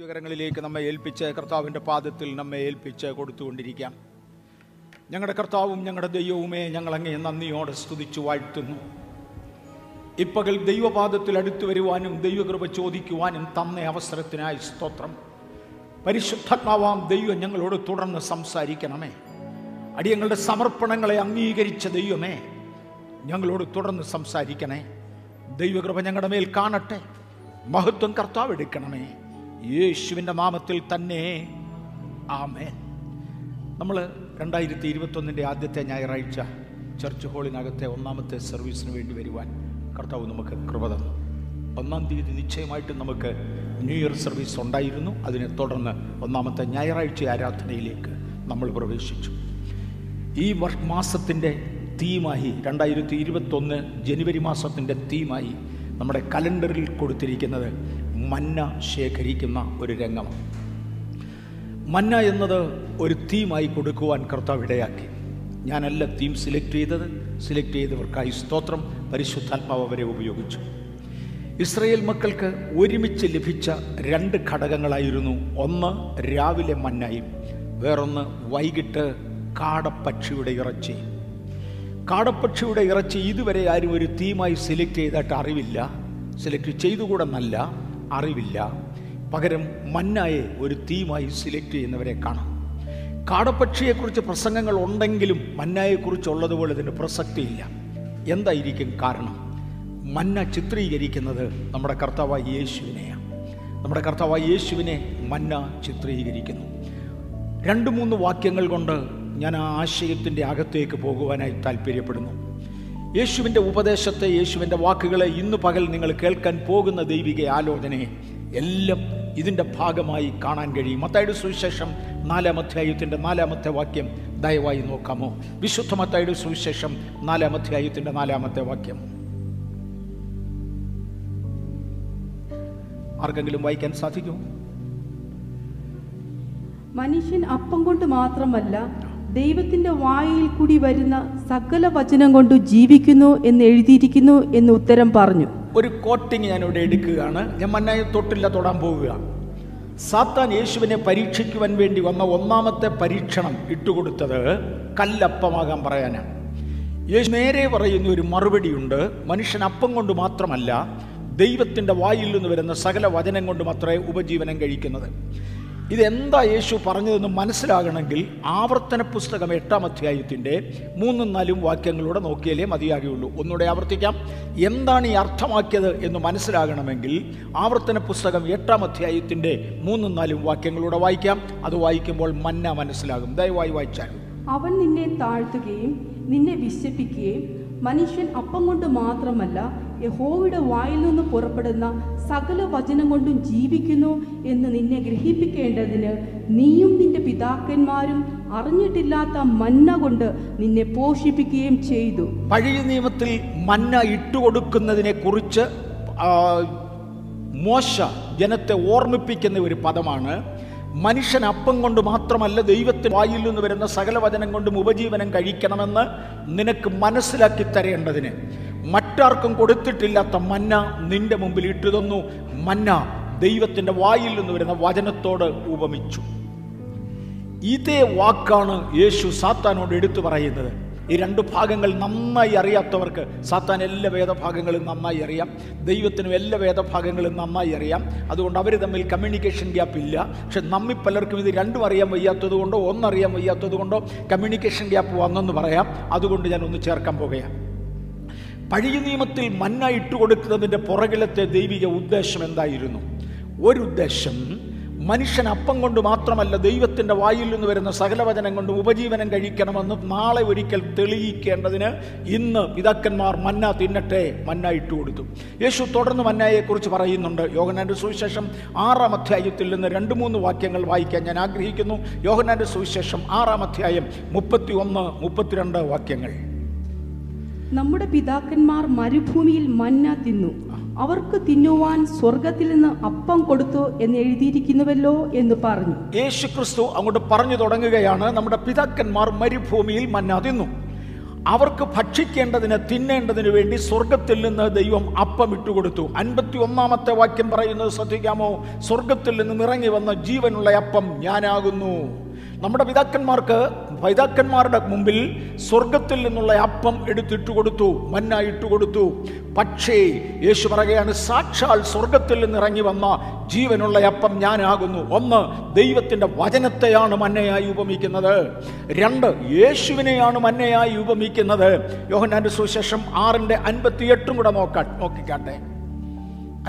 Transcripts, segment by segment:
ദൈവകരങ്ങളിലേക്ക് നമ്മെ ഏൽപ്പിച്ച് കർത്താവിന്റെ പാദത്തിൽ നമ്മെ ഏൽപ്പിച്ച് കൊടുത്തുകൊണ്ടിരിക്കാം. ഞങ്ങളുടെ കർത്താവും ഞങ്ങളുടെ ദൈവവുമേ ഞങ്ങളങ്ങേ നന്ദിയോടെ സ്തുതിച്ചു വാഴ്ത്തുന്നു. ഇപ്പകൽ ദൈവപാദത്തിൽ അടുത്തു വരുവാനും ദൈവകൃപ ചോദിക്കുവാനും തന്ന അവസരത്തിനായി സ്തോത്രം. പരിശുദ്ധാത്മാവാം ദൈവം ഞങ്ങളോട് തുടർന്ന് സംസാരിക്കണമേ. അടിയങ്ങളുടെ സമർപ്പണങ്ങളെ അംഗീകരിച്ച ദൈവമേ ഞങ്ങളോട് തുടർന്ന് സംസാരിക്കണേ. ദൈവകൃപ ഞങ്ങളുടെ മേൽ കാണട്ടെ. മഹത്വം കർത്താവ് എടുക്കണമേ. യേശുവിന്റെ നാമത്തിൽ തന്നെ. ആമേൻ. നമ്മൾ രണ്ടായിരത്തി ഇരുപത്തൊന്നിന്റെ ആദ്യത്തെ ഞായറാഴ്ച ചർച്ച് ഹോളിനകത്തെ ഒന്നാമത്തെ സർവീസിന് വേണ്ടി വരുവാൻ കർത്താവ് നമുക്ക് കൃപ തന്നു. ഒന്നാം തീയതി നിശ്ചയമായിട്ട് നമുക്ക് ന്യൂ ഇയർ സർവീസ് ഉണ്ടായിരുന്നു. അതിനെ തുടർന്ന് ഒന്നാമത്തെ ഞായറാഴ്ച ആരാധനയിലേക്ക് നമ്മൾ പ്രവേശിച്ചു. ഈ മാസത്തിന്റെ തീമായി രണ്ടായിരത്തി ഇരുപത്തൊന്ന് ജനുവരി മാസത്തിന്റെ തീമായി നമ്മുടെ കലണ്ടറിൽ കൊടുത്തിരിക്കുന്നത് മന്ന ശേഖരിക്കുന്ന ഒരു രംഗമാണ്. മന്ന എന്നത് ഒരു തീമായി കൊടുക്കുവാൻ കർത്താവ് ഇടയാക്കി. ഞാനല്ല തീം സെലക്ട് ചെയ്തത് സെലക്ട് ചെയ്തവർക്കായി സ്തോത്രം പരിശുദ്ധാത്മാവ് അവരെ ഉപയോഗിച്ചു. ഇസ്രയേൽ മക്കൾക്ക് ഒരുമിച്ച് ലഭിച്ച രണ്ട് ഘടകങ്ങളായിരുന്നു ഒന്ന് രാവിലെ മന്നായും വേറൊന്ന് വൈകിട്ട് കാടപ്പക്ഷിയുടെ ഇറച്ചി കാടപ്പക്ഷിയുടെ ഇറച്ചി ഇതുവരെ ആരും ഒരു തീമായി സെലക്ട് ചെയ്തിട്ട് അറിവില്ല. സെലക്ട് ചെയ്തുകൂടെന്നല്ല അറിവില്ല. പകരം മന്നായെ ഒരു തീമായി സിലക്ട് ചെയ്യുന്നവരെ കാണാം. കാടപ്പക്ഷിയെക്കുറിച്ച് പ്രസംഗങ്ങൾ ഉണ്ടെങ്കിലും മന്നായെക്കുറിച്ചുള്ളതുപോലെ ഇതിന് പ്രസക്തിയില്ല. എന്തായിരിക്കും കാരണം? മന്ന ചിത്രീകരിക്കുന്നത് നമ്മുടെ കർത്താവായ യേശുവിനെയാണ്. നമ്മുടെ കർത്താവായ യേശുവിനെ മന്ന ചിത്രീകരിക്കുന്നു. രണ്ട് മൂന്ന് വാക്യങ്ങൾ കൊണ്ട് ഞാൻ ആ ആശയത്തിന്റെ അകത്തേക്ക് പോകുവാനായി താല്പര്യപ്പെടുന്നു. യേശുവിന്റെ ഉപദേശത്തെ യേശുവിന്റെ വാക്കുകളെ ഇന്നു പകൽ നിങ്ങൾ കേൾക്കാൻ പോകുന്ന ദൈവിക ആലോചനയെ എല്ലാം ഇതിന്റെ ഭാഗമായി കാണാൻ കഴിയും. മത്തായുടെ സുവിശേഷം നാലാം അധ്യായത്തിന്റെ നാലാമത്തെ വാക്യം ദയവായി നോക്കാമോ? വിശുദ്ധ മത്തായുടെ സുവിശേഷം നാലാം അധ്യായത്തിന്റെ നാലാമത്തെ വാക്യം. ആർക്കെങ്കിലും വായിക്കാൻ സാധിക്കുമോ? മനുഷ്യൻ അപ്പം കൊണ്ട് മാത്രമല്ല ദൈവത്തിന്റെ വായിൽ കൂടി വരുന്ന സകല വചനം കൊണ്ട് ജീവിക്കുന്നു എന്ന് എഴുതിയിരിക്കുന്നു എന്ന് ഉത്തരം പറഞ്ഞു. ഒരു കോട്ടിങ് ഞാൻ ഇവിടെ എടുക്കുകയാണ്. ഞാൻ മന്നായി തൊട്ടില്ല തൊടാൻ പോവുക. സാത്താൻ യേശുവിനെ പരീക്ഷിക്കുവാൻ വേണ്ടി വന്ന ഒന്നാമത്തെ പരീക്ഷണം ഇട്ടുകൊടുത്തത് കല്ലപ്പമാകാൻ പറയാനാണ്. യേശു നേരെ പറയുന്ന ഒരു മറുപടിയുണ്ട്. മനുഷ്യൻ അപ്പം കൊണ്ട് മാത്രമല്ല ദൈവത്തിന്റെ വായിൽ നിന്ന് വരുന്ന സകല വചനം കൊണ്ട് മാത്രമേ ഉപജീവനം കഴിക്കുന്നത്. ഇതെന്താ യേശു പറഞ്ഞതെന്ന് മനസ്സിലാകണമെങ്കിൽ ആവർത്തന പുസ്തകം എട്ടാം അധ്യായത്തിന്റെ മൂന്നും നാലും വാക്യങ്ങളൂടെ നോക്കിയാലേ മതിയാകുകയുള്ളൂ. ഒന്നുകൂടെ ആവർത്തിക്കാം. എന്താണ് ഈ അർത്ഥമാക്കിയത് എന്ന് മനസ്സിലാകണമെങ്കിൽ ആവർത്തന പുസ്തകം എട്ടാം അധ്യായത്തിന്റെ മൂന്നും നാലും വാക്യങ്ങളൂടെ വായിക്കാം. അത് വായിക്കുമ്പോൾ മന്ന മനസ്സിലാകും. ദയവായി വായിച്ചാൽ അവൻ നിന്നെ താഴ്ത്തുകയും നിന്നെ വിശപ്പിക്കുകയും മനുഷ്യൻ അപ്പം കൊണ്ട് മാത്രമല്ല യഹോവയുടെ വായിൽ നിന്ന് പുറപ്പെടുന്ന സകല വചനം കൊണ്ടും ജീവിക്കുന്നു എന്ന് നിന്നെ ഗ്രഹിപ്പിക്കേണ്ടതിന് നീയും നിന്റെ പിതാക്കന്മാരും അറിഞ്ഞിട്ടില്ലാത്ത മന്ന കൊണ്ട് നിന്നെ പോഷിപ്പിക്കുകയും ചെയ്തു. പഴയ നിയമത്തിൽ മന്ന ഇട്ടുകൊടുക്കുന്നതിനെ കുറിച്ച് മോശ ജനത്തെ ഓർമ്മിപ്പിക്കുന്ന ഒരു പദമാണ് മനുഷ്യൻ അപ്പം കൊണ്ട് മാത്രമല്ല ദൈവത്തിന് വായിൽ നിന്ന് വരുന്ന സകല വചനം കൊണ്ടും ഉപജീവനം കഴിക്കണമെന്ന് നിനക്ക് മനസ്സിലാക്കി തരേണ്ടതിന്. മറ്റാർക്കും കൊടുത്തിട്ടില്ലാത്ത മന്ന നിന്റെ മുമ്പിൽ ഇട്ടു തന്നു മന്ന ദൈവത്തിന്റെ വായിൽ നിന്ന് വരുന്ന വചനത്തോട് ഉപമിച്ചു. ഇതേ വാക്കാണ് യേശു സാത്താനോട് എടുത്തു പറയുന്നത്. ഈ രണ്ട് ഭാഗങ്ങൾ നന്നായി അറിയാത്തവർക്ക് സാത്താൻ എല്ലാ വേദഭാഗങ്ങളും നന്നായി അറിയാം. ദൈവത്തിനും എല്ലാ വേദഭാഗങ്ങളും നന്നായി അറിയാം. അതുകൊണ്ട് അവർ തമ്മിൽ കമ്മ്യൂണിക്കേഷൻ ഗ്യാപ്പ് ഇല്ല. പക്ഷെ നമ്മി പലർക്കും ഇത് രണ്ടും അറിയാൻ വയ്യാത്തത് കൊണ്ടോ ഒന്നറിയാൻ വയ്യാത്തത് കൊണ്ടോ കമ്മ്യൂണിക്കേഷൻ ഗ്യാപ്പ് വന്നെന്ന് പറയാം. അതുകൊണ്ട് ഞാൻ ഒന്ന് ചേർക്കാൻ പോകുകയാണ് പഴയ നിയമത്തിൽ മന്ന ഇട്ടുകൊടുക്കുന്നതിന്റെ പുറകിലത്തെ ദൈവിക ഉദ്ദേശം എന്തായിരുന്നു? ഒരു ഉദ്ദേശം മനുഷ്യൻ അപ്പം കൊണ്ട് മാത്രമല്ല ദൈവത്തിന്റെ വായിൽ നിന്ന് വരുന്ന സകലവചനം കൊണ്ട് ഉപജീവനം കഴിക്കണമെന്ന് നാളെ ഒരിക്കൽ തെളിയിക്കേണ്ടതിന് ഇന്ന് പിതാക്കന്മാർ മന്ന തിന്നട്ടെ മന്ന ഇട്ടുകൊടുത്തു യേശു തുടർന്ന് മന്നയെക്കുറിച്ച് പറയുന്നുണ്ട്. യോഹനാന്റെ സുവിശേഷം ആറാം അധ്യായത്തിൽ നിന്ന് രണ്ട് മൂന്ന് വാക്യങ്ങൾ വായിക്കാൻ ഞാൻ ആഗ്രഹിക്കുന്നു. യോഹനാന്റെ സുവിശേഷം ആറാം അധ്യായം മുപ്പത്തി ഒന്ന് മുപ്പത്തിരണ്ട് വാക്യങ്ങൾ. നമ്മുടെ പിതാക്കന്മാർ മരുഭൂമിയിൽ മന്ന തിന്നു. അവർക്ക് തിന്നുവാൻ സ്വർഗത്തിൽ നിന്ന് അപ്പം കൊടുത്തു എന്ന് എഴുതിയിരിക്കുന്നുവല്ലോ എന്ന് പറഞ്ഞു. യേശു ക്രിസ്തു അങ്ങോട്ട് പറഞ്ഞു തുടങ്ങുകയാണ്. നമ്മുടെ പിതാക്കന്മാർ മരുഭൂമിയിൽ മന്ന തിന്നു. അവർക്ക് ഭക്ഷിക്കേണ്ടതിന് തിന്നേണ്ടതിന് വേണ്ടി സ്വർഗത്തിൽ നിന്ന് ദൈവം അപ്പം ഇട്ടുകൊടുത്തു അൻപത്തി ഒന്നാമത്തെ വാക്യം പറയുന്നത് ശ്രദ്ധിക്കാമോ? സ്വർഗത്തിൽ നിന്ന് ഇറങ്ങി വന്ന ജീവനുള്ള അപ്പം ഞാനാകുന്നു. നമ്മുടെ പിതാക്കന്മാർക്ക് പിതാക്കന്മാരുടെ മുമ്പിൽ സ്വർഗത്തിൽ നിന്നുള്ള അപ്പം എടുത്തിട്ട് കൊടുത്തു മന്ന ഇട്ട് കൊടുത്തു. പക്ഷേ യേശു പറയുകയാണ് സാക്ഷാൽ സ്വർഗത്തിൽ നിന്ന് ഇറങ്ങി വന്ന ജീവനുള്ള അപ്പം ഞാനാകുന്നു. ഒന്ന് ദൈവത്തിന്റെ വചനത്തെയാണ് മന്നയായി ഉപമിക്കുന്നത്. രണ്ട് യേശുവിനെയാണ് മന്നയായി ഉപമിക്കുന്നത്. യോഹന്നാന്റെ സുശേഷം ആറിന്റെ അൻപത്തിയെട്ടും കൂടെ നോക്കാൻ നോക്കിക്കാട്ടെ.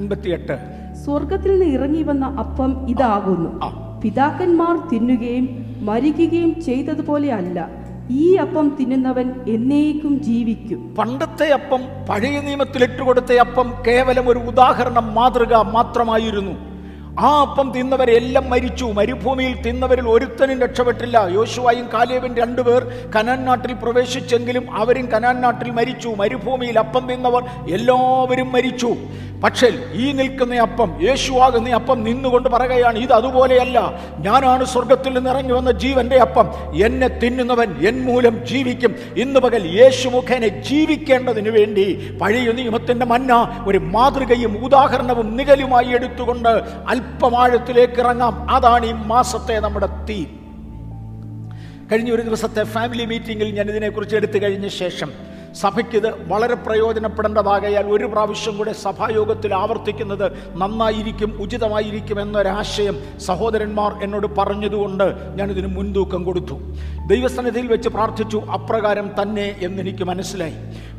അൻപത്തിയെട്ട്. സ്വർഗത്തിൽ നിന്ന് ഇറങ്ങി വന്ന അപ്പം ഇതാകുന്നു. പിതാക്കന്മാർ തിന്നുകയും മരിക്കുകയും ചെയ്തതുപോലെ അല്ല. ഈ അപ്പം തിന്നുന്നവൻ എന്നേക്കും ജീവിക്കും. പണ്ടത്തെ അപ്പം പഴയ നിയമത്തിൽ ഇട്ടുകൊടുത്ത അപ്പം കേവലം ഒരു ഉദാഹരണം മാതൃക മാത്രമായിരുന്നു. ആ അപ്പം തിന്നവരെല്ലാം മരിച്ചു. മരുഭൂമിയിൽ തിന്നവരിൽ ഒരുത്തനും രക്ഷപ്പെട്ടില്ല. യോശുവായും കാലേബും രണ്ടുപേർ കനാൻ നാട്ടിൽ പ്രവേശിച്ചെങ്കിലും അവരും കനാൻ നാട്ടിൽ മരിച്ചു. മരുഭൂമിയിൽ അപ്പം തിന്നവർ എല്ലാവരും മരിച്ചു. പക്ഷേ ഈ നിൽക്കുന്ന അപ്പം യേശുവാകുന്ന അപ്പം നിന്നുകൊണ്ട് പറയുകയാണ് ഇത് അതുപോലെയല്ല. ഞാനാണ് സ്വർഗത്തിൽ നിന്ന് ഇറങ്ങി വന്ന ജീവന്റെ അപ്പം. എന്നെ തിന്നുന്നവൻ എൻ മൂലം ജീവിക്കും. ഇന്ന് പകൽ യേശു മുഖേനെ ജീവിക്കേണ്ടതിന് വേണ്ടി പഴയ നിയമത്തിന്റെ മന്ന ഒരു മാതൃകയും ഉദാഹരണവും നിഴലുമായി എടുത്തുകൊണ്ട് അല്പമാഴത്തിലേക്ക് ഇറങ്ങാം. അതാണ് ഈ മാസത്തെ നമ്മുടെ തീ. കഴിഞ്ഞ ഒരു ദിവസത്തെ ഫാമിലി മീറ്റിംഗിൽ ഞാൻ ഇതിനെക്കുറിച്ച് എടുത്തു കഴിഞ്ഞ ശേഷം സഭയ്ക്ക് ഇത് വളരെ പ്രയോജനപ്പെടേണ്ടതാകയാൽ ഒരു പ്രാവശ്യം കൂടെ സഭായോഗത്തിൽ ആവർത്തിക്കുന്നത് നന്നായിരിക്കും ഉചിതമായിരിക്കും എന്നൊരാശയം സഹോദരന്മാർ എന്നോട് പറഞ്ഞതുകൊണ്ട് ഞാനിതിന് മുൻതൂക്കം കൊടുത്തു. ദൈവസന്നിധിയിൽ വെച്ച് പ്രാർത്ഥിച്ചു അപ്രകാരം തന്നെ എന്നെനിക്ക് മനസ്സിലായി.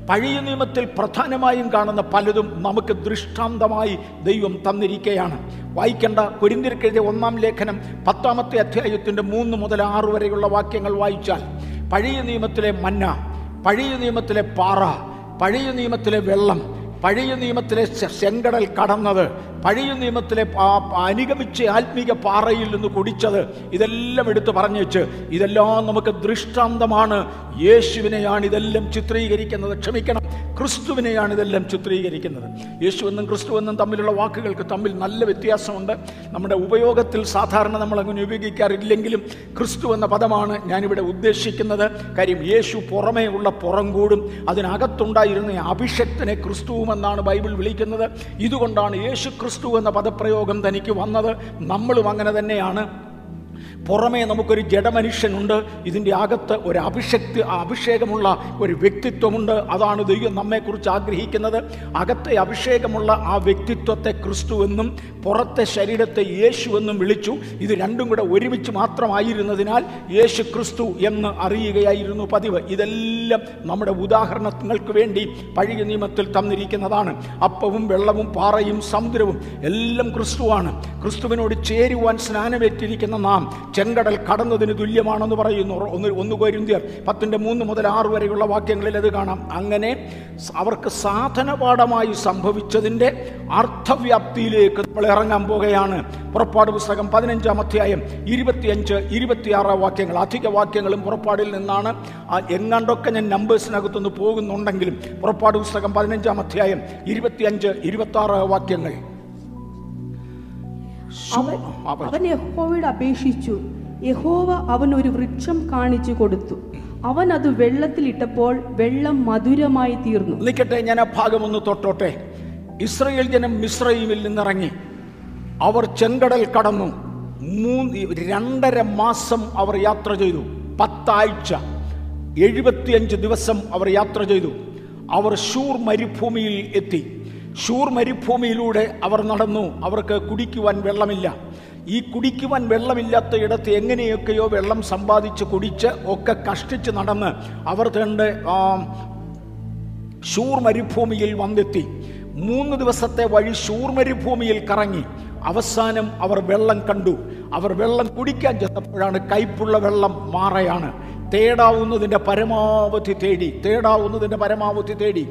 പഴയ നിയമത്തിൽ പ്രധാനമായും കാണുന്ന പലതും നമുക്ക് ദൃഷ്ടാന്തമായി ദൈവം തന്നിരിക്കുകയാണ് വായിക്കേണ്ട കൊരിന്തിരിക്കെഴുതിയ ഒന്നാം ലേഖനം പത്താമത്തെ അധ്യായത്തിന്റെ മൂന്ന് മുതൽ ആറ് വരെയുള്ള വാക്യങ്ങൾ വായിച്ചാൽ പഴയ നിയമത്തിലെ മന്ന പഴയ നിയമത്തിലെ പാറ പഴയ നിയമത്തിലെ വെള്ളം പഴയ നിയമത്തിലെ ശങ്കടൽ കടന്നത് പഴയ നിയമത്തിലെ അനുഗമിച്ച ആത്മീക പാറയിൽ നിന്ന് കുടിച്ചത് ഇതെല്ലാം എടുത്തു പറഞ്ഞു വെച്ച് ഇതെല്ലാം നമുക്ക് ദൃഷ്ടാന്തമാണ്. യേശുവിനെയാണ് ഇതെല്ലാം ചിത്രീകരിക്കുന്നത്. ക്ഷമിക്കണം. ക്രിസ്തുവിനെയാണ് ഇതെല്ലാം ചിത്രീകരിക്കുന്നത്. യേശു എന്നും ക്രിസ്തു എന്നും തമ്മിലുള്ള വാക്കുകൾക്ക് തമ്മിൽ നല്ല വ്യത്യാസമുണ്ട്. നമ്മുടെ ഉപയോഗത്തിൽ സാധാരണ നമ്മൾ അങ്ങനെ ഉപയോഗിക്കാറില്ലെങ്കിലും ക്രിസ്തു എന്ന പദമാണ് ഞാനിവിടെ ഉദ്ദേശിക്കുന്നത്. കാര്യം യേശു പുറമേ ഉള്ള പുറം കൂടും. അതിനകത്തുണ്ടായിരുന്ന അഭിഷക്തനെ ക്രിസ്തുവുമെന്നാണ് ബൈബിൾ വിളിക്കുന്നത്. ഇതുകൊണ്ടാണ് യേശു ക്രിസ്തു എന്ന പദപ്രയോഗം തനിക്ക് വന്നത്. നമ്മളും അങ്ങനെ തന്നെയാണ്. പുറമേ നമുക്കൊരു ജഡമനുഷ്യനുണ്ട്. ഇതിന്റെ അകത്ത് ഒരു അഭിഷക്തി അഭിഷേകമുള്ള ഒരു വ്യക്തിത്വമുണ്ട്. അതാണ് ദൈവം നമ്മെക്കുറിച്ച് ആഗ്രഹിക്കുന്നത്. അകത്തെ അഭിഷേകമുള്ള ആ വ്യക്തിത്വത്തെ ക്രിസ്തു എന്നും പുറത്തെ ശരീരത്തെ യേശു എന്നും വിളിച്ചു. ഇത് രണ്ടും കൂടെ ഒരുമിച്ച് മാത്രമായിരുന്നതിനാൽ യേശു ക്രിസ്തു എന്ന് അറിയുകയായിരുന്നു പതിവ്. ഇതെല്ലാം നമ്മുടെ ഉദാഹരണങ്ങൾക്ക് വേണ്ടി പഴയ നിയമത്തിൽ തന്നിരിക്കുന്നതാണ്. അപ്പവും വെള്ളവും പാറയും സമുദ്രവും എല്ലാം ക്രിസ്തുവാണ്. ക്രിസ്തുവിനോട് ചേരുവാൻ സ്നാനമേറ്റിരിക്കുന്ന നാം ചെങ്കടൽ കടന്നതിന് തുല്യമാണെന്ന് പറയുന്നു. ഒന്ന് ഒന്ന് കൊരിന്തിയർ പത്തിന്റെ മൂന്ന് മുതൽ ആറ് വരെയുള്ള വാക്യങ്ങളിൽ അത് കാണാം. അങ്ങനെ അവർക്ക് സാധനപാഠമായി സംഭവിച്ചതിന്റെ അർത്ഥവ്യാപ്തിയിലേക്ക് നമ്മൾ ഇറങ്ങാൻ പോകുകയാണ്. പുറപ്പാട് പുസ്തകം പതിനഞ്ചാം അധ്യായം ഇരുപത്തിയഞ്ച് ഇരുപത്തിയാറ് വാക്യങ്ങൾ. അധിക വാക്യങ്ങളും പുറപ്പാടിൽ നിന്നാണ്. എങ്ങാണ്ടൊക്കെ ഞാൻ നമ്പേഴ്സിനകത്തുനിന്ന് പോകുന്നുണ്ടെങ്കിലും പുറപ്പാട് പുസ്തകം പതിനഞ്ചാം അധ്യായം ഇരുപത്തിയഞ്ച് ഇരുപത്തി വാക്യങ്ങൾ. അവൻ. അവൻ. യഹോവയോട് അപേക്ഷിച്ചു. യഹോവ അവൻ ഒരു വൃക്ഷം കാണിച്ചു കൊടുത്തു. അവൻ അത് വെള്ളത്തിലിട്ടപ്പോൾ വെള്ളം മധുരമായി തീർന്നു. നിൽക്കട്ടെ ഞാൻ ആ ഭാഗം ഒന്ന് തൊട്ടോട്ടെ. ഇസ്രയേൽ ജനം മിശ്രയിമിൽ നിന്നിറങ്ങി. അവർ ചെങ്കടൽ കടന്നു. മൂന്ന് രണ്ടര മാസം അവർ യാത്ര ചെയ്തു. പത്താഴ്ച എഴുപത്തിയഞ്ച് ദിവസം അവർ യാത്ര ചെയ്തു. അവർ ഷൂർ മരുഭൂമിയിൽ എത്തി. ഷൂർ മരുഭൂമിയിലൂടെ അവർ നടന്നു. അവർക്ക് കുടിക്കുവാൻ വെള്ളമില്ല. ഈ കുടിക്കുവാൻ വെള്ളമില്ലാത്ത ഇടത്ത് എങ്ങനെയൊക്കെയോ വെള്ളം സമ്പാദിച്ച് കുടിച്ച് ഒക്കെ കഷ്ടിച്ച് നടന്ന് അവർ തന്നെ ഷൂർ മരുഭൂമിയിൽ വന്നെത്തി. മൂന്ന് ദിവസത്തെ വഴി ഷൂർ മരുഭൂമിയിൽ കറങ്ങി. അവസാനം അവർ വെള്ളം കണ്ടു. അവർ വെള്ളം കുടിക്കാൻ ചെന്നപ്പോഴാണ് കയ്പുള്ള വെള്ളം മാറയാണ്. തേടാവുന്നതിന്റെ പരമാവധി തേടി. തേടാവുന്നതിന്റെ പരമാവധി തേടി.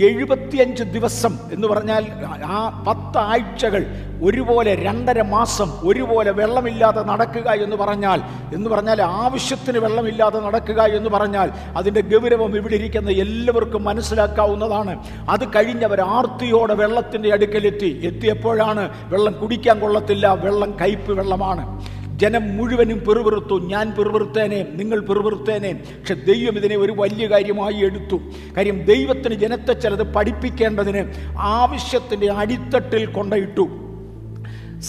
എഴുപത്തിയഞ്ച് ദിവസം എന്ന് പറഞ്ഞാൽ ആ പത്ത് ആഴ്ചകൾ ഒരുപോലെ രണ്ടര മാസം ഒരുപോലെ വെള്ളമില്ലാതെ നടക്കുക എന്ന് പറഞ്ഞാൽ എന്ന് പറഞ്ഞാൽ ആവശ്യത്തിന് വെള്ളമില്ലാതെ നടക്കുക എന്ന് പറഞ്ഞാൽ അതിന്റെ ഗൗരവം ഇവിടെ ഇരിക്കുന്ന എല്ലാവർക്കും മനസ്സിലാക്കാവുന്നതാണ്. അത് കഴിഞ്ഞവർ ആർത്തിയോടെ വെള്ളത്തിന്റെ അടുക്കലെത്തി. എത്തിയപ്പോഴാണ് വെള്ളം കുടിക്കാൻ കൊള്ളത്തില്ല വെള്ളം കയ്പ് വെള്ളമാണ്. ജനം മുഴുവനും പെറുപെറുത്തു. ഞാൻ പെറുപെറുത്തേനെ നിങ്ങൾ പെറുപെറുത്തേനെ. പക്ഷെ ദൈവം ഇതിനെ ഒരു വലിയ കാര്യമായി എടുത്തു. കാര്യം ദൈവത്തിന് ജനത്തെ ചിലത് പഠിപ്പിക്കേണ്ടതിന് ആവശ്യത്തിന്റെ അടിത്തട്ടിൽ കൊണ്ടയിട്ടു.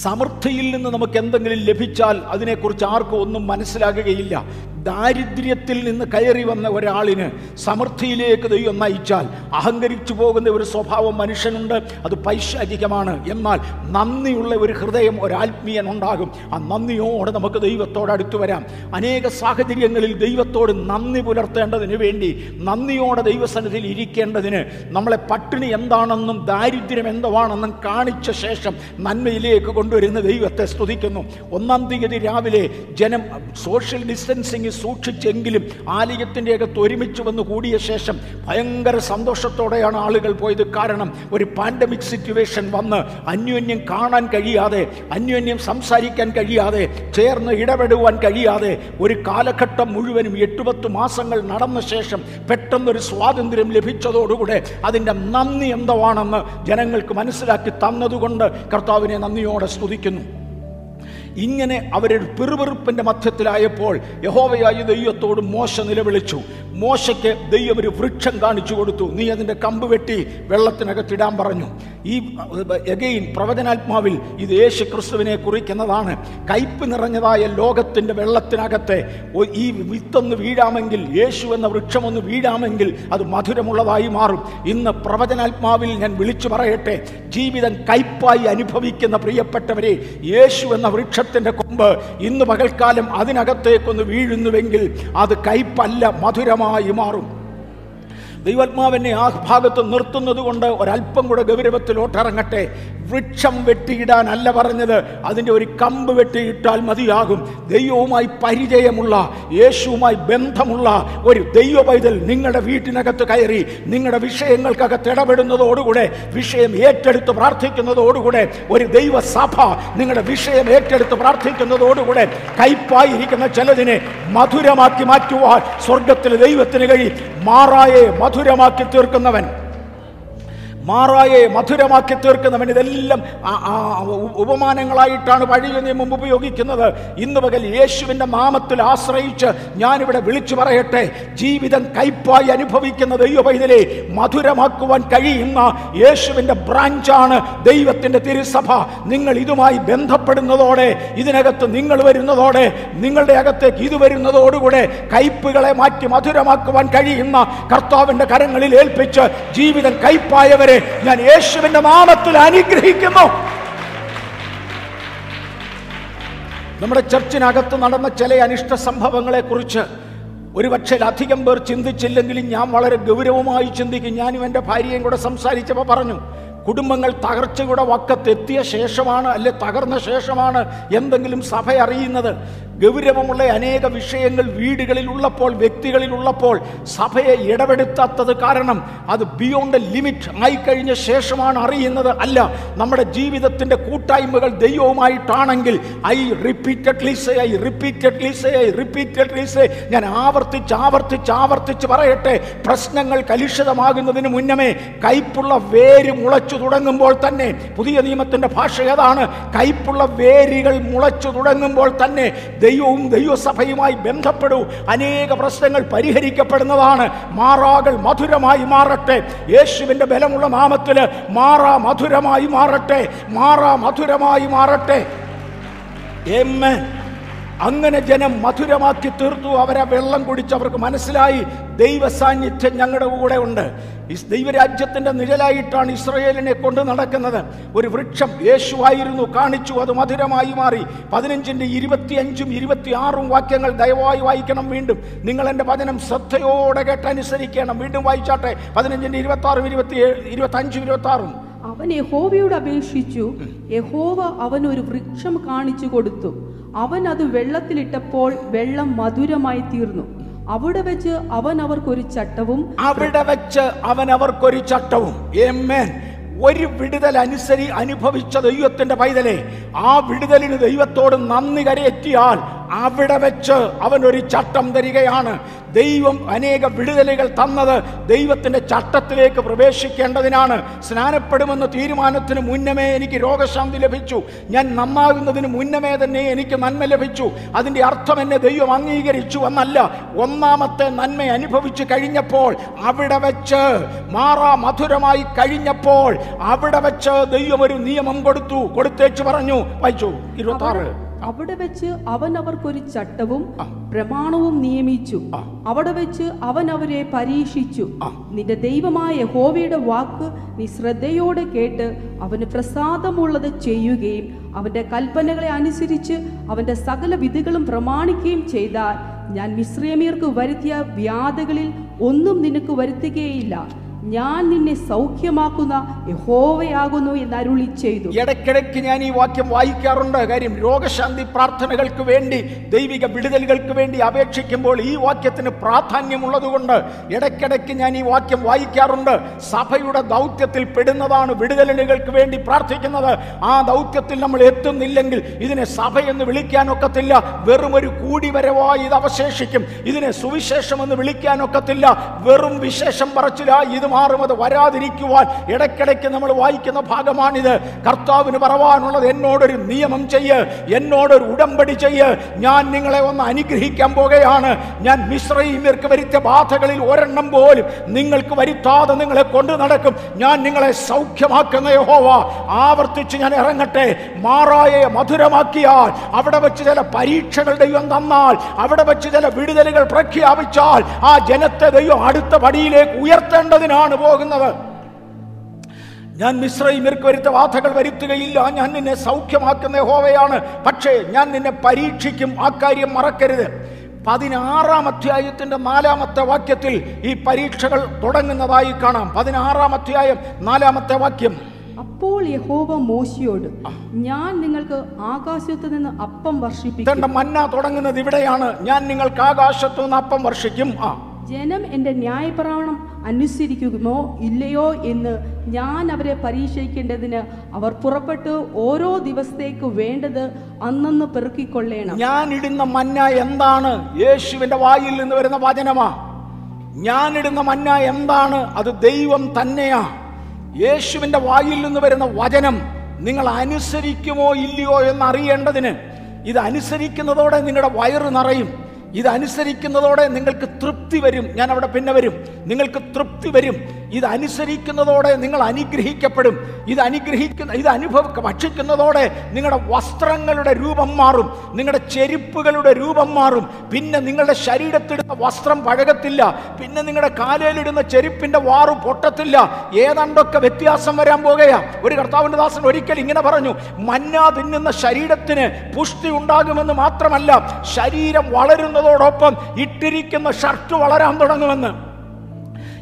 സമൃദ്ധിയിൽ നിന്ന് നമുക്ക് എന്തെങ്കിലും ലഭിച്ചാൽ അതിനെക്കുറിച്ച് ആർക്കും ഒന്നും മനസ്സിലാകുകയില്ല. ദാരിദ്ര്യത്തിൽ നിന്ന് കയറി വന്ന ഒരാളിന് സമൃദ്ധിയിലേക്ക് ദൈവം നയിച്ചാൽ അഹങ്കരിച്ചു പോകുന്ന ഒരു സ്വഭാവം മനുഷ്യനുണ്ട്. അത് പൈശാചികമാണ്. എന്നാൽ നന്ദിയുള്ള ഒരു ഹൃദയം ഒരാത്മീയൻ ഉണ്ടാകും ആ നന്ദിയോടെ നമുക്ക് ദൈവത്തോട് അടുത്തു വരാം. അനേക സാഹചര്യങ്ങളിൽ ദൈവത്തോട് നന്ദി പുലർത്തേണ്ടതിന് വേണ്ടി നന്ദിയോടെ ദൈവസന്നിധിയിൽ ഇരിക്കേണ്ടതിന് നമ്മളെ പട്ടിണി എന്താണെന്നും ദാരിദ്ര്യം എന്താണെന്നും കാണിച്ച ശേഷം നന്മയിലേക്ക് കൊണ്ടുവരുന്ന ദൈവത്തെ സ്തുതിക്കുന്നു. ഒന്നാം തീയതി രാവിലെ ജനം സോഷ്യൽ ഡിസ്റ്റൻസിങ് സൂക്ഷിച്ചെങ്കിലും ആലയത്തിന്റെ അകത്ത് ഒരുമിച്ച് വന്ന് കൂടിയ ശേഷം ഭയങ്കര സന്തോഷത്തോടെയാണ് ആളുകൾ പോയത്. കാരണം ഒരു പാൻഡമിക് സിറ്റുവേഷൻ വന്ന് അന്യോന്യം കാണാൻ കഴിയാതെ അന്യോന്യം സംസാരിക്കാൻ കഴിയാതെ ചേർന്ന് ഇടപെടുവാൻ കഴിയാതെ ഒരു കാലഘട്ടം മുഴുവനും എട്ടുപത്ത് മാസങ്ങൾ നടന്ന ശേഷം പെട്ടെന്നൊരു സ്വാതന്ത്ര്യം ലഭിച്ചതോടുകൂടെ അതിന്റെ നന്ദി എന്താണെന്ന് ജനങ്ങൾക്ക് മനസ്സിലാക്കി തന്നതുകൊണ്ട് കർത്താവിനെ നന്ദിയോടെ സ്തുതിക്കുന്നു. ഇങ്ങനെ അവരുടെ പിറുപിറുപ്പിന്റെ മധ്യത്തിലായപ്പോൾ യഹോവയായ ദൈവത്തോട് മോശ നിലവിളിച്ചു. മോശയ്ക്ക് ദൈവം ഒരു വൃക്ഷം കാണിച്ചു കൊടുത്തു. നീ അതിന്റെ കമ്പ് വെട്ടി വെള്ളത്തിനകത്തിടാൻ പറഞ്ഞു. ഈ എഗെയിൻ പ്രവചനാത്മാവിൽ ഇത് യേശു ക്രിസ്തുവിനെ കുറിക്കുന്നതാണ്. കയ്പ് നിറഞ്ഞതായ ലോകത്തിന്റെ വെള്ളത്തിനകത്തെ ഈ വിത്തൊന്ന് വീഴാമെങ്കിൽ യേശു എന്ന വൃക്ഷമൊന്ന് വീഴാമെങ്കിൽ അത് മധുരമുള്ളതായി മാറും. ഇന്ന് പ്രവചനാത്മാവിൽ ഞാൻ വിളിച്ചു പറയട്ടെ. ജീവിതം കയ്പായി അനുഭവിക്കുന്ന പ്രിയപ്പെട്ടവരെ യേശു എന്ന വൃക്ഷത്തിന്റെ കൊമ്പ് ഇന്ന് പകൽക്കാലം അതിനകത്തേക്കൊന്ന് വീഴുന്നുവെങ്കിൽ അത് കയ്പല്ല മധുരമായി മാറും. ദൈവാത്മാവിനെ ആ ഭാഗത്ത് നിർത്തുന്നത് കൊണ്ട് ഒരല്പം കൂടെ ഗൗരവത്തിലോട്ടിറങ്ങട്ടെ. വൃക്ഷം വെട്ടിയിടാനല്ല പറഞ്ഞത്. അതിന്റെ ഒരു കമ്പ് വെട്ടിയിട്ടാൽ മതിയാകും. ദൈവവുമായി പരിചയമുള്ള യേശുവുമായി ബന്ധമുള്ള ഒരു ദൈവ പൈതൽ നിങ്ങളുടെ വീട്ടിനകത്ത് കയറി നിങ്ങളുടെ വിഷയങ്ങൾക്കകത്ത് ഇടപെടുന്നതോടുകൂടെ വിഷയം ഏറ്റെടുത്ത് പ്രാർത്ഥിക്കുന്നതോടുകൂടെ ഒരു ദൈവസഭ നിങ്ങളുടെ വിഷയം ഏറ്റെടുത്ത് പ്രാർത്ഥിക്കുന്നതോടുകൂടെ കയ്പായിരിക്കുന്ന ചിലതിനെ മധുരമാക്കി മാറ്റുവാൻ സ്വർഗത്തിലെ ദൈവത്തിന് കഴിയും മാറായെ മധുരമാക്കി തീർക്കുന്നവൻ മാറായെ മധുരമാക്കി തീർക്കുന്നവൻ ഇതെല്ലാം ഉപമാനങ്ങളായിട്ടാണ് പഴയ നിയമം ഉപയോഗിക്കുന്നത്. ഇന്ന് പകൽ യേശുവിന്റെ നാമത്തിൽ ആശ്രയിച്ച് ഞാനിവിടെ വിളിച്ചു പറയട്ടെ. ജീവിതം കൈപ്പായി അനുഭവിക്കുന്ന ദൈവപൈതലെ മധുരമാക്കുവാൻ കഴിയുന്ന യേശുവിന്റെ ബ്രാഞ്ചാണ് ദൈവത്തിന്റെ തിരുസഭ. നിങ്ങൾ ഇതുമായി ബന്ധപ്പെടുന്നതോടെ ഇതിനകത്ത് നിങ്ങൾ വരുന്നതോടെ നിങ്ങളുടെ അകത്തേക്ക് ഇത് വരുന്നതോടുകൂടെ കയ്പുകളെ മാറ്റി മധുരമാക്കുവാൻ കഴിയുന്ന കർത്താവിന്റെ കരങ്ങളിൽ ഏൽപ്പിച്ച് ജീവിതം കയ്പായവരെ ഞാൻ യേശുവിന്റെ നാമത്തിൽ അനുഗ്രഹിക്കുന്നു. നമ്മുടെ ചർച്ചിനകത്ത് നടന്ന ചില അനിഷ്ട സംഭവങ്ങളെ കുറിച്ച് ഒരുപക്ഷെ അധികം പേർ ചിന്തിച്ചില്ലെങ്കിലും ഞാൻ വളരെ ഗൗരവമായി ചിന്തിക്കും. ഞാനും എന്റെ ഭാര്യയും കൂടെ സംസാരിച്ചപ്പോൾ പറഞ്ഞു കുടുംബങ്ങൾ തകർച്ചയുടെ വക്കത്തെത്തിയ ശേഷമാണ് അല്ലെ തകർന്ന ശേഷമാണ് എന്തെങ്കിലും സഭ അറിയുന്നത്? ഗൗരവമുള്ള അനേക വിഷയങ്ങൾ വീടുകളിൽ ഉള്ളപ്പോൾ വ്യക്തികളിൽ ഉള്ളപ്പോൾ സഭയെ ഇടപെടുത്താത്തത് കാരണം അത് ബിയോണ്ട് ലിമിറ്റ് ആയിക്കഴിഞ്ഞ ശേഷമാണ് അറിയുന്നത് അല്ല. നമ്മുടെ ജീവിതത്തിന്റെ കൂട്ടായ്മകൾ ദൈവവുമായിട്ടാണെങ്കിൽ I repeatedly say I repeatedly say I repeatedly say ഞാൻ ആവർത്തിച്ച് ആവർത്തിച്ച് ആവർത്തിച്ച് പറയട്ടെ. പ്രശ്നങ്ങൾ കലുഷിതമാകുന്നതിന് മുന്നമേ കയ്പുള്ള വേര് മുളച്ചു തുടങ്ങുമ്പോൾ തന്നെ പുതിയ നിയമത്തിന്റെ ഭാഷ ഏതാണ്? കയ്പുള്ള വേരുകൾ മുളച്ചു തുടങ്ങുമ്പോൾ തന്നെ ദൈവവും ദൈവസഭയുമായി ബന്ധപ്പെടൂ. അനേക പ്രശ്നങ്ങൾ പരിഹരിക്കപ്പെടുന്നതാണ്. മാറാകൾ മധുരമായി മാറട്ടെ. യേശുവിന്റെ ബലമുള്ള നാമത്തിൽ മാറാ മധുരമായി മാറട്ടെ. മാറാ മധുരമായി മാറട്ടെ. Amen. അങ്ങനെ ജനം മധുരമാക്കി തീർത്തു. അവരെ വെള്ളം കുടിച്ച് അവർക്ക് മനസ്സിലായി. ദൈവ സാന്നിധ്യം ഞങ്ങളുടെ കൂടെ ഉണ്ട്. ഈ ദൈവരാജ്യത്തിന്റെ നിഴലായിട്ടാണ് ഇസ്രയേലിനെ കൊണ്ട് നടക്കുന്നത്. ഒരു വൃക്ഷം യേശുവായിരുന്നു കാണിച്ചു അത് മധുരമായി മാറി. പതിനഞ്ചിന്റെ ഇരുപത്തിയഞ്ചും ഇരുപത്തിയാറും വാക്യങ്ങൾ ദയവായി വായിക്കണം വീണ്ടും. നിങ്ങൾ എന്റെ വചനം ശ്രദ്ധയോടെ കേട്ടനുസരിക്കണം വീണ്ടും വായിച്ചാട്ടെ. പതിനഞ്ചിന്റെ ഇരുപത്തി ആറും ഇരുപത്തി ഇരുപത്തി അഞ്ചും ഇരുപത്തി ആറും അവൻ യഹോവയോട് അപേക്ഷിച്ചു. യഹോവ അവൻ ഒരു വൃക്ഷം കാണിച്ചു കൊടുത്തു. അവൻ അത് വെള്ളത്തിലിട്ടപ്പോൾ വെള്ളം മധുരമായി തീർന്നു. അവിടെ വെച്ച് അവൻ അവർക്കൊരു ചട്ടവും അവിടെ വെച്ച് അവൻ അവർക്കൊരു ചട്ടവും Amen. ഒരു വിടുതൽ അനുസരി അനുഭവിച്ച ദൈവത്തിന്റെ പൈതലെ ആ വിടുതലിന് ദൈവത്തോട് നന്ദി കരയറ്റിയാൽ അവിടെ വെച്ച് അവൻ ഒരു ചട്ടം തരികയാണ്. ദൈവം അനേക വിടുതലുകൾ തന്നത് ദൈവത്തിന്റെ ചട്ടത്തിലേക്ക് പ്രവേശിക്കേണ്ടതിനാണ്. സ്നാനപ്പെടുമെന്ന തീരുമാനത്തിന് മുന്നമേ എനിക്ക് രോഗശാന്തി ലഭിച്ചു. ഞാൻ നന്നാകുന്നതിന് മുന്നമേ തന്നെ എനിക്ക് നന്മ ലഭിച്ചു. അതിന്റെ അർത്ഥം എന്നെ ദൈവം അംഗീകരിച്ചു എന്നല്ല. ഒന്നാമത്തെ നന്മ അനുഭവിച്ചു കഴിഞ്ഞപ്പോൾ അവിടെ വെച്ച് മാറാ മധുരമായി കഴിഞ്ഞപ്പോൾ അവിടെ വെച്ച് ദൈവം ഒരു നിയമം കൊടുത്തു. കൊടുത്തേച്ച് പറഞ്ഞു. വായിച്ചു ഇരുപത്തി അവിടെ വെച്ച് അവൻ അവർക്കൊരു ചട്ടവും പ്രമാണവും നിയമിച്ചു. അവിടെ വെച്ച് അവൻ അവരെ പരീക്ഷിച്ചു. നിന്റെ ദൈവമായ യഹോവയുടെ വാക്ക് നീ ശ്രദ്ധയോടെ കേട്ട് അവന് പ്രസാദമുള്ളത് ചെയ്യുകയും അവന്റെ കൽപ്പനകളെ അനുസരിച്ച് അവന്റെ സകല വിധികളും പ്രമാണിക്കുകയും ചെയ്താൽ ഞാൻ മിശ്രമീർക്ക് വരുത്തിയ വ്യാധികളിൽ ഒന്നും നിനക്ക് വരുത്തുകയില്ല. ഞാൻ നിന്നെ സൗഖ്യമാക്കുന്ന യഹോവയാകുന്നു എന്ന് അരുളി ചെയ്തു. ഇടയ്ക്കിടയ്ക്ക് ഞാൻ ഈ വാക്യം വായിക്കാറുണ്ട്. കാര്യം രോഗശാന്തി പ്രാർത്ഥനകൾക്ക് വേണ്ടി ദൈവിക വിടുതലുകൾക്ക് വേണ്ടി അപേക്ഷിക്കുമ്പോൾ ഈ വാക്യത്തിന് പ്രാധാന്യമുള്ളതുകൊണ്ട് ഇടയ്ക്കിടയ്ക്ക് ഞാൻ ഈ വാക്യം വായിക്കാറുണ്ട്. സഭയുടെ ദൗത്യത്തിൽ പെടുന്നതാണ് വിടുതലുകൾക്ക് വേണ്ടി പ്രാർത്ഥിക്കുന്നത്. ആ ദൗത്യത്തിൽ നമ്മൾ എത്തുന്നില്ലെങ്കിൽ ഇതിനെ സഭ എന്ന് വിളിക്കാനൊക്കത്തില്ല. വെറും ഒരു കൂടിവരവായി ഇത് അവശേഷിക്കും. ഇതിനെ സുവിശേഷം എന്ന് വിളിക്കാനൊക്കത്തില്ല. വെറും വിശേഷം പറച്ചിലായി ഇത് മാറും അത് വരാതിരിക്കുവാൻ ഇടയ്ക്കിടയ്ക്ക് നമ്മൾ വായിക്കുന്ന ഭാഗമാണിത്. കർത്താവിന് പറവാനുള്ളത് എന്നോടൊരു നിയമം ചെയ്യ് എന്നോടൊരു ഉടമ്പടി ചെയ്യ്. ഞാൻ നിങ്ങളെ ഒന്ന് അനുഗ്രഹിക്കാൻ പോകുകയാണ് ഞാൻ മിശ്രീമ്യർക്ക് വരുത്തിയ ബാധകളിൽ ഒരെണ്ണം പോലും നിങ്ങൾക്ക് വരുത്താതെ നിങ്ങളെ കൊണ്ടു നടക്കും. ഞാൻ നിങ്ങളെ സൗഖ്യമാക്കുന്ന യഹോവ ആവർത്തിച്ച് ഞാൻ ഇറങ്ങട്ടെ. മാറായെ മധുരമാക്കിയാൽ അവിടെ വെച്ച് ചില പരീക്ഷകളുടെ ദൈവം തന്നാൽ അവിടെ വെച്ച് ചില വിടുതലുകൾ പ്രഖ്യാപിച്ചാൽ ആ ജനത്തെ ദൈവം അടുത്ത പടിയിലേക്ക് ഉയർത്തേണ്ടതിനാണ് പോകുന്നത്. ഞാൻ മിശ്രൈമിർക്ക് വരുത്ത ബാധകൾ വരുത്തുകയില്ല. ഞാൻ നിന്നെ സൗഖ്യമാക്കുന്ന ഹോവയാണ് പക്ഷേ ഞാൻ നിന്നെ പരീക്ഷിക്കും. ആ കാര്യം മറക്കരുത്. പതിനാറാം അധ്യായത്തിന്റെ നാലാമത്തെ വാക്യത്തിൽ ഈ പരീക്ഷകൾ തുടങ്ങുന്നതായി കാണാം. പതിനാറാം അധ്യായം നാലാമത്തെ വാക്യം. അപ്പോൾ യഹോവ മോശിയോട് ഞാൻ നിങ്ങൾക്ക് ആകാശത്തു നിന്ന് അപ്പം വർഷിപ്പിക്കും. മന്ന തുടങ്ങുന്നത് ഇവിടെയാണ്. ഞാൻ നിങ്ങൾക്ക് ആകാശത്തു നിന്ന് അപ്പം വർഷിക്കും. ജനം എന്റെ ന്യായപ്രമാണം അനുസരിക്കുമോ ഇല്ലയോ എന്ന് ഞാൻ അവരെ പരീക്ഷിക്കേണ്ടതിന് അവർ പുറപ്പെട്ട് ഓരോ ദിവസത്തേക്ക് വേണ്ടത് അന്നന്ന് പെറുക്കിക്കൊള്ളേണം. ഞാൻ ഇടുന്ന മന്ന എന്താണ്? യേശുവിന്റെ വായിൽ നിന്ന് വരുന്ന വചനമാ. ഞാൻ ഇടുന്ന മന്ന എന്താണ്? അത് ദൈവം തന്നെയാ. യേശുവിന്റെ വായിൽ നിന്ന് വരുന്ന വചനം നിങ്ങൾ അനുസരിക്കുമോ ഇല്ലയോ എന്ന് അറിയേണ്ടതിന് ഇത് അനുസരിക്കുന്നതോടെ നിങ്ങളുടെ വയറ് നിറയും. ഇത് അനുസരിക്കുന്നതോടെ നിങ്ങൾക്ക് തൃപ്തി വരും. ഞാൻ അവിടെ പിന്നെ വരും. നിങ്ങൾക്ക് തൃപ്തി വരും. ഇത് അനുസരിക്കുന്നതോടെ നിങ്ങൾ അനുഗ്രഹിക്കപ്പെടും. ഇത് അനുഗ്രഹിക്കുന്ന ഇത് അനുഭവ ഭക്ഷിക്കുന്നതോടെ നിങ്ങളുടെ വസ്ത്രങ്ങളുടെ രൂപം മാറും. നിങ്ങളുടെ ചെരുപ്പുകളുടെ രൂപം മാറും. പിന്നെ നിങ്ങളുടെ ശരീരത്തിടുന്ന വസ്ത്രം പഴകത്തില്ല. പിന്നെ നിങ്ങളുടെ കാലയിലിടുന്ന ചെരുപ്പിന്റെ വാറ് പൊട്ടത്തില്ല. ഏതാണ്ടൊക്കെ വ്യത്യാസം വരാൻ പോകുകയാ. ഒരു കർത്താവിന്റെ ദാസൻ ഒരിക്കൽ ഇങ്ങനെ പറഞ്ഞു മഞ്ഞ തിന്നുന്ന ശരീരത്തിന് പുഷ്ടി ഉണ്ടാകുമെന്ന് മാത്രമല്ല ശരീരം വളരുന്നതോടൊപ്പം ഇട്ടിരിക്കുന്ന ഷർട്ട് വളരാൻ തുടങ്ങുമെന്ന്.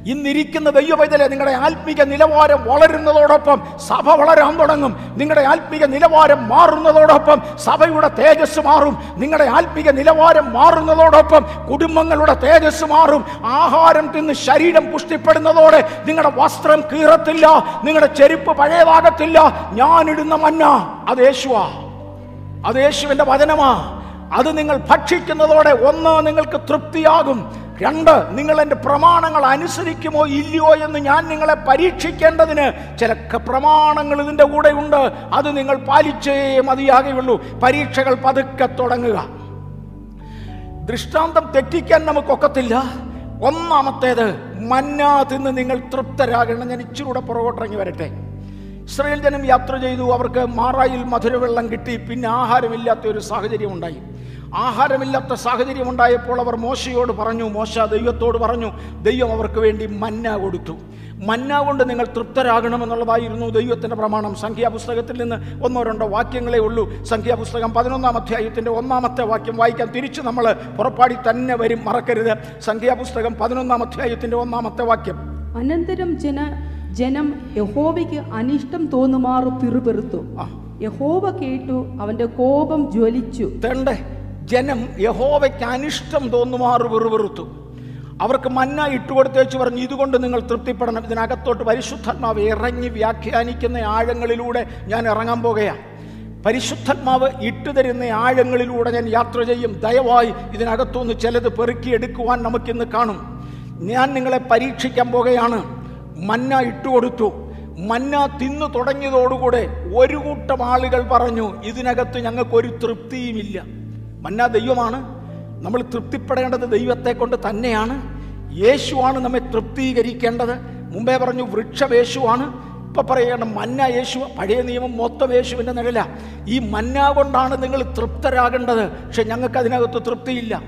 ഇന്നിരിക്കുന്ന ദൈവവൈതലെ നിങ്ങളുടെ ആത്മീക നിലവാരം വളരുന്നതോടൊപ്പം സഭ വളരാൻ തുടങ്ങും. നിങ്ങളുടെ ആത്മീക നിലവാരം മാറുന്നതോടൊപ്പം സഭയുടെ തേജസ് മാറും. നിങ്ങളുടെ ആത്മീക നിലവാരം മാറുന്നതോടൊപ്പം കുടുംബങ്ങളുടെ തേജസ് മാറും. ആഹാരം തിന്ന് ശരീരം പുഷ്ടിപ്പെടുന്നതോടെ നിങ്ങളുടെ വസ്ത്രം കീറത്തില്ല. നിങ്ങളുടെ ചെരുപ്പ് പഴയതാകത്തില്ല. ഞാനിടുന്ന മന്ന അത് യേശുവാ. അത് വചനമാ. അത് നിങ്ങൾ ഭക്ഷിക്കുന്നതോടെ ഒന്ന് നിങ്ങൾക്ക് തൃപ്തിയാകും. രണ്ട് നിങ്ങൾ എന്റെ പ്രമാണങ്ങൾ അനുസരിക്കുമോ ഇല്ലയോ എന്ന് ഞാൻ നിങ്ങളെ പരീക്ഷിക്കേണ്ടതിന് ചില പ്രമാണങ്ങൾ ഇതിന്റെ കൂടെ ഉണ്ട്. അത് നിങ്ങൾ പാലിച്ചേ മതിയാകുള്ളൂ പരീക്ഷകൾ പതുക്കെ തുടങ്ങുക. ദൃഷ്ടാന്തം തെറ്റിക്കാൻ നമുക്കൊക്കത്തില്ല. ഒന്നാമത്തേത് മന്നാ തിന്ന് നിങ്ങൾ തൃപ്തരാകണം. ഞാൻ ഇച്ചിരി കൂടെ പുറകോട്ടിറങ്ങി വരട്ടെ. ഇസ്രയേൽ ജനം യാത്ര ചെയ്തു. അവർക്ക് മാറായിൽ മധുരവെള്ളം കിട്ടി. പിന്നെ ആഹാരമില്ലാത്ത ഒരു സാഹചര്യം ഉണ്ടായി ആഹാരമില്ലാത്ത സാഹചര്യം ഉണ്ടായപ്പോൾ അവർ മോശയോട് പറഞ്ഞു മോശ ദൈവത്തോട് പറഞ്ഞു ദൈവം അവർക്ക് വേണ്ടി മന്ന കൊടുത്തു. മന്ന കൊണ്ട് നിങ്ങൾ തൃപ്തരാകണമെന്നുള്ളതായിരുന്നു ദൈവത്തിന്റെ പ്രമാണം. സംഖ്യാപുസ്തകത്തിൽ നിന്ന് ഒന്നോ രണ്ടോ വാക്യങ്ങളേ ഉള്ളൂ. സംഖ്യാപുസ്തകം പതിനൊന്നാം അധ്യായത്തിന്റെ ഒന്നാമത്തെ വാക്യം വായിക്കാൻ തിരിച്ച് നമ്മൾ പുറപ്പാടി തന്നെ വരും. മറക്കരുത്. സംഖ്യാപുസ്തകം പതിനൊന്നാം അധ്യായത്തിന്റെ ഒന്നാമത്തെ വാക്യം. അനന്തരം ജന ജനം യഹോവയ്ക്ക് അനിഷ്ടം തോന്നുമാറു പിറുപെറുത്തു. യഹോബ യഹോവ കേട്ടു അവന്റെ കോപം ജ്വലിച്ചു. തേണ്ടേ ജനം യഹോവയ്ക്ക് അനിഷ്ടം തോന്നുമാറു പിറുപെറുത്തു. അവർക്ക് മന്ന ഇട്ടുകൊടുത്തേച്ച് പറഞ്ഞു ഇതുകൊണ്ട് നിങ്ങൾ തൃപ്തിപ്പെടണം. ഇതിനകത്തോട്ട് പരിശുദ്ധാത്മാവ് ഇറങ്ങി വ്യാഖ്യാനിക്കുന്ന ആഴങ്ങളിലൂടെ ഞാൻ ഇറങ്ങാൻ പോകുകയാണ് പരിശുദ്ധാത്മാവ് ഇട്ടുതരുന്ന ആഴങ്ങളിലൂടെ ഞാൻ യാത്ര ചെയ്യും. ദയവായി ഇതിനകത്തുനിന്ന് ചിലത് പെറുക്കിയെടുക്കുവാൻ നമുക്കിന്ന് കാണും. ഞാൻ നിങ്ങളെ പരീക്ഷിക്കാൻ പോകുകയാണ്. മന്ന ഇട്ടുകൊടുത്തു മന്ന തിന്നു തുടങ്ങിയതോടുകൂടെ ഒരു കൂട്ടം ആളുകൾ പറഞ്ഞു ഇതിനകത്ത് ഞങ്ങൾക്കൊരു തൃപ്തിയുമില്ല. മന്ന ദൈവമാണ്. നമ്മൾ തൃപ്തിപ്പെടേണ്ടത് ദൈവത്തെ കൊണ്ട് തന്നെയാണ്. യേശുവാണ് നമ്മെ തൃപ്തീകരിക്കേണ്ടത്. മുമ്പേ പറഞ്ഞു വൃക്ഷം യേശുവാണ് ഇപ്പൊ പറയണം മന്ന യേശു പഴയ നിയമം മൊത്തം യേശുവിന്റെ നിഴല. ഈ മന്ന കൊണ്ടാണ് നിങ്ങൾ തൃപ്തരാകേണ്ടത്. പക്ഷെ ഞങ്ങൾക്ക് അതിനകത്ത് തൃപ്തിയില്ല.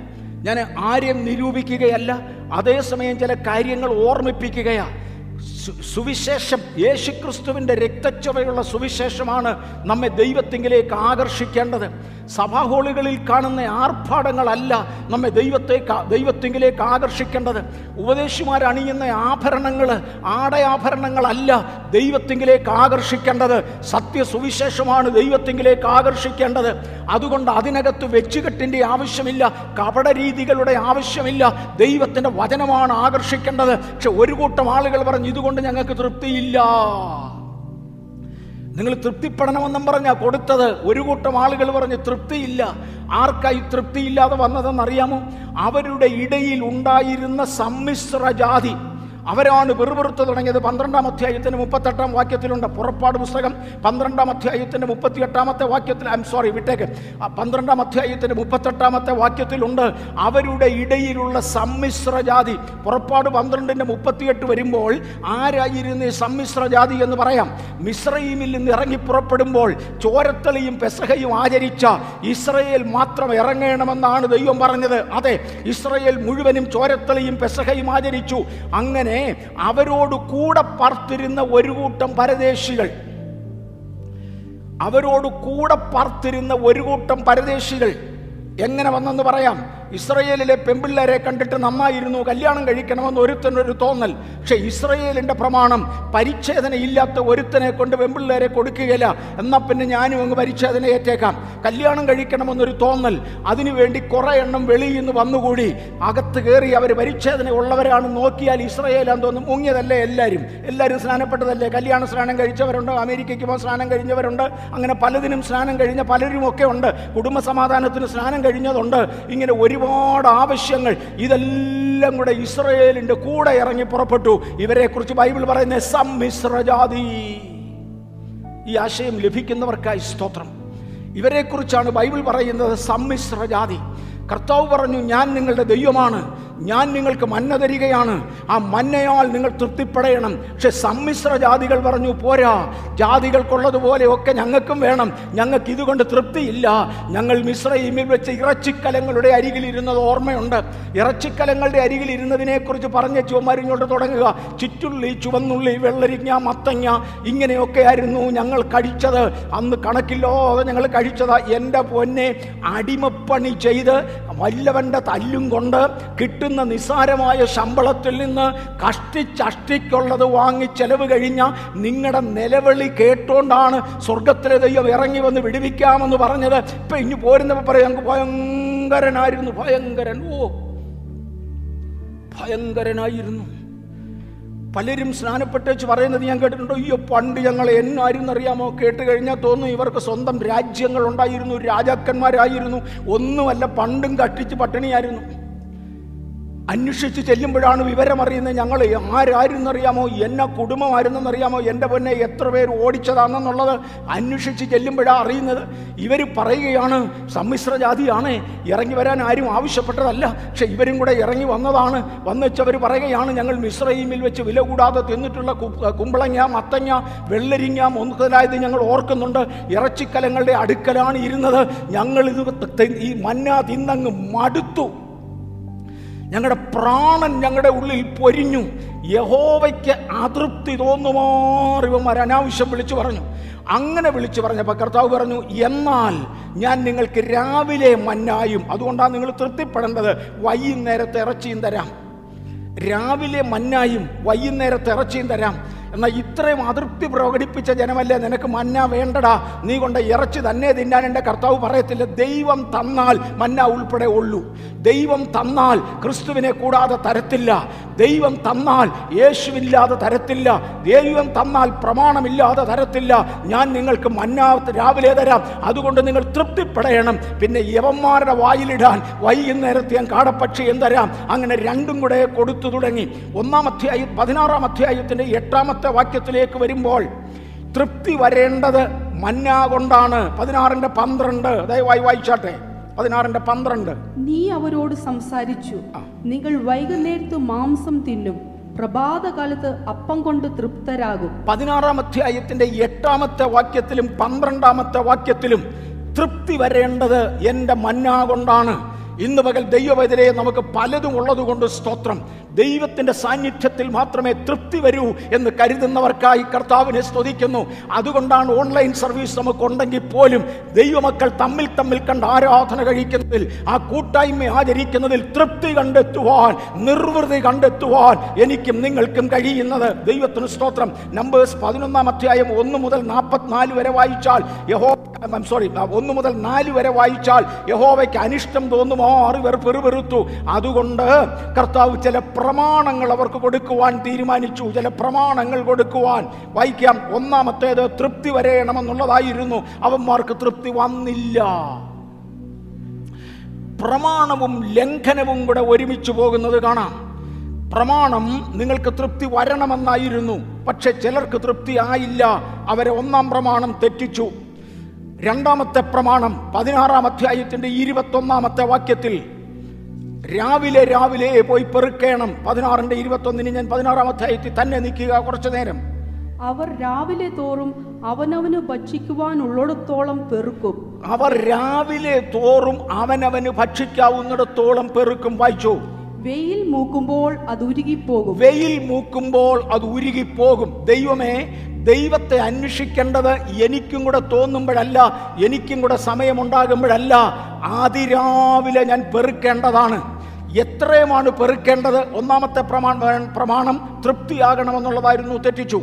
ഞാൻ ആരെയും നിരൂപിക്കുകയല്ല. അതേസമയം ചില കാര്യങ്ങൾ ഓർമ്മിപ്പിക്കുകയാ. സു- much. സുവിശേഷം. യേശുക്രിസ്തുവിന്റെ രക്തച്ചുവയുള്ള സുവിശേഷമാണ് നമ്മെ ദൈവത്തിങ്കിലേക്ക് ആകർഷിക്കേണ്ടത്. സഭാഹോളികളിൽ കാണുന്ന ആർഭാടങ്ങളല്ല നമ്മെ ദൈവത്തെ ദൈവത്തിങ്കിലേക്ക് ആകർഷിക്കേണ്ടത്. ഉപദേശിമാർ അണിയുന്ന ആഭരണങ്ങൾ ആടയാഭരണങ്ങളല്ല ദൈവത്തിങ്കിലേക്ക് ആകർഷിക്കേണ്ടത്. സത്യ സുവിശേഷമാണ് ദൈവത്തിങ്കിലേക്ക് ആകർഷിക്കേണ്ടത്. അതുകൊണ്ട് അതിനകത്ത് വെച്ചുകെട്ടിന്റെ ആവശ്യമില്ല കപട രീതികളുടെ ആവശ്യമില്ല. ദൈവത്തിന്റെ വചനമാണ് ആകർഷിക്കേണ്ടത്. പക്ഷെ ഒരു കൂട്ടം ആളുകൾ പറഞ്ഞു ഇതുകൊണ്ട് ഞങ്ങൾക്ക് തൃപ്തിയില്ല. നിങ്ങൾ തൃപ്തിപ്പെടണമെന്നും പറഞ്ഞ കൊടുത്തത്. ഒരു കൂട്ടം ആളുകൾ പറഞ്ഞ് തൃപ്തിയില്ല. ആർക്കായി തൃപ്തിയില്ലാതെ വന്നതെന്നറിയാമോ? അവരുടെ ഇടയിൽ ഉണ്ടായിരുന്ന സമ്മിശ്ര ജാതി അവരാണ് വെറുപെറുത്ത് തുടങ്ങിയത്. പന്ത്രണ്ടാം അധ്യായത്തിന്റെ മുപ്പത്തെട്ടാം വാക്യത്തിലുണ്ട്. പുറപ്പാട് പുസ്തകം പന്ത്രണ്ടാം അധ്യായത്തിന്റെ മുപ്പത്തിയെട്ടാമത്തെ വാക്യത്തിൽ ഐ എം സോറി വിട്ടേക്ക് പന്ത്രണ്ടാം അധ്യായത്തിന്റെ മുപ്പത്തെട്ടാമത്തെ വാക്യത്തിലുണ്ട്. അവരുടെ ഇടയിലുള്ള സമ്മിശ്ര ജാതി. പുറപ്പാട് പന്ത്രണ്ടിന്റെ മുപ്പത്തിയെട്ട് വരുമ്പോൾ ആരായിരുന്നു സമ്മിശ്ര ജാതി എന്ന് പറയാം. മിശ്രയിമിൽ നിന്ന് ഇറങ്ങി പുറപ്പെടുമ്പോൾ ചോരത്തളിയും പെസഹയും ആചരിച്ച ഇസ്രയേൽ മാത്രം ഇറങ്ങണമെന്നാണ് ദൈവം പറഞ്ഞത്. അതെ ഇസ്രയേൽ മുഴുവനും ചോരത്തളിയും പെസഹയും ആചരിച്ചു. അങ്ങനെ അവരോട് കൂടെ പാർത്തിരുന്ന ഒരു കൂട്ടം പരദേശികൾ. അവരോട് കൂടെ പാർത്തിരുന്ന ഒരു കൂട്ടം പരദേശികൾ. എങ്ങനെ വന്നെന്ന് പറയാം? ഇസ്രയേലിലെ പെമ്പിള്ളേരെ കണ്ടിട്ട് നന്നായിരുന്നു കല്യാണം കഴിക്കണമെന്ന് ഒരുത്തനൊരു തോന്നൽ. പക്ഷേ ഇസ്രയേലിന്റെ പ്രമാണം പരിച്ഛേദന ഇല്ലാത്ത ഒരുത്തനെ കൊണ്ട് പെമ്പിള്ളേരെ കൊടുക്കുകയില്ല. എന്നാൽ പിന്നെ ഞാനും അങ്ങ് പരിച്ഛേദന ഏറ്റേക്കാം. കല്യാണം കഴിക്കണമെന്നൊരു തോന്നൽ. അതിനുവേണ്ടി കുറേ എണ്ണം വെളിയിൽ നിന്ന് വന്നുകൂടി. അകത്ത് കയറി അവർ പരിച്ഛേദന ഉള്ളവരാണ്. നോക്കിയാൽ ഇസ്രയേലാന്ന് തോന്നും മുങ്ങിയതല്ലേ എല്ലാവരും എല്ലാവരും സ്നാനപ്പെട്ടതല്ലേ? കല്യാണ സ്നാനം കഴിച്ചവരുണ്ട്? അമേരിക്കയ്ക്ക് പോകാൻ സ്നാനം കഴിഞ്ഞവരുണ്ട്? അങ്ങനെ പലതിനും സ്നാനം കഴിഞ്ഞ പലരും ഒക്കെ ഉണ്ട്. കുടുംബ സമാധാനത്തിന് സ്നാനം കഴിഞ്ഞതുണ്ട്. ഇങ്ങനെ ഒരുപാട് ആവശ്യങ്ങൾ ഇതെല്ലാം കൂടെ ഇസ്രയേലിന്റെ കൂടെ ഇറങ്ങി പുറപ്പെട്ടു. ഇവരെ കുറിച്ച് ബൈബിൾ പറയുന്ന സമ്മിശ്രജാതി ഈ ആശയം ലഭിക്കുന്നവർക്കായി സ്തോത്രം. ഇവരെക്കുറിച്ചാണ് ബൈബിൾ പറയുന്നത് സമ്മിശ്രജാതി കർത്താവ് പറഞ്ഞു ഞാൻ നിങ്ങളുടെ ദൈവമാണ്. ഞാൻ നിങ്ങൾക്ക് മന്ന തരികയാണ്. ആ മന്നയാൽ നിങ്ങൾ തൃപ്തിപ്പെടയണം പക്ഷെ സമ്മിശ്ര ജാതികൾ പറഞ്ഞു പോരാ ജാതികൾക്കുള്ളതുപോലെ ഒക്കെ ഞങ്ങൾക്കും വേണം. ഞങ്ങൾക്ക് ഇതുകൊണ്ട് തൃപ്തിയില്ല. ഞങ്ങൾ മിശ്രയിമിൽ വെച്ച് ഇറച്ചിക്കലങ്ങളുടെ അരികിൽ ഇരുന്നത് ഓർമ്മയുണ്ട്. ഇറച്ചിക്കലങ്ങളുടെ അരികിൽ ഇരുന്നതിനെക്കുറിച്ച് പറഞ്ഞ ചുവമരിഞ്ഞോട്ട് തുടങ്ങുക. ചുറ്റുള്ളി ചുവന്നുള്ളി വെള്ളരിങ്ങ മത്തങ്ങ ഇങ്ങനെയൊക്കെ ആയിരുന്നു ഞങ്ങൾ കഴിച്ചത് അന്ന് കണക്കില്ലാതെ ഞങ്ങൾ കഴിച്ചത്. എന്റെ പൊന്നെ അടിമപ്പണി ചെയ്ത് വല്ലവന്റെ തല്ലും കൊണ്ട് കിട്ടുന്ന നിസ്സാരമായ ശമ്പളത്തിൽ നിന്ന് കഷ്ടിച്ചഷ്ടിക്കുള്ളത് വാങ്ങി ചെലവ് കഴിഞ്ഞ നിങ്ങളുടെ നിലവിളി കേട്ടോണ്ടാണ് സ്വർഗത്തിലെ ദൈവം ഇറങ്ങി വന്ന് വിടുവിക്കാമെന്ന് പറഞ്ഞത്. ഇപ്പൊ ഇനി പോരുന്നപ്പോൾ പറയാം ഞങ്ങൾക്ക് ഭയങ്കരനായിരുന്നു ഭയങ്കരൻ. ഓ ഭയങ്കരനായിരുന്നു. പലരും സ്നാനപ്പെട്ട് വെച്ച് പറയുന്നത് ഞാൻ കേട്ടിട്ടുണ്ടോ. അയ്യോ പണ്ട് ഞങ്ങൾ എന്നായിരുന്നു അറിയാമോ കേട്ട് കഴിഞ്ഞാൽ തോന്നുന്നു ഇവർക്ക് സ്വന്തം രാജ്യങ്ങൾ ഉണ്ടായിരുന്നു രാജാക്കന്മാരായിരുന്നു. ഒന്നുമല്ല പണ്ടും കട്ടിച്ച് പട്ടിണിയായിരുന്നു. അന്വേഷിച്ച് ചെല്ലുമ്പോഴാണ് വിവരം അറിയുന്നത്. ഞങ്ങൾ ആരായിരുന്നറിയാമോ? എന്നെ കുടുംബമായിരുന്നെന്നറിയാമോ എന്റെ പൊന്നെ എത്ര പേര് ഓടിച്ചതാണെന്നുള്ളത് അന്വേഷിച്ച് ചെല്ലുമ്പോഴാണ് അറിയുന്നത്. ഇവർ പറയുകയാണ് സമ്മിശ്ര ജാതിയാണ് ഇറങ്ങി വരാൻ ആരും ആവശ്യപ്പെട്ടതല്ല. പക്ഷെ ഇവരും കൂടെ ഇറങ്ങി വന്നതാണ്. വന്നുവെച്ചവർ പറയുകയാണ് ഞങ്ങൾ മിശ്രയിമിൽ വെച്ച് വില കൂടാതെ തിന്നിട്ടുള്ള കുമ്പളങ്ങ മത്തങ്ങ വെള്ളരിങ്ങ മുതലായത് ഞങ്ങൾ ഓർക്കുന്നുണ്ട്. ഇറച്ചിക്കലങ്ങളുടെ അടുക്കലാണ് ഇരുന്നത്. ഞങ്ങളിത് ഈ മന്ന തിന്നങ്ങ് മടുത്തു. ഞങ്ങളുടെ പ്രാണൻ ഞങ്ങളുടെ ഉള്ളിൽ പൊരിഞ്ഞു. യഹോവയ്ക്ക് അതൃപ്തി തോന്നുമാർ ഇവന്മാർ അനാവശ്യം വിളിച്ചു പറഞ്ഞു. അങ്ങനെ വിളിച്ചു പറഞ്ഞപ്പോൾ കർത്താവ് പറഞ്ഞു എന്നാൽ ഞാൻ നിങ്ങൾക്ക് രാവിലെ മന്നായും അതുകൊണ്ടാണ് നിങ്ങൾ തൃപ്തിപ്പെടേണ്ടത് വൈകുന്നേരത്തെ ഇറച്ചിയും തരാം. രാവിലെ മന്നായും വൈകുന്നേരത്തെ ഇറച്ചിയും തരാം. എന്നാൽ ഇത്രയും അതൃപ്തി പ്രകടിപ്പിച്ച ജനമല്ലേ നിനക്ക് മന്ന വേണ്ടടാ? നീ കൊണ്ട് ഇറച്ചി തന്നെ തിന്നാൻ എന്റെ കർത്താവ് പറയത്തില്ല. ദൈവം തന്നാൽ മന്ന ഉൾപ്പെടെ ഉള്ളൂ. ദൈവം തന്നാൽ ക്രിസ്തുവിനെ കൂടാതെ തരത്തില്ല. ദൈവം തന്നാൽ യേശുവില്ലാതെ തരത്തില്ല. ദൈവം തന്നാൽ പ്രമാണമില്ലാതെ തരത്തില്ല. ഞാൻ നിങ്ങൾക്ക് മന്ന രാവിലെ തരാം. അതുകൊണ്ട് നിങ്ങൾ തൃപ്തിപ്പെടണം. പിന്നെ യവന്മാരുടെ വായിലിടാൻ വൈകുന്നേരത്തെ ഞാൻ കാടപ്പക്ഷി എന്തരാം അങ്ങനെ രണ്ടും കൂടെ കൊടുത്തു തുടങ്ങി. ഒന്നാം അധ്യായം പതിനാറാം അധ്യായത്തിന്റെ എട്ടാമത്തെ വാക്യത്തിലേക്ക് വരുമ്പോൾ തൃപ്തി വരേണ്ടത് മന്ന കൊണ്ടാണ്. പതിനാറിന്റെ പന്ത്രണ്ട്. ദയവായി വായിച്ചാട്ടെ. പതിനാറിന്റെ പന്ത്രണ്ട്. നീ അവരോട് സംസാരിച്ചു. നിങ്ങൾ വൈകുന്നേരത്ത് മാംസം തിന്നും. പ്രഭാതകാലത്ത് അപ്പം കൊണ്ട് തൃപ്തരാകും. പതിനാറാം അധ്യായത്തിന്റെ എട്ടാമത്തെ വാക്യത്തിലും പന്ത്രണ്ടാമത്തെ വാക്യത്തിലും തൃപ്തി വരേണ്ടത് എന്റെ മന്ന കൊണ്ടാണ്. ഇന്ന് പകൽ ദൈവവേദനയെ നമുക്ക് പലതും ഉള്ളതുകൊണ്ട് സ്തോത്രം. ദൈവത്തിന്റെ സാന്നിധ്യത്തിൽ മാത്രമേ തൃപ്തി വരൂ എന്ന് കരുതുന്നവർക്കായി കർത്താവിനെ സ്തുതിക്കുന്നു. അതുകൊണ്ടാണ് ഓൺലൈൻ സർവീസ് നമുക്കുണ്ടെങ്കിൽ പോലും ദൈവമക്കൾ തമ്മിൽ തമ്മിൽ കണ്ട് ആരാധന കഴിക്കുന്നതിൽ ആ കൂട്ടായ്മ ആചരിക്കുന്നതിൽ തൃപ്തി കണ്ടെത്തുവാൻ നിർവൃതി കണ്ടെത്തുവാൻ എനിക്കും നിങ്ങൾക്കും കഴിയുന്നത്. ദൈവത്തിന് സ്തോത്രം. നമ്പേഴ്സ് പതിനൊന്നാം അധ്യായം ഒന്ന് മുതൽ നാൽപ്പത്തിനാല് വരെ വായിച്ചാൽ യഹോ സോറി ഒന്ന് മുതൽ നാല് വരെ വായിച്ചാൽ യഹോവയ്ക്ക് അനിഷ്ടം തോന്നുമോ? അറിവർ പെറുപെരുത്തു അതുകൊണ്ട് കർത്താവ് ചില പ്രമാണങ്ങൾ അവർക്ക് കൊടുക്കുവാൻ തീരുമാനിച്ചു. ചില പ്രമാണങ്ങൾ കൊടുക്കുവാൻ വായിക്കാം. ഒന്നാമത്തേത് തൃപ്തി വരയണമെന്നുള്ളതായിരുന്നു അവന്മാർക്ക് തൃപ്തി വന്നില്ല. പ്രമാണവും ലംഘനവും കൂടെ ഒരുമിച്ച് പോകുന്നത് കാണാം. പ്രമാണം നിങ്ങൾക്ക് തൃപ്തി വരണമെന്നായിരുന്നു. പക്ഷെ ചിലർക്ക് തൃപ്തി ആയില്ല. അവരെ ഒന്നാം പ്രമാണം തെറ്റിച്ചു. രണ്ടാമത്തെ പ്രമാണം പതിനാറാം അധ്യായത്തിന്റെ ഇരുപത്തൊന്നാമത്തെ വാക്യത്തിൽ രാവിലെ രാവിലെ പോയി പെറുക്കേണം. പതിനാറിന്റെ ഇരുപത്തൊന്നിന് ഞാൻ പതിനാറാം അധ്യായത്തിൽ തന്നെ നിൽക്കുക കുറച്ചു നേരം. അവർ രാവിലെ തോറും അവനവന് ഭക്ഷിക്കുവാനുള്ളിടത്തോളം പെറുക്കും. അവർ രാവിലെ തോറും അവനവന് ഭക്ഷിക്കാവുന്നിടത്തോളം പെറുക്കും. വായിച്ചു. വെയിൽ മൂക്കുമ്പോൾ അത് ഉരുകിപ്പോകും. വെയിൽ മൂക്കുമ്പോൾ അത് ഉരുകിപ്പോകും. ദൈവമേ ദൈവത്തെ അന്വേഷിക്കേണ്ടത് എനിക്കും കൂടെ തോന്നുമ്പോഴല്ല എനിക്കും കൂടെ സമയമുണ്ടാകുമ്പോഴല്ല. ആതിരാവിലെ ഞാൻ പെറുക്കേണ്ടതാണ്. എത്രയുമാണ് പെറുക്കേണ്ടത്? ഒന്നാമത്തെ പ്രമാണ പ്രമാണം തൃപ്തിയാകണമെന്നുള്ളതായിരുന്നു തെറ്റിച്ചു.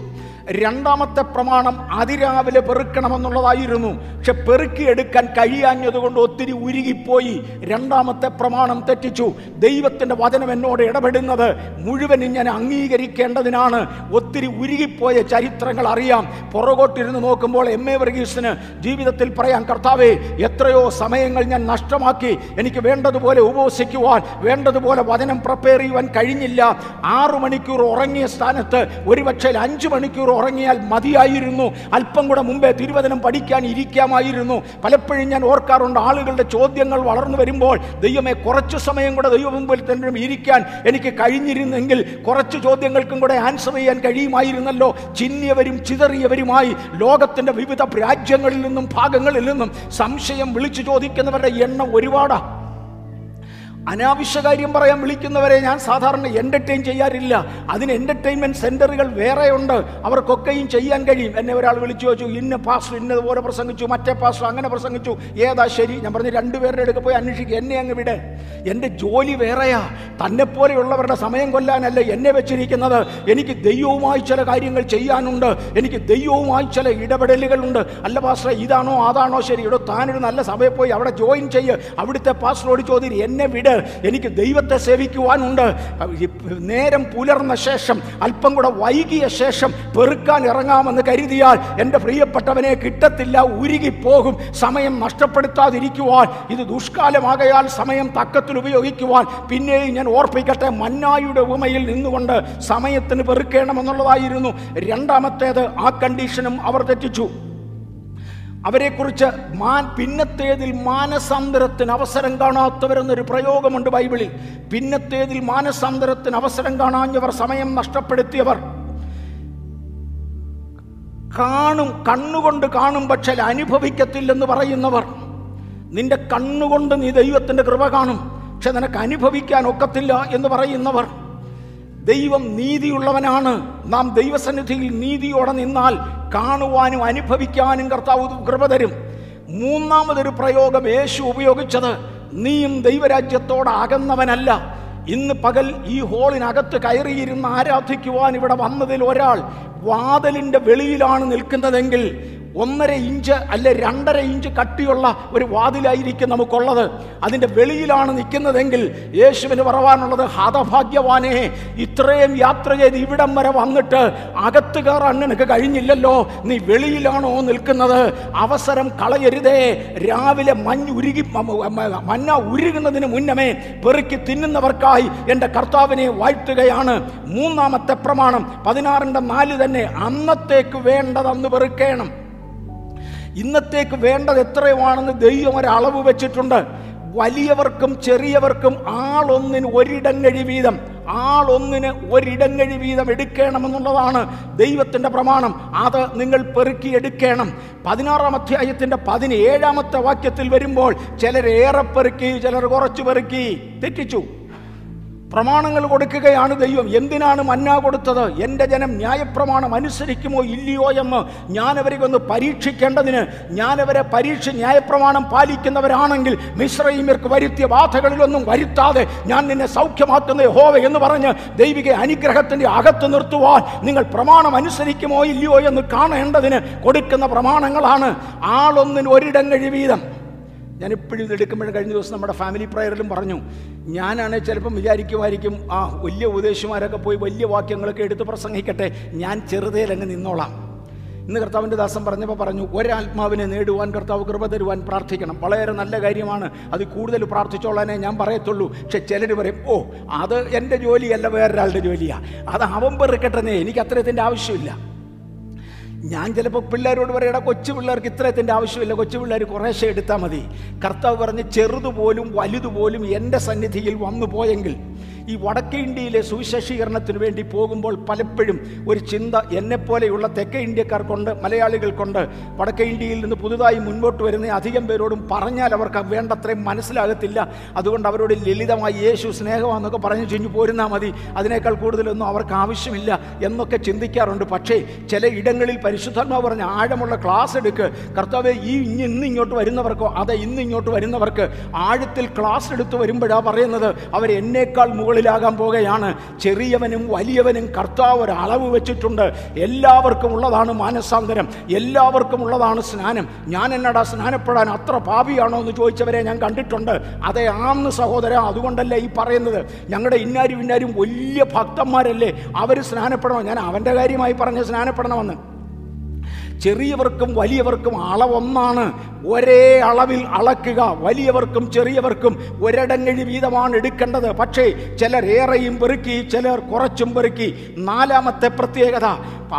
രണ്ടാമത്തെ പ്രമാണം അതിരാവിലെ പെറുക്കണമെന്നുള്ളതായിരുന്നു. പക്ഷെ പെറുക്കിയെടുക്കാൻ കഴിയാഞ്ഞതുകൊണ്ട് ഒത്തിരി ഉരുകിപ്പോയി. രണ്ടാമത്തെ പ്രമാണം തെറ്റിച്ചു. ദൈവത്തിന്റെ വചനം എന്നോട് ഇടപെടുന്നത് മുഴുവനും ഞാൻ അംഗീകരിക്കേണ്ടതിനാണ്. ഒത്തിരി ഉരുകിപ്പോയ ചരിത്രങ്ങൾ അറിയാം. പുറകോട്ടിരുന്ന് നോക്കുമ്പോൾ എം എ വർഗീസിന് ജീവിതത്തിൽ പറയാൻ കർത്താവേ എത്രയോ സമയങ്ങൾ ഞാൻ നഷ്ടമാക്കി. എനിക്ക് വേണ്ടതുപോലെ ഉപവസിക്കുവാൻ വേണ്ടതുപോലെ വചനം പ്രിപ്പയർ ചെയ്യുവാൻ കഴിഞ്ഞില്ല. ആറു മണിക്കൂർ ഉറങ്ങിയ സ്ഥാനത്ത് ഒരുപക്ഷെ അഞ്ചു മണിക്കൂർ ഉറങ്ങിയാൽ മതിയായിരുന്നു. അല്പം കൂടെ മുമ്പേ തിരുവചനം പഠിക്കാൻ ഇരിക്കാമായിരുന്നു. പലപ്പോഴും ഞാൻ ഓർക്കാറുണ്ട് ആളുകളുടെ ചോദ്യങ്ങൾ വളർന്നു വരുമ്പോൾ ദൈവമേ കുറച്ച് സമയം കൂടെ ദൈവ മുമ്പിൽ തന്നെ ഇരിക്കാൻ എനിക്ക് കഴിഞ്ഞിരുന്നെങ്കിൽ കുറച്ച് ചോദ്യങ്ങൾക്കും കൂടെ ആൻസർ ചെയ്യാൻ കഴിയുമായിരുന്നല്ലോ. ചിന്നിയവരും ചിതറിയവരുമായി ലോകത്തിന്റെ വിവിധ രാജ്യങ്ങളിൽ നിന്നും ഭാഗങ്ങളിൽ നിന്നും സംശയം വിളിച്ചു ചോദിക്കുന്നവരുടെ എണ്ണം ഒരുപാടാ. അനാവശ്യ കാര്യം പറയാൻ വിളിക്കുന്നവരെ ഞാൻ സാധാരണ എന്റർടൈൻ ചെയ്യാറില്ല. അതിന് എന്റർടൈൻമെന്റ് സെന്ററുകൾ വേറെയുണ്ട്. അവർക്കൊക്കെയും ചെയ്യാൻ കഴിയും. എന്നെ ഒരാൾ വിളിച്ചു ചോദിച്ചു ഇന്ന പാസ്റ്റർ ഇന്നതുപോലെ പ്രസംഗിച്ചു മറ്റേ പാസ്റ്റർ അങ്ങനെ പ്രസംഗിച്ചു. ഏതാ ശരി? ഞാൻ പറഞ്ഞു രണ്ടുപേരുടെ അടുക്ക പോയി അന്വേഷിക്കുക എന്നെ അങ്ങ് വിടെ. എന്റെ ജോലി വേറെയാ. തന്നെപ്പോലെയുള്ളവരുടെ സമയം കൊല്ലാനല്ല എന്നെ വെച്ചിരിക്കുന്നത്. എനിക്ക് ദൈവവുമായി ചില കാര്യങ്ങൾ ചെയ്യാനുണ്ട്. എനിക്ക് ദൈവവുമായി ചില ഇടപെടലുകളുണ്ട്. അല്ല പാസ്റ്റർ ഇതാണോ അതാണോ ശരി? ഇവിടെ താനൊരു നല്ല സഭയിൽ പോയി അവിടെ ജോയിൻ ചെയ്യുക അവിടുത്തെ പാസ്റ്ററോട് ചോദ്യം എന്നെ വിട്. എനിക്ക് ദൈവത്തെ സേവിക്കുവാനുണ്ട്. നേരം പുലർന്ന ശേഷം അല്പം കൂടെ വൈകിയ ശേഷം പെറുക്കാൻ ഇറങ്ങാമെന്ന് കരുതിയാൽ എന്റെ പ്രിയപ്പെട്ടവനെ കിട്ടത്തില്ല ഉരുകിപ്പോകും. സമയം നഷ്ടപ്പെടുത്താതിരിക്കുവാൻ ഇത് ദുഷ്കാലമാകയാൽ സമയം തക്കത്തിൽ ഉപയോഗിക്കുവാൻ പിന്നെയും ഞാൻ ഓർപ്പിക്കട്ടെ മന്നായുടെ ഉമയിൽ നിന്നുകൊണ്ട് സമയത്തിന് പെറുക്കേണമെന്നുള്ളതായിരുന്നു. രണ്ടാമത്തേത് ആ കണ്ടീഷനും അവർ തെറ്റിച്ചു. അവരെക്കുറിച്ച് മാൻ പിന്നത്തേതിൽ മാനസാന്തരത്തിന് അവസരം കാണാത്തവരെന്നൊരു പ്രയോഗമുണ്ട് ബൈബിളിൽ. പിന്നത്തേതിൽ മാനസാന്തരത്തിന് അവസരം കാണാഞ്ഞവർ സമയം നഷ്ടപ്പെടുത്തിയവർ. കാണും കണ്ണുകൊണ്ട് കാണും പക്ഷെ അനുഭവിക്കത്തില്ലെന്ന് പറയുന്നവർ. നിന്റെ കണ്ണുകൊണ്ട് നീ ദൈവത്തിന്റെ കൃപ കാണും പക്ഷെ നിനക്ക് അനുഭവിക്കാൻ ഒക്കത്തില്ല എന്ന് പറയുന്നവർ. ദൈവം നീതിയുള്ളവനാണ്. നാം ദൈവസന്നിധിയിൽ നീതിയോടെ നിന്നാൽ കാണുവാനും അനുഭവിക്കാനും കർത്താവ് കൃപ തരും. മൂന്നാമതൊരു പ്രയോഗം യേശു ഉപയോഗിച്ചത് നീയും ദൈവരാജ്യത്തോട് അകന്നവനല്ല. ഇന്ന് പകൽ ഈ ഹോളിനകത്ത് കയറിയിരുന്ന് ആരാധിക്കുവാൻ ഇവിടെ വന്നതിൽ ഒരാൾ വാതിലിന്റെ വെളിയിലാണ് നിൽക്കുന്നതെങ്കിൽ ഒന്നര ഇഞ്ച് അല്ലെ രണ്ടര ഇഞ്ച് കട്ടിയുള്ള ഒരു വാതിലായിരിക്കും നമുക്കുള്ളത്. അതിന്റെ വെളിയിലാണ് നിൽക്കുന്നതെങ്കിൽ യേശുവിന് പറവാനുള്ളത് ഹതഭാഗ്യവാനെ ഇത്രയും യാത്ര ചെയ്ത് ഇവിടം വരെ വന്നിട്ട് അകത്ത് കയറാൻ നിനക്ക് കഴിഞ്ഞില്ലല്ലോ. നീ വെളിയിലാണോ നിൽക്കുന്നത്? അവസരം കളയരുതേ. രാവിലെ മഞ്ഞ് ഉരുകി മഞ്ഞ ഉരുകുന്നതിന് മുന്നമേ പെറുക്കി തിന്നുന്നവർക്കായി എന്റെ കർത്താവിനെ വാഴ്ത്തുകയാണ്. മൂന്നാമത്തെ പ്രമാണം പതിനാറിന്റെ നാല് തന്നെ അന്നത്തേക്ക് വേണ്ടതന്ന് പെറുക്കേണം. ഇന്നത്തേക്ക് വേണ്ടത് എത്രയുമാണെന്ന് ദൈവം ഒരളവ് വെച്ചിട്ടുണ്ട്. വലിയവർക്കും ചെറിയവർക്കും ആളൊന്നിന് ഒരിടങ്ങഴി വീതം ആളൊന്നിന് ഒരിടങ്ങഴി വീതം എടുക്കണമെന്നുള്ളതാണ് ദൈവത്തിന്റെ പ്രമാണം. അത് നിങ്ങൾ പെറുക്കി എടുക്കണം. പതിനാറാം അധ്യായത്തിന്റെ പതിനേഴാമത്തെ വാക്യത്തിൽ വരുമ്പോൾ ചിലർ ഏറെ പെറുക്കി ചിലർ കുറച്ച് പെറുക്കി. തെറ്റിച്ചു. പ്രമാണങ്ങൾ കൊടുക്കുകയാണ് ദൈവം. എന്തിനാണ് മന്ന കൊടുത്തത്? എന്റെ ജനം ന്യായപ്രമാണം അനുസരിക്കുമോ ഇല്ലയോ എന്ന് ഞാനവരെ ഒന്ന് പരീക്ഷിക്കേണ്ടതിന് ഞാനവരെ പരീക്ഷ ന്യായപ്രമാണം പാലിക്കുന്നവരാണെങ്കിൽ മിശ്രൈമ്യർക്ക് വരുത്തിയ ബാധകളിലൊന്നും വരുത്താതെ ഞാൻ നിന്നെ സൗഖ്യമാക്കുന്ന ഹോവ എന്ന് പറഞ്ഞ് ദൈവിക അനുഗ്രഹത്തിന്റെ അകത്ത് നിർത്തുവാൻ നിങ്ങൾ പ്രമാണം അനുസരിക്കുമോ ഇല്ലയോ എന്ന് കാണേണ്ടതിന് കൊടുക്കുന്ന പ്രമാണങ്ങളാണ്. ആളൊന്നിന് ഒരിടങ്ങഴി വീതം. ഞാൻ എപ്പോഴും ഇത് എടുക്കുമ്പോഴും കഴിഞ്ഞ ദിവസം നമ്മുടെ ഫാമിലി പ്രയറിലും പറഞ്ഞു. ഞാനാണ് ചിലപ്പം വിചാരിക്കുമായിരിക്കും ആ വലിയ ഉപദേശിമാരൊക്കെ പോയി വലിയ വാക്യങ്ങളൊക്കെ എടുത്ത് പ്രസംഗിക്കട്ടെ ഞാൻ ചെറുതേലങ്ങ് നിന്നോളാം. ഇന്ന് കർത്താവിന്റെ ദാസം പറഞ്ഞപ്പോൾ പറഞ്ഞു ഒരാത്മാവിനെ നേടുവാൻ കർത്താവ് കൃപ തരുവാൻ പ്രാർത്ഥിക്കണം. വളരെ നല്ല കാര്യമാണ് അത് കൂടുതൽ പ്രാർത്ഥിച്ചോളാനേ ഞാൻ പറയത്തുള്ളൂ. പക്ഷെ ചിലർ പറയും ഓ അത് എന്റെ ജോലിയല്ല വേറൊരാളുടെ ജോലിയാണ് അത് അവൻ പെറുക്കട്ടെന്നേ എനിക്ക് അത്രത്തിന്റെ ആവശ്യമില്ല. ഞാൻ ചിലപ്പോൾ പിള്ളേരോട് പറയടാ കൊച്ചു പിള്ളേർക്ക് ഇത്രയത്തിന്റെ ആവശ്യമില്ല കൊച്ചു പിള്ളേർ കുറേശ്ശെ എടുത്താൽ മതി. കർത്താവ് പറഞ്ഞ് ചെറുതുപോലും വലുതുപോലും എന്റെ സന്നിധിയിൽ വന്നു പോയെങ്കിൽ ഈ വടക്കേ ഇന്ത്യയിലെ സുവിശേഷീകരണത്തിന് വേണ്ടി പോകുമ്പോൾ പലപ്പോഴും ഒരു ചിന്ത എന്നെപ്പോലെയുള്ള തെക്കേ ഇന്ത്യക്കാർക്കുണ്ട് മലയാളികൾക്കുണ്ട് വടക്കേ ഇന്ത്യയിൽ നിന്ന് പുതുതായി മുൻപോട്ട് വരുന്ന അധികം പേരോടും പറഞ്ഞാൽ അവർക്ക് വേണ്ടത്രയും മനസ്സിലാകത്തില്ല. അതുകൊണ്ട് അവരോട് ലളിതമായി യേശു സ്നേഹമാണെന്നൊക്കെ പറഞ്ഞു ചെഞ്ഞു പോരുന്നാൽ മതി. അതിനേക്കാൾ കൂടുതലൊന്നും അവർക്ക് ആവശ്യമില്ല എന്നൊക്കെ ചിന്തിക്കാറുണ്ട്. പക്ഷേ ചില ഇടങ്ങളിൽ പരിശുദ്ധാത്മാവ് പറഞ്ഞ ആഴമുള്ള ക്ലാസ് എടുക്ക്. കർത്താവ് ഈ ഇന്ന് ഇങ്ങോട്ട് വരുന്നവർക്കോ അതെ ഇന്ന് ഇങ്ങോട്ട് വരുന്നവർക്ക് ആഴത്തിൽ ക്ലാസ് എടുത്ത് വരുമ്പോഴാണ് പറയുന്നത്. അവർ എന്നേക്കാൾ മുകളിലാകാൻ പോകുകയാണ് ചെറിയവനും വലിയവനും കർത്താവ് ഒരു അളവ് വെച്ചിട്ടുണ്ട്. എല്ലാവർക്കും ഉള്ളതാണ് മാനസാന്തരം. എല്ലാവർക്കും ഉള്ളതാണ് സ്നാനം. ഞാൻ എന്നടാ സ്നാനപ്പെടാൻ അത്ര പാപിയാണോ എന്ന് ചോദിച്ചവരെ ഞാൻ കണ്ടിട്ടുണ്ട്. അതേ ആന്ന് സഹോദര അതുകൊണ്ടല്ലേ ഈ പറയുന്നത്. ഞങ്ങളുടെ ഇന്നാരും ഇന്നാരും വലിയ ഭക്തന്മാരല്ലേ. അവർ സ്നാനപ്പെടണം. ഞാൻ അവന്റെ കാര്യമായി പറഞ്ഞ് സ്നാനപ്പെടണമെന്ന്. ചെറിയവർക്കും വലിയവർക്കും അളവൊന്നാണ്. ഒരേ അളവിൽ അളക്കുക. വലിയവർക്കും ചെറിയവർക്കും ഒരിടങ്ങഴി വീതമാണ് എടുക്കേണ്ടത്. പക്ഷേ ചിലർ ഏറെയും പെറുക്കി ചിലർ കുറച്ചും പെറുക്കി. നാലാമത്തെ പ്രത്യേകത.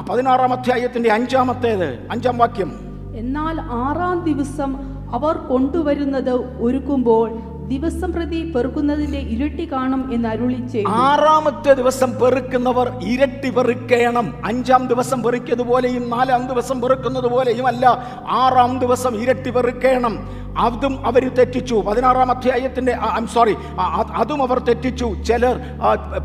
പതിനാറാം അധ്യായത്തിന്റെ അഞ്ചാമത്തേത്. അഞ്ചാം വാക്യം. എന്നാൽ ആറാം ദിവസം അവർ കൊണ്ടുവരുന്നത് ഒരുക്കുമ്പോൾ ദിവസം പ്രതി പെറുക്കുന്നതിന്റെ ഇരട്ടി കാണും എന്ന് അരുളി ചെയ്തു. ആറാമത്തെ ദിവസം പെറുക്കുന്നവർ ഇരട്ടി പെറുക്കേണം. അഞ്ചാം ദിവസം പെറുക്കിയതുപോലെയും നാലാം ദിവസം പെറുക്കുന്നത് പോലെയും അല്ല ആറാം ദിവസം ഇരട്ടി പെറുക്കേണം. അതും അവർ തെറ്റിച്ചു. പതിനാറാം ഐ ഐം സോറി അതും അവർ തെറ്റിച്ചു. ചിലർ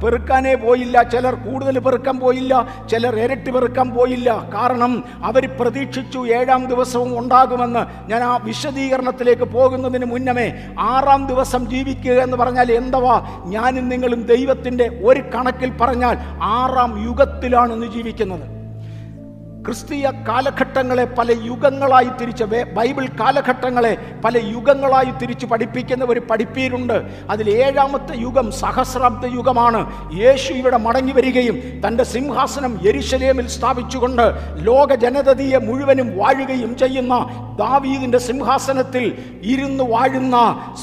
പെറുക്കാനേ പോയില്ല ചിലർ കൂടുതൽ പെറുക്കാൻ പോയില്ല ചിലർ ഇരട്ടി പെറുക്കാൻ പോയില്ല. കാരണം അവർ പ്രതീക്ഷിച്ചു ഏഴാം ദിവസവും ഉണ്ടാകുമെന്ന്. ഞാൻ ആ വിശദീകരണത്തിലേക്ക് പോകുന്നതിന് മുന്നമേ ആറാം ദിവസം ജീവിക്കുക എന്ന് പറഞ്ഞാൽ എന്തവാ? ഞാനും നിങ്ങളും ദൈവത്തിന്റെ ഒരു കണക്കിൽ പറഞ്ഞാൽ ആറാം യുഗത്തിലാണ് ഇന്ന് ജീവിക്കുന്നത്. ക്രിസ്തീയ കാലഘട്ടങ്ങളെ പല യുഗങ്ങളായി തിരിച്ച് ബൈബിൾ കാലഘട്ടങ്ങളെ പല യുഗങ്ങളായി തിരിച്ച് പഠിപ്പിക്കുന്ന ഒരു പഠിപ്പീരുണ്ട്. അതിൽ ഏഴാമത്തെ യുഗം സഹസ്രാബ്ദ യുഗമാണ്. യേശു ഇവിടെ മടങ്ങി വരികയും തന്റെ സിംഹാസനം യെരുശലേമിൽ സ്ഥാപിച്ചുകൊണ്ട് ലോക ജനതയെ മുഴുവനും വാഴുകയും ചെയ്യുന്ന ദാവീദിന്റെ സിംഹാസനത്തിൽ ഇരുന്ന് വാഴുന്ന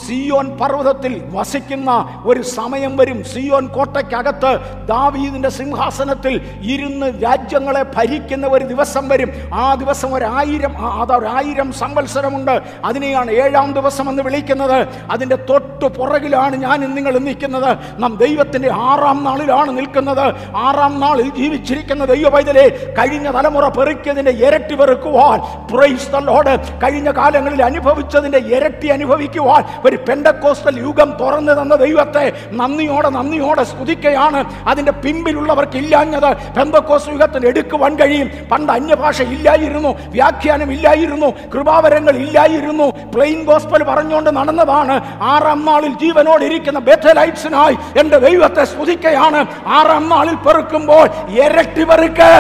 സിയോൻ പർവതത്തിൽ വസിക്കുന്ന ഒരു സമയം വരും സിയോൻ കോട്ടയ്ക്കകത്ത് ദാവീദിന്റെ സിംഹാസനത്തിൽ ഇരുന്ന് രാജ്യങ്ങളെ ഭരിക്കുന്ന ഒരു ദിവസം വരും. ആ ദിവസം ഒരായിരം ആ- അതൊരായിരം സംവത്സരമുണ്ട്. അതിനെയാണ് ഏഴാം ദിവസം എന്ന് വിളിക്കുന്നത്. അതിന്റെ തൊട്ടു പുറകിലാണ് ഞാൻ നിങ്ങൾ നിൽക്കുന്നത്. നാം ദൈവത്തിന്റെ ആറാം നാളിലാണ് നിൽക്കുന്നത്. ആറാം നാളിൽ ജീവിച്ചിരിക്കുന്ന ദൈവ പൈതലെ കഴിഞ്ഞ തലമുറ പെറുക്കിയതിന്റെ ഇരട്ടി പെറുക്കുവാൻ പ്രൈസ് കഴിഞ്ഞ കാലങ്ങളിൽ അനുഭവിച്ചതിന്റെ ഇരട്ടി അനുഭവിക്കുവാൻ ഒരു പെൻഡക്കോസ്റ്റൽ യുഗം തുറന്നു തന്ന ദൈവത്തെ നന്ദിയോടെ നന്ദിയോടെ സ്തുതിക്കുകയാണ് അതിന്റെ പിമ്പിലുള്ളവർക്ക് ഇല്ലാഞ്ഞത് പെന്തക്കോസ് യുഗത്തിന് എടുക്കുവാൻ കഴിയും. പണ്ട് അന്യഭാഷ ഇല്ലായിരുന്നു വ്യാഖ്യാനം ഇല്ലായിരുന്നു കൃപാവരങ്ങൾ ഇല്ലായിരുന്നു. പ്ലെയിൻ ഗോസ്പൽ പറഞ്ഞുകൊണ്ട് നടന്നതാണ്. ആറാം നാളിൽ ജീവനോട് ഇരിക്കുന്ന ബെഥലൈറ്റ്സിനായി എന്റെ ദൈവത്തെ സ്തുതിക്കയാണ്. ആറാം നാളിൽ പെറുക്കുമ്പോൾ ഇരട്ടി പെറുക്ക്.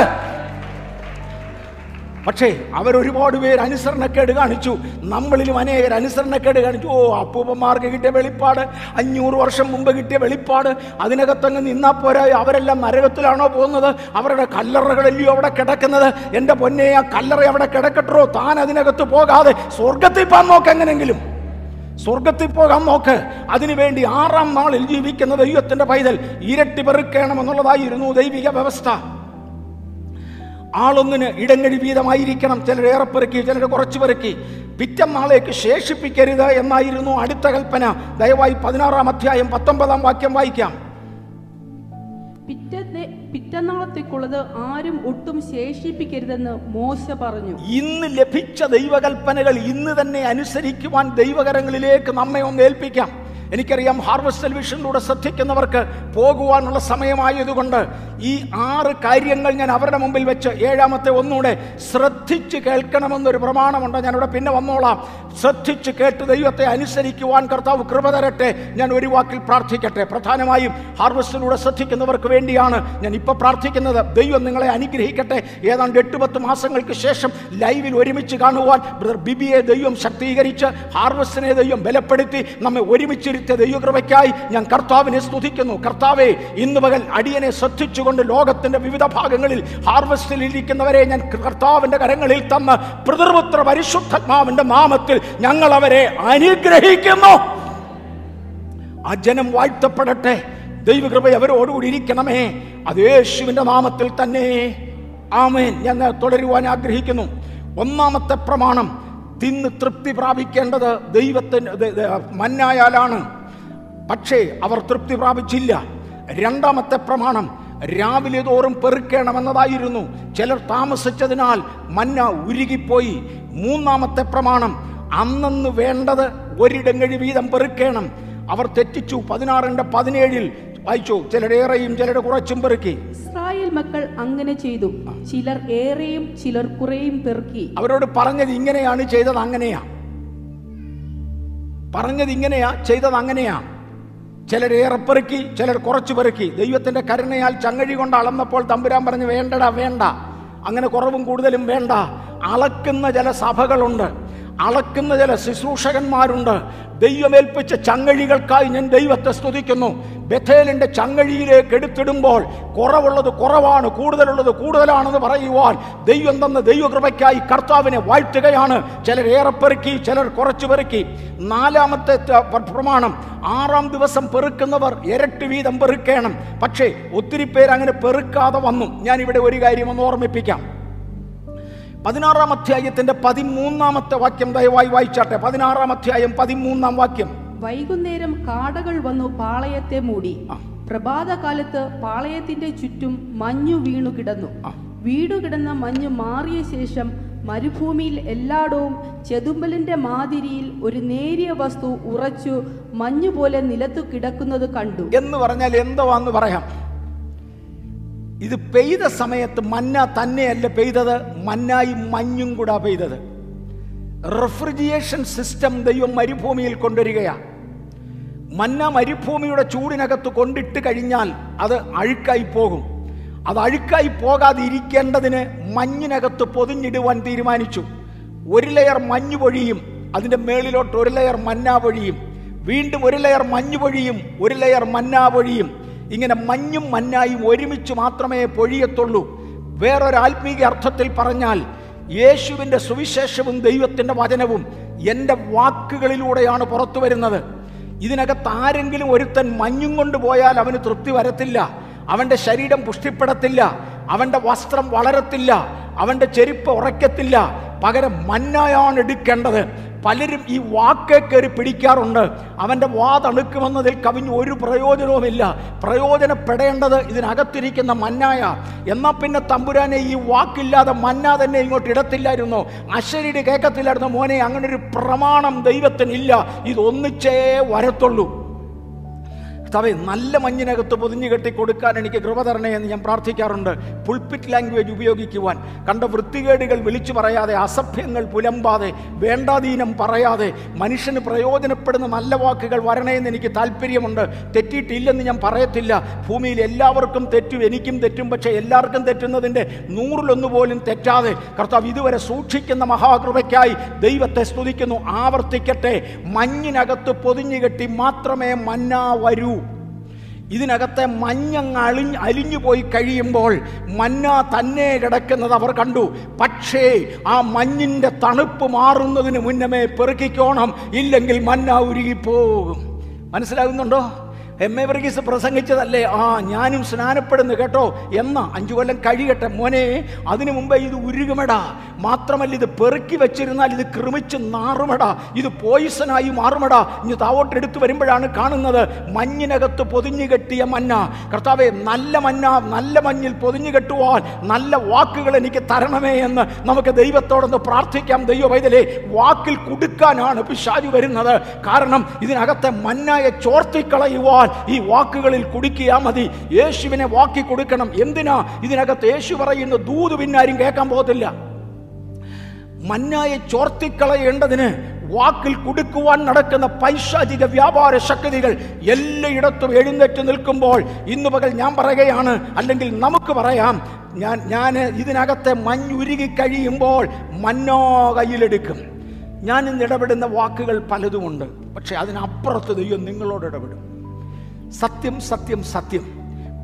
പക്ഷേ അവരൊരുപാട് പേര് അനുസരണക്കേട് കാണിച്ചു. നമ്മളിലും അനേകർ അനുസരണക്കേട് കാണിച്ചു. ഓ അപ്പൂപ്പന്മാർക്ക് കിട്ടിയ വെളിപ്പാട് അഞ്ഞൂറ് വർഷം മുമ്പ് കിട്ടിയ വെളിപ്പാട്. അതിനകത്തങ്ങ് നിന്നാ പോരാ. അവരെല്ലാം നരകത്തിലാണോ പോകുന്നത്? അവരുടെ കല്ലറകളല്ലയോ അവിടെ കിടക്കുന്നത്? എന്റെ പൊന്നെ ആ കല്ലറ അവിടെ കിടക്കട്ടോ. താൻ അതിനകത്ത് പോകാതെ സ്വർഗത്തിൽ പോകാൻ നോക്ക് എങ്ങനെങ്കിലും. സ്വർഗത്തിൽ പോകാൻ നോക്ക്. അതിനുവേണ്ടി ആറാം നാളിൽ ജീവിക്കുന്ന ദൈവത്തിന്റെ പൈതൽ ഇരട്ടി പെറുക്കണമെന്നുള്ളതായിരുന്നു ദൈവിക വ്യവസ്ഥ. ആളൊന്നിന് ഇടങ്ങഴി വീതമായിരിക്കണം ചിലർ ഏറെ പെറുക്കി ചിലർ കുറച്ച് പെറുക്കി പിറ്റം നാളേക്ക് ശേഷിപ്പിക്കരുത് എന്നായിരുന്നു അടുത്ത കൽപ്പന. ദയവായി പതിനാറാം അധ്യായം പത്തൊമ്പതാം വാക്യം വായിക്കാം. പിറ്റന്നാളത്തേക്കുള്ളത് ആരും ഒട്ടും ശേഷിപ്പിക്കരുതെന്ന് മോശ പറഞ്ഞു. ഇന്ന് ലഭിച്ച ദൈവകൽപ്പനകൾ ഇന്ന് തന്നെ അനുസരിക്കുവാൻ ദൈവകരങ്ങളിലേക്ക് നമ്മെ ഒന്ന് ഏൽപ്പിക്കാം. എനിക്കറിയാം ഹാർവസ്റ്റ് ടെലിവിഷനിലൂടെ ശ്രദ്ധിക്കുന്നവർക്ക് പോകുവാനുള്ള സമയമായതുകൊണ്ട് ഈ ആറ് കാര്യങ്ങൾ ഞാൻ അവരുടെ മുമ്പിൽ വെച്ച് ഏഴാമത്തെ ഒന്നുകൂടെ ശ്രദ്ധിച്ച് കേൾക്കണമെന്നൊരു പ്രമാണമുണ്ട്. ഞാനിവിടെ പിന്നെ വന്നോളാം. ശ്രദ്ധിച്ച് കേട്ട് ദൈവത്തെ അനുസരിക്കുവാൻ കർത്താവ് കൃപ തരട്ടെ. ഞാൻ ഒരു വാക്കിൽ പ്രാർത്ഥിക്കട്ടെ. പ്രധാനമായും ഹാർവസ്റ്റിലൂടെ ശ്രദ്ധിക്കുന്നവർക്ക് വേണ്ടിയാണ് ഞാൻ ഇപ്പോൾ പ്രാർത്ഥിക്കുന്നത്. ദൈവം നിങ്ങളെ അനുഗ്രഹിക്കട്ടെ. ഏതാണ്ട് എട്ട് പത്ത് മാസങ്ങൾക്ക് ശേഷം ലൈവിൽ ഒരുമിച്ച് കാണുവാൻ ബ്രദർ ബിബിയെ ദൈവം ശക്തീകരിച്ച് ഹാർവസ്റ്റിനെ ദൈവം ബലപ്പെടുത്തി നമ്മെ ഒരുമിച്ചിരുത്തിയ ദൈവകൃപയ്ക്കായി ഞാൻ കർത്താവിനെ സ്തുതിക്കുന്നു. കർത്താവെ ഇന്ന് പകൽ അടിയനെ ശ്രദ്ധിച്ചുകൊണ്ട് ലോകത്തിന്റെ വിവിധ ഭാഗങ്ങളിൽ ഹാർവസ്റ്റിൽ ഇരിക്കുന്നവരെ ഞാൻ കർത്താവിന്റെ കരങ്ങളിൽ തന്ന പിതൃപുത്ര പരിശുദ്ധാത്മാവിന്റെ നാമത്തിൽ ഞങ്ങൾ അവരെ അനുഗ്രഹിക്കുന്നു. ആ ജനം വാഴ്ത്തപ്പെടട്ടെ. ദൈവകൃപ അവരോടുകൂടി ഇരിക്കണമേ. അത് യേശുവിന്റെ നാമത്തിൽ തന്നെ. ആമേൻ. ഞാൻ തുടരുവാൻ ആഗ്രഹിക്കുന്നു. ഒന്നാമത്തെ പ്രമാണം തിന്ന് തൃപ്തി പ്രാപിക്കേണ്ടത് ദൈവത്തിന് മന്നായാലാണ് പക്ഷേ അവർ തൃപ്തി പ്രാപിച്ചില്ല. രണ്ടാമത്തെ പ്രമാണം രാവിലെ തോറും പെറുക്കണമെന്നതായിരുന്നു. ചിലർ താമസിച്ചതിനാൽ മന്ന ഉരുകിപ്പോയി. മൂന്നാമത്തെ പ്രമാണം അന്നന്ന് വേണ്ടത് ഒരിടങ്ങഴി വീതം പെറുക്കേണം. അവർ തെറ്റിച്ചു പതിനാറിന്റെ പതിനേഴിൽ വായിച്ചു. ചിലരേറെയും ചിലർ കുറച്ചും പെറുക്കി. ഇസ്രായേൽ മക്കൾ അങ്ങനെ ചെയ്തു. ചിലർ ഏറെയും ചിലർ കുറേയും പെറുക്കി. അവരോട് പറഞ്ഞത് ഇങ്ങനെയാണ് ചെയ്തത് അങ്ങനെയാ. പറഞ്ഞത് ഇങ്ങനെയാ ചെയ്തത് അങ്ങനെയാ. ചിലരേറെ പെറുക്കി ചിലർ കുറച്ച് പെറുക്കി. ദൈവത്തിന്റെ കരുണയാൽ ചങ്ങഴി കൊണ്ട് അളന്നപ്പോൾ തമ്പുരാൻ പറഞ്ഞു വേണ്ടടാ വേണ്ട. അങ്ങനെ കുറവും കൂടുതലും വേണ്ട. അളക്കുന്ന ചില സഭകളുണ്ട്. അളക്കുന്ന ചില ശുശ്രൂഷകന്മാരുണ്ട്. ദൈവമേൽപ്പിച്ച ചങ്ങഴികൾക്കായി ഞാൻ ദൈവത്തെ സ്തുതിക്കുന്നു. ബഥേലിന്റെ ചങ്ങഴിയിലേക്ക് എടുത്തിടുമ്പോൾ കുറവുള്ളത് കുറവാണ് കൂടുതലുള്ളത് കൂടുതലാണെന്ന് പറയുവാൻ ദൈവം തന്ന ദൈവകൃപയ്ക്കായി കർത്താവിനെ വാഴ്ത്തുകയാണ്. ചിലർ ഏറെ പെറുക്കി ചിലർ കുറച്ച് പെറുക്കി. നാലാമത്തെ പ്രമാണം ആറാം ദിവസം പെറുക്കുന്നവർ ഇരട്ടി വീതം പെറുക്കണം. പക്ഷേ ഒത്തിരി പേര് അങ്ങനെ പെറുക്കാതെ വന്നു. ഞാൻ ഇവിടെ ഒരു കാര്യം ഒന്ന് ഓർമ്മിപ്പിക്കാം. പതിനാറാം അധ്യായത്തിന്റെ പതിമൂന്നാമത്തെ വാക്യം ദയവായി വായിച്ചാട്ടെ. പതിനാറാം അധ്യായം പതിമൂന്നാം വാക്യം. വൈകുന്നേരം കാടകൾ വന്നു പാളയത്തെ മൂടി. പ്രഭാതകാലത്ത് പാളയത്തിന്റെ ചുറ്റും മഞ്ഞു വീണു കിടന്നു. വീടു കിടന്ന മഞ്ഞു മാറിയ ശേഷം മരുഭൂമിയിൽ എല്ലായിടവും ചെതുമ്പലിന്റെ മാതിരിയിൽ ഒരു നേരിയ വസ്തു ഉറച്ചു മഞ്ഞു പോലെ നിലത്തു കിടക്കുന്നത് കണ്ടു. എന്ന് പറഞ്ഞാൽ എന്തുവാന്ന് പറയാം? ഇത് പെയ്ത സമയത്ത് മന്ന തന്നെയല്ല പെയ്തത് മന്നായി മഞ്ഞും കൂടാ പെയ്തത്. റെഫ്രിജിയേഷൻ സിസ്റ്റം ദൈവം മരുഭൂമിയിൽ കൊണ്ടുവരികയാ. മന്ന മരുഭൂമിയുടെ ചൂടിനകത്ത് കൊണ്ടിട്ട് കഴിഞ്ഞാൽ അത് അഴുക്കായി പോകും. അത് അഴുക്കായി പോകാതിരിക്കേണ്ടതിന് മഞ്ഞിനകത്ത് പൊതിഞ്ഞിടുവാൻ തീരുമാനിച്ചു. ഒരു ലെയർ മഞ്ഞ് പൊഴിയും അതിന്റെ മേളിലോട്ട് ഒരു ലെയർ മന്ന പൊഴിയും വീണ്ടും ഒരു ലെയർ മഞ്ഞ് പൊഴിയും ഒരു ലെയർ മന്ന പൊഴിയും ഇങ്ങനെ മഞ്ഞും മഞ്ഞായും ഒരുമിച്ച് മാത്രമേ പൊഴിയത്തുള്ളൂ. വേറൊരാത്മീക അർത്ഥത്തിൽ പറഞ്ഞാൽ യേശുവിന്റെ സുവിശേഷവും ദൈവത്തിന്റെ വചനവും എന്റെ വാക്കുകളിലൂടെയാണ് പുറത്തു വരുന്നത്. ഇതിനകത്ത് ആരെങ്കിലും ഒരുത്തൻ മഞ്ഞും കൊണ്ട് പോയാൽ അവന് തൃപ്തി വരത്തില്ല അവന്റെ ശരീരം പുഷ്ടിപ്പെടത്തില്ല അവന്റെ വസ്ത്രം വളരത്തില്ല അവന്റെ ചെരുപ്പ് ഉറയ്ക്കത്തില്ല. പകരം മഞ്ഞായാണ് എടുക്കേണ്ടത്. പലരും ഈ വാക്കെ കയറി പിടിക്കാറുണ്ട്. അവന്റെ വാ തണുക്കുമെന്നതിൽ കവിഞ്ഞ് ഒരു പ്രയോജനവുമില്ല. പ്രയോജനപ്പെടേണ്ടത് ഇതിനകത്തിരിക്കുന്ന മന്നായ. എന്നാൽ പിന്നെ തമ്പുരാനെ ഈ വാക്കില്ലാതെ മന്ന തന്നെ ഇങ്ങോട്ട് ഇടത്തില്ലായിരുന്നു. അശരീരി കേൾക്കത്തില്ലായിരുന്നു മോനെ അങ്ങനെ ഒരു പ്രമാണം ദൈവത്തിനില്ല. ഇതൊന്നിച്ചേ വരത്തുള്ളൂ. കർത്താവെ നല്ല മഞ്ഞിനകത്ത് പൊതിഞ്ഞു കെട്ടി കൊടുക്കാൻ എനിക്ക് കൃപ തരണേ എന്ന് ഞാൻ പ്രാർത്ഥിക്കാറുണ്ട്. പുൾപിറ്റ് ലാംഗ്വേജ് ഉപയോഗിക്കുവാൻ. കണ്ട വൃത്തികേടുകൾ വിളിച്ചു പറയാതെ അസഭ്യങ്ങൾ പുലമ്പാതെ വേണ്ടാധീനം പറയാതെ മനുഷ്യന് പ്രയോജനപ്പെടുന്ന നല്ല വാക്കുകൾ വരണേ എന്ന് എനിക്ക് താല്പര്യമുണ്ട്. തെറ്റിയിട്ടില്ലെന്ന് ഞാൻ പറയത്തില്ല. ഭൂമിയിൽ എല്ലാവർക്കും തെറ്റും എനിക്കും തെറ്റും പക്ഷേ എല്ലാവർക്കും തെറ്റുന്നതിന്റെ നൂറിലൊന്നു പോലും തെറ്റാതെ കർത്താവ് ഇതുവരെ സൂക്ഷിക്കുന്ന മഹാകൃപയ്ക്കായി ദൈവത്തെ സ്തുതിക്കുന്നു. ആവർത്തിക്കട്ടെ. മഞ്ഞിനകത്ത് പൊതിഞ്ഞു കെട്ടി മാത്രമേ മന്നാ വരൂ. ഇതിനകത്തെ മഞ്ഞങ്ങ് അളിഞ്ഞ് അലിഞ്ഞു പോയി കഴിയുമ്പോൾ മഞ്ഞ തന്നെ കിടക്കുന്നത് അവർ കണ്ടു. പക്ഷേ ആ മഞ്ഞിന്റെ തണുപ്പ് മാറുന്നതിന് മുന്നമേ പെറുക്കിക്കോണം. ഇല്ലെങ്കിൽ മഞ്ഞ ഉരുകിപ്പോകും. മനസ്സിലാകുന്നുണ്ടോ? എം എ വർഗീസ് പ്രസംഗിച്ചതല്ലേ? ആ ഞാനും സ്നാനപ്പെടുന്നു കേട്ടോ. എന്ന അഞ്ചു കൊല്ലം കഴിയട്ടെ മോനെ. അതിനു മുമ്പേ ഇത് ഉരുകുമെടാ. മാത്രമല്ല ഇത് പെറുക്കി വെച്ചിരുന്നാൽ ഇത് കൃമിച്ച് നാറുമെടാ. ഇത് പോയിസനായി മാറുമെടാ. ഇനി താവോട്ട് എടുത്തു വരുമ്പോഴാണ് കാണുന്നത്. മഞ്ഞിനകത്ത് പൊതിഞ്ഞു കെട്ടിയ മഞ്ഞ കർത്താവെ നല്ല മഞ്ഞ നല്ല മഞ്ഞിൽ പൊതിഞ്ഞു കെട്ടുവാൻ നല്ല വാക്കുകൾ എനിക്ക് തരണമേ എന്ന് നമുക്ക് ദൈവത്തോടൊന്ന് പ്രാർത്ഥിക്കാം. ദൈവ വൈതലേ വാക്കിൽ കുടുക്കാനാണ് പിശാജു വരുന്നത്. കാരണം ഇതിനകത്തെ മഞ്ഞയെ ചോർത്തിക്കളയുവാൻ ഈ വാക്കുകളിൽ കുടിക്കിയാൽ മതി. യേശുവിനെ വാക്കി കൊടുക്കണം. എന്തിനാ? ഇതിനകത്ത് യേശു പറയുന്ന ദൂത് പിന്നെ ആരും കേൾക്കാൻ പോകത്തില്ല. മഞ്ഞായെ ചോർത്തിക്കളയേണ്ടതിന് വാക്കിൽ കുടുക്കുവാൻ നടക്കുന്ന പൈശാചിക വ്യാപാര ശക്തികൾ എല്ലായിടത്തും എഴുന്നേറ്റ് നിൽക്കുമ്പോൾ ഇന്ന് പകൽ ഞാൻ പറയുകയാണ് അല്ലെങ്കിൽ നമുക്ക് പറയാം ഞാൻ ഞാൻ ഇതിനകത്തെ മഞ്ഞുരുകി കഴിയുമ്പോൾ മഞ്ഞോ കയ്യിലെടുക്കും. ഞാൻ ഇന്ന് ഇടപെടുന്ന വാക്കുകൾ പലതുമുണ്ട്. പക്ഷെ അതിനപ്പുറത്ത് ദൈവം നിങ്ങളോട് ഇടപെടും. സത്യം സത്യം സത്യം.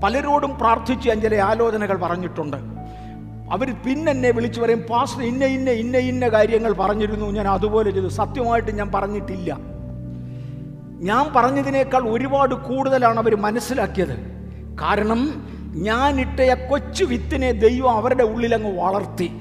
പലരോടും പ്രാർത്ഥിച്ച് ഞാൻ ചില ആലോചനകൾ പറഞ്ഞിട്ടുണ്ട്. അവർ പിന്നെന്നെ വിളിച്ചു പറയും പാസ്റ്റർ ഇന്ന ഇന്ന ഇന്ന ഇന്ന കാര്യങ്ങൾ പറഞ്ഞിരുന്നു. ഞാൻ അതുപോലെ ചെയ്തു. സത്യമായിട്ട് ഞാൻ പറഞ്ഞിട്ടില്ല. ഞാൻ പറഞ്ഞതിനേക്കാൾ ഒരുപാട് കൂടുതലാണ് അവർ മനസ്സിലാക്കിയത്. കാരണം ഞാൻ ഇട്ടയ കൊച്ചു വിത്തിനെ ദൈവം അവരുടെ ഉള്ളിലങ്ങ് വളർത്തി.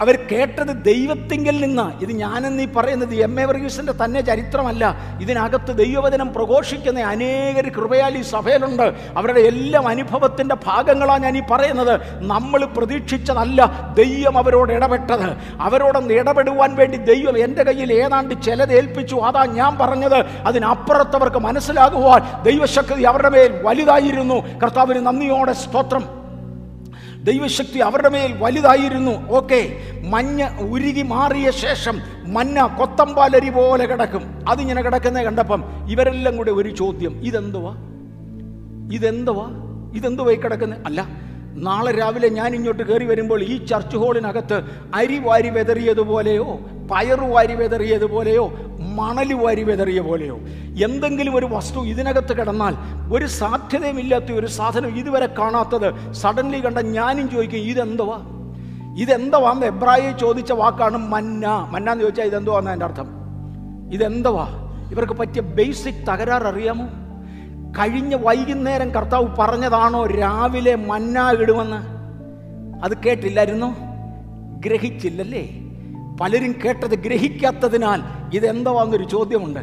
അവർ കേട്ടത് ദൈവത്തിങ്കിൽ നിന്ന്. ഇത് ഞാനെന്ന് ഈ പറയുന്നത് എം എ വർഗീസിന്റെ തന്നെ ചരിത്രമല്ല. ഇതിനകത്ത് ദൈവവചനം പ്രഘോഷിക്കുന്ന അനേകർ കൃപയാൽ ഈ സഭയിലുണ്ട്. അവരുടെ എല്ലാം അനുഭവത്തിന്റെ ഭാഗങ്ങളാണ് ഞാൻ ഈ പറയുന്നത്. നമ്മൾ പ്രതീക്ഷിച്ചതല്ല ദൈവം അവരോട് ഇടപെട്ടത്. അവരോടൊന്ന് ഇടപെടുവാൻ വേണ്ടി ദൈവം എന്റെ കയ്യിൽ ഏതാണ്ട് ചിലത് ഏൽപ്പിച്ചു. അതാ ഞാൻ പറഞ്ഞത്. അതിനപ്പുറത്തവർക്ക് മനസ്സിലാകുവാൻ ദൈവശക്തി അവരുടെ മേൽ വലുതായിരുന്നു. കർത്താവിന് നന്ദിയോടെ സ്തോത്രം. ദൈവശക്തി അവരുടെ മേൽ വലുതായിരുന്നു. ഓക്കെ മഞ്ഞ ഉരുകി മാറിയ ശേഷം മഞ്ഞ കൊത്തമ്പാലരി പോലെ കിടക്കും. അതിങ്ങനെ കിടക്കുന്നത് കണ്ടപ്പം ഇവരെല്ലാം കൂടെ ഒരു ചോദ്യം ഇതെന്തുവാ? ഇതെന്തുവാ? ഇതെന്തുവായി കിടക്കുന്നത് അല്ല നാളെ രാവിലെ ഞാൻ ഇങ്ങോട്ട് കയറി വരുമ്പോൾ ഈ ചർച്ച് ഹോളിനകത്ത് അരി വാരി വെതറിയതുപോലെയോ പയറ് വാരി വെതറിയതുപോലെയോ മണൽ വാരി വെതറിയ പോലെയോ എന്തെങ്കിലും ഒരു വസ്തു ഇതിനകത്ത് കിടന്നാൽ ഒരു സാധ്യതയുമില്ലാത്ത ഒരു സാധനം ഇതുവരെ കാണാത്തത് സഡൻലി കണ്ട ഞാനും ചോദിക്കും ഇതെന്തുവാ? ഇതെന്തുവാന്ന്? എബ്രായെ ചോദിച്ച വാക്കാണ് മന്ന. മന്ന എന്ന് ചോദിച്ചാൽ ഇതെന്തുവാന്നാ എന്റെ അർത്ഥം? ഇതെന്തുവാ? ഇവർക്ക് പറ്റിയ ബേസിക് തകരാർ അറിയാമോ? കഴിഞ്ഞ വൈകുന്നേരം കർത്താവ് പറഞ്ഞതാണോ രാവിലെ മന്ന ഇടുമെന്ന്? അത് കേട്ടില്ലായിരുന്നു? ഗ്രഹിച്ചില്ലല്ലേ? പലരും കേട്ടത് ഗ്രഹിക്കാത്തതിനാൽ ഇതെന്താന്നൊരു ചോദ്യമുണ്ട്.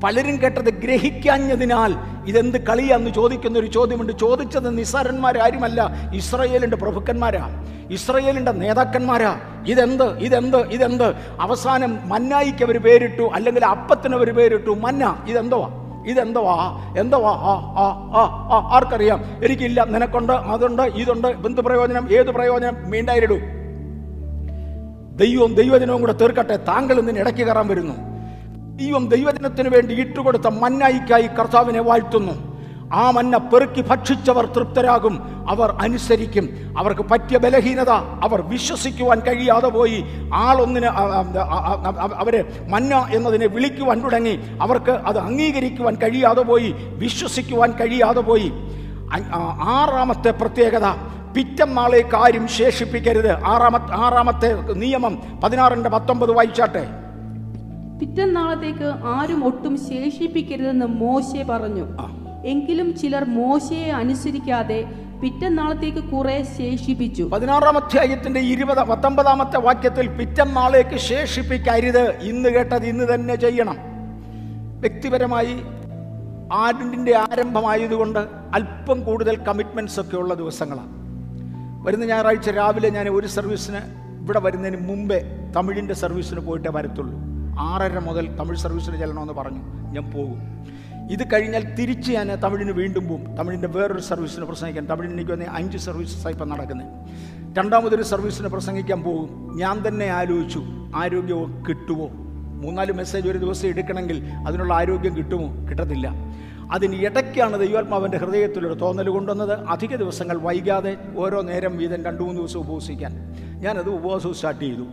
പലരും കേട്ടത് ഗ്രഹിക്കാഞ്ഞതിനാൽ ഇതെന്ത് കളിയാന്ന് ചോദിക്കുന്ന ഒരു ചോദ്യമുണ്ട്. ചോദിച്ചത് നിസ്സാരന്മാരാരുമല്ല ഇസ്രയേലിന്റെ പ്രഭുക്കന്മാരാ. ഇസ്രയേലിന്റെ നേതാക്കന്മാരാ. ഇതെന്ത് ഇതെന്ത് ഇതെന്ത്? അവസാനം മന്നായിക്ക് അവർ പേരിട്ടു അല്ലെങ്കിൽ അപ്പത്തിന് അവർ പേരിട്ടു. മന്ന ഇതെന്തുവാ? ഇതെന്തുവാ? എന്തവാ? ആ ആ ആ ആ ആർക്കറിയാം? എനിക്കില്ല. നിനക്കുണ്ട് അതുണ്ട് ഇതുണ്ട്. എന്ത് പ്രയോജനം? ഏത് പ്രയോജനം? മീണ്ടായിരടൂ. ദൈവവും ദൈവജനവും കൂടെ തീർക്കട്ടെ. താങ്കൾ ഇന്ന് ഇടയ്ക്ക് കയറാൻ വരുന്നു. ദൈവം ദൈവജനത്തിന് വേണ്ടി ഇട്ടുകൊടുത്ത മന്നായിക്കായി കർത്താവിനെ വാഴ്ത്തുന്നു. ആ മന്ന പെറുക്കി ഭക്ഷിച്ചവർ തൃപ്തരാകും. അവർ അനുസരിക്കും. അവർക്ക് പറ്റിയ ബലഹീനത അവർ വിശ്വസിക്കുവാൻ കഴിയാതെ പോയി. ആളൊന്നിന് അവരെ മന്ന എന്നതിനെ വിളിക്കുവാൻ തുടങ്ങി. അവർക്ക് അത് അംഗീകരിക്കുവാൻ കഴിയാതെ പോയി. വിശ്വസിക്കുവാൻ കഴിയാതെ പോയി. ആറാമത്തെ പ്രത്യേകത പിറ്റം നാളെ കാര്യം ശേഷിപ്പിക്കരുത്. ആറാമത്തെ ആറാമത്തെ നിയമം പതിനാറിന്റെ പത്തൊമ്പത് വായിച്ചാട്ടെ. പിറ്റന്നാളത്തേക്ക് ആരും ഒട്ടും ശേഷിപ്പിക്കരുതെന്ന് മോശെ പറഞ്ഞു. എങ്കിലും ചിലർ മോശയെ അനുസരിക്കാതെ പിറ്റന്നാളത്തേക്ക് കുറെ ശേഷിപ്പിച്ചു. പതിനാറാം അധ്യായത്തിന്റെ ഇരുപത് പത്തൊമ്പതാമത്തെ വാക്യത്തിൽ പിറ്റം നാളേക്ക് ശേഷിപ്പിക്കരുത്. ഇന്ന് കേട്ടത് ഇന്ന് തന്നെ ചെയ്യണം. വ്യക്തിപരമായി ആടിന്റെ ആരംഭമായതുകൊണ്ട് അല്പം കൂടുതൽ കമ്മിറ്റ്മെന്റ്സ് ഒക്കെ ഉള്ള ദിവസങ്ങളാണ്. വരുന്ന ഞായറാഴ്ച രാവിലെ ഞാൻ ഒരു സർവീസിന് ഇവിടെ വരുന്നതിന് മുമ്പേ തമിഴിന്റെ സർവീസിന് പോയിട്ടേ വരത്തുള്ളൂ. ആറര മുതൽ തമിഴ് സർവീസിന് ചെല്ലണമെന്ന് പറഞ്ഞു. ഞാൻ പോകും. ഇത് കഴിഞ്ഞാൽ തിരിച്ച് ഞാൻ തമിഴിന് വീണ്ടും പോവും തമിഴിന്റെ വേറൊരു സർവീസിന് പ്രസംഗിക്കാൻ. തമിഴിന് എനിക്ക് വന്ന് അഞ്ച് സർവീസസാണ് ഇപ്പം നടക്കുന്നത് രണ്ടാമതൊരു സർവീസിന് പ്രസംഗിക്കാൻ പോകും. ഞാൻ തന്നെ ആലോചിച്ചു ആരോഗ്യമോ കിട്ടുമോ മൂന്നാൽ മെസ്സേജ് ഒരു ദിവസം എടുക്കണമെങ്കിൽ അതിനുള്ള ആരോഗ്യം കിട്ടുമോ? കിട്ടത്തില്ല. അതിന് ഇടയ്ക്കാണ് ദൈവാത്മാവിന്റെ ഹൃദയത്തിലൊരു തോന്നൽ കൊണ്ടുവന്നത്. അധിക ദിവസങ്ങൾ വൈകാതെ ഓരോ നേരം വീതം രണ്ട് മൂന്ന് ദിവസം ഉപവസിക്കാൻ. ഞാനത് ഉപവാസവും സ്റ്റാർട്ട് ചെയ്തു.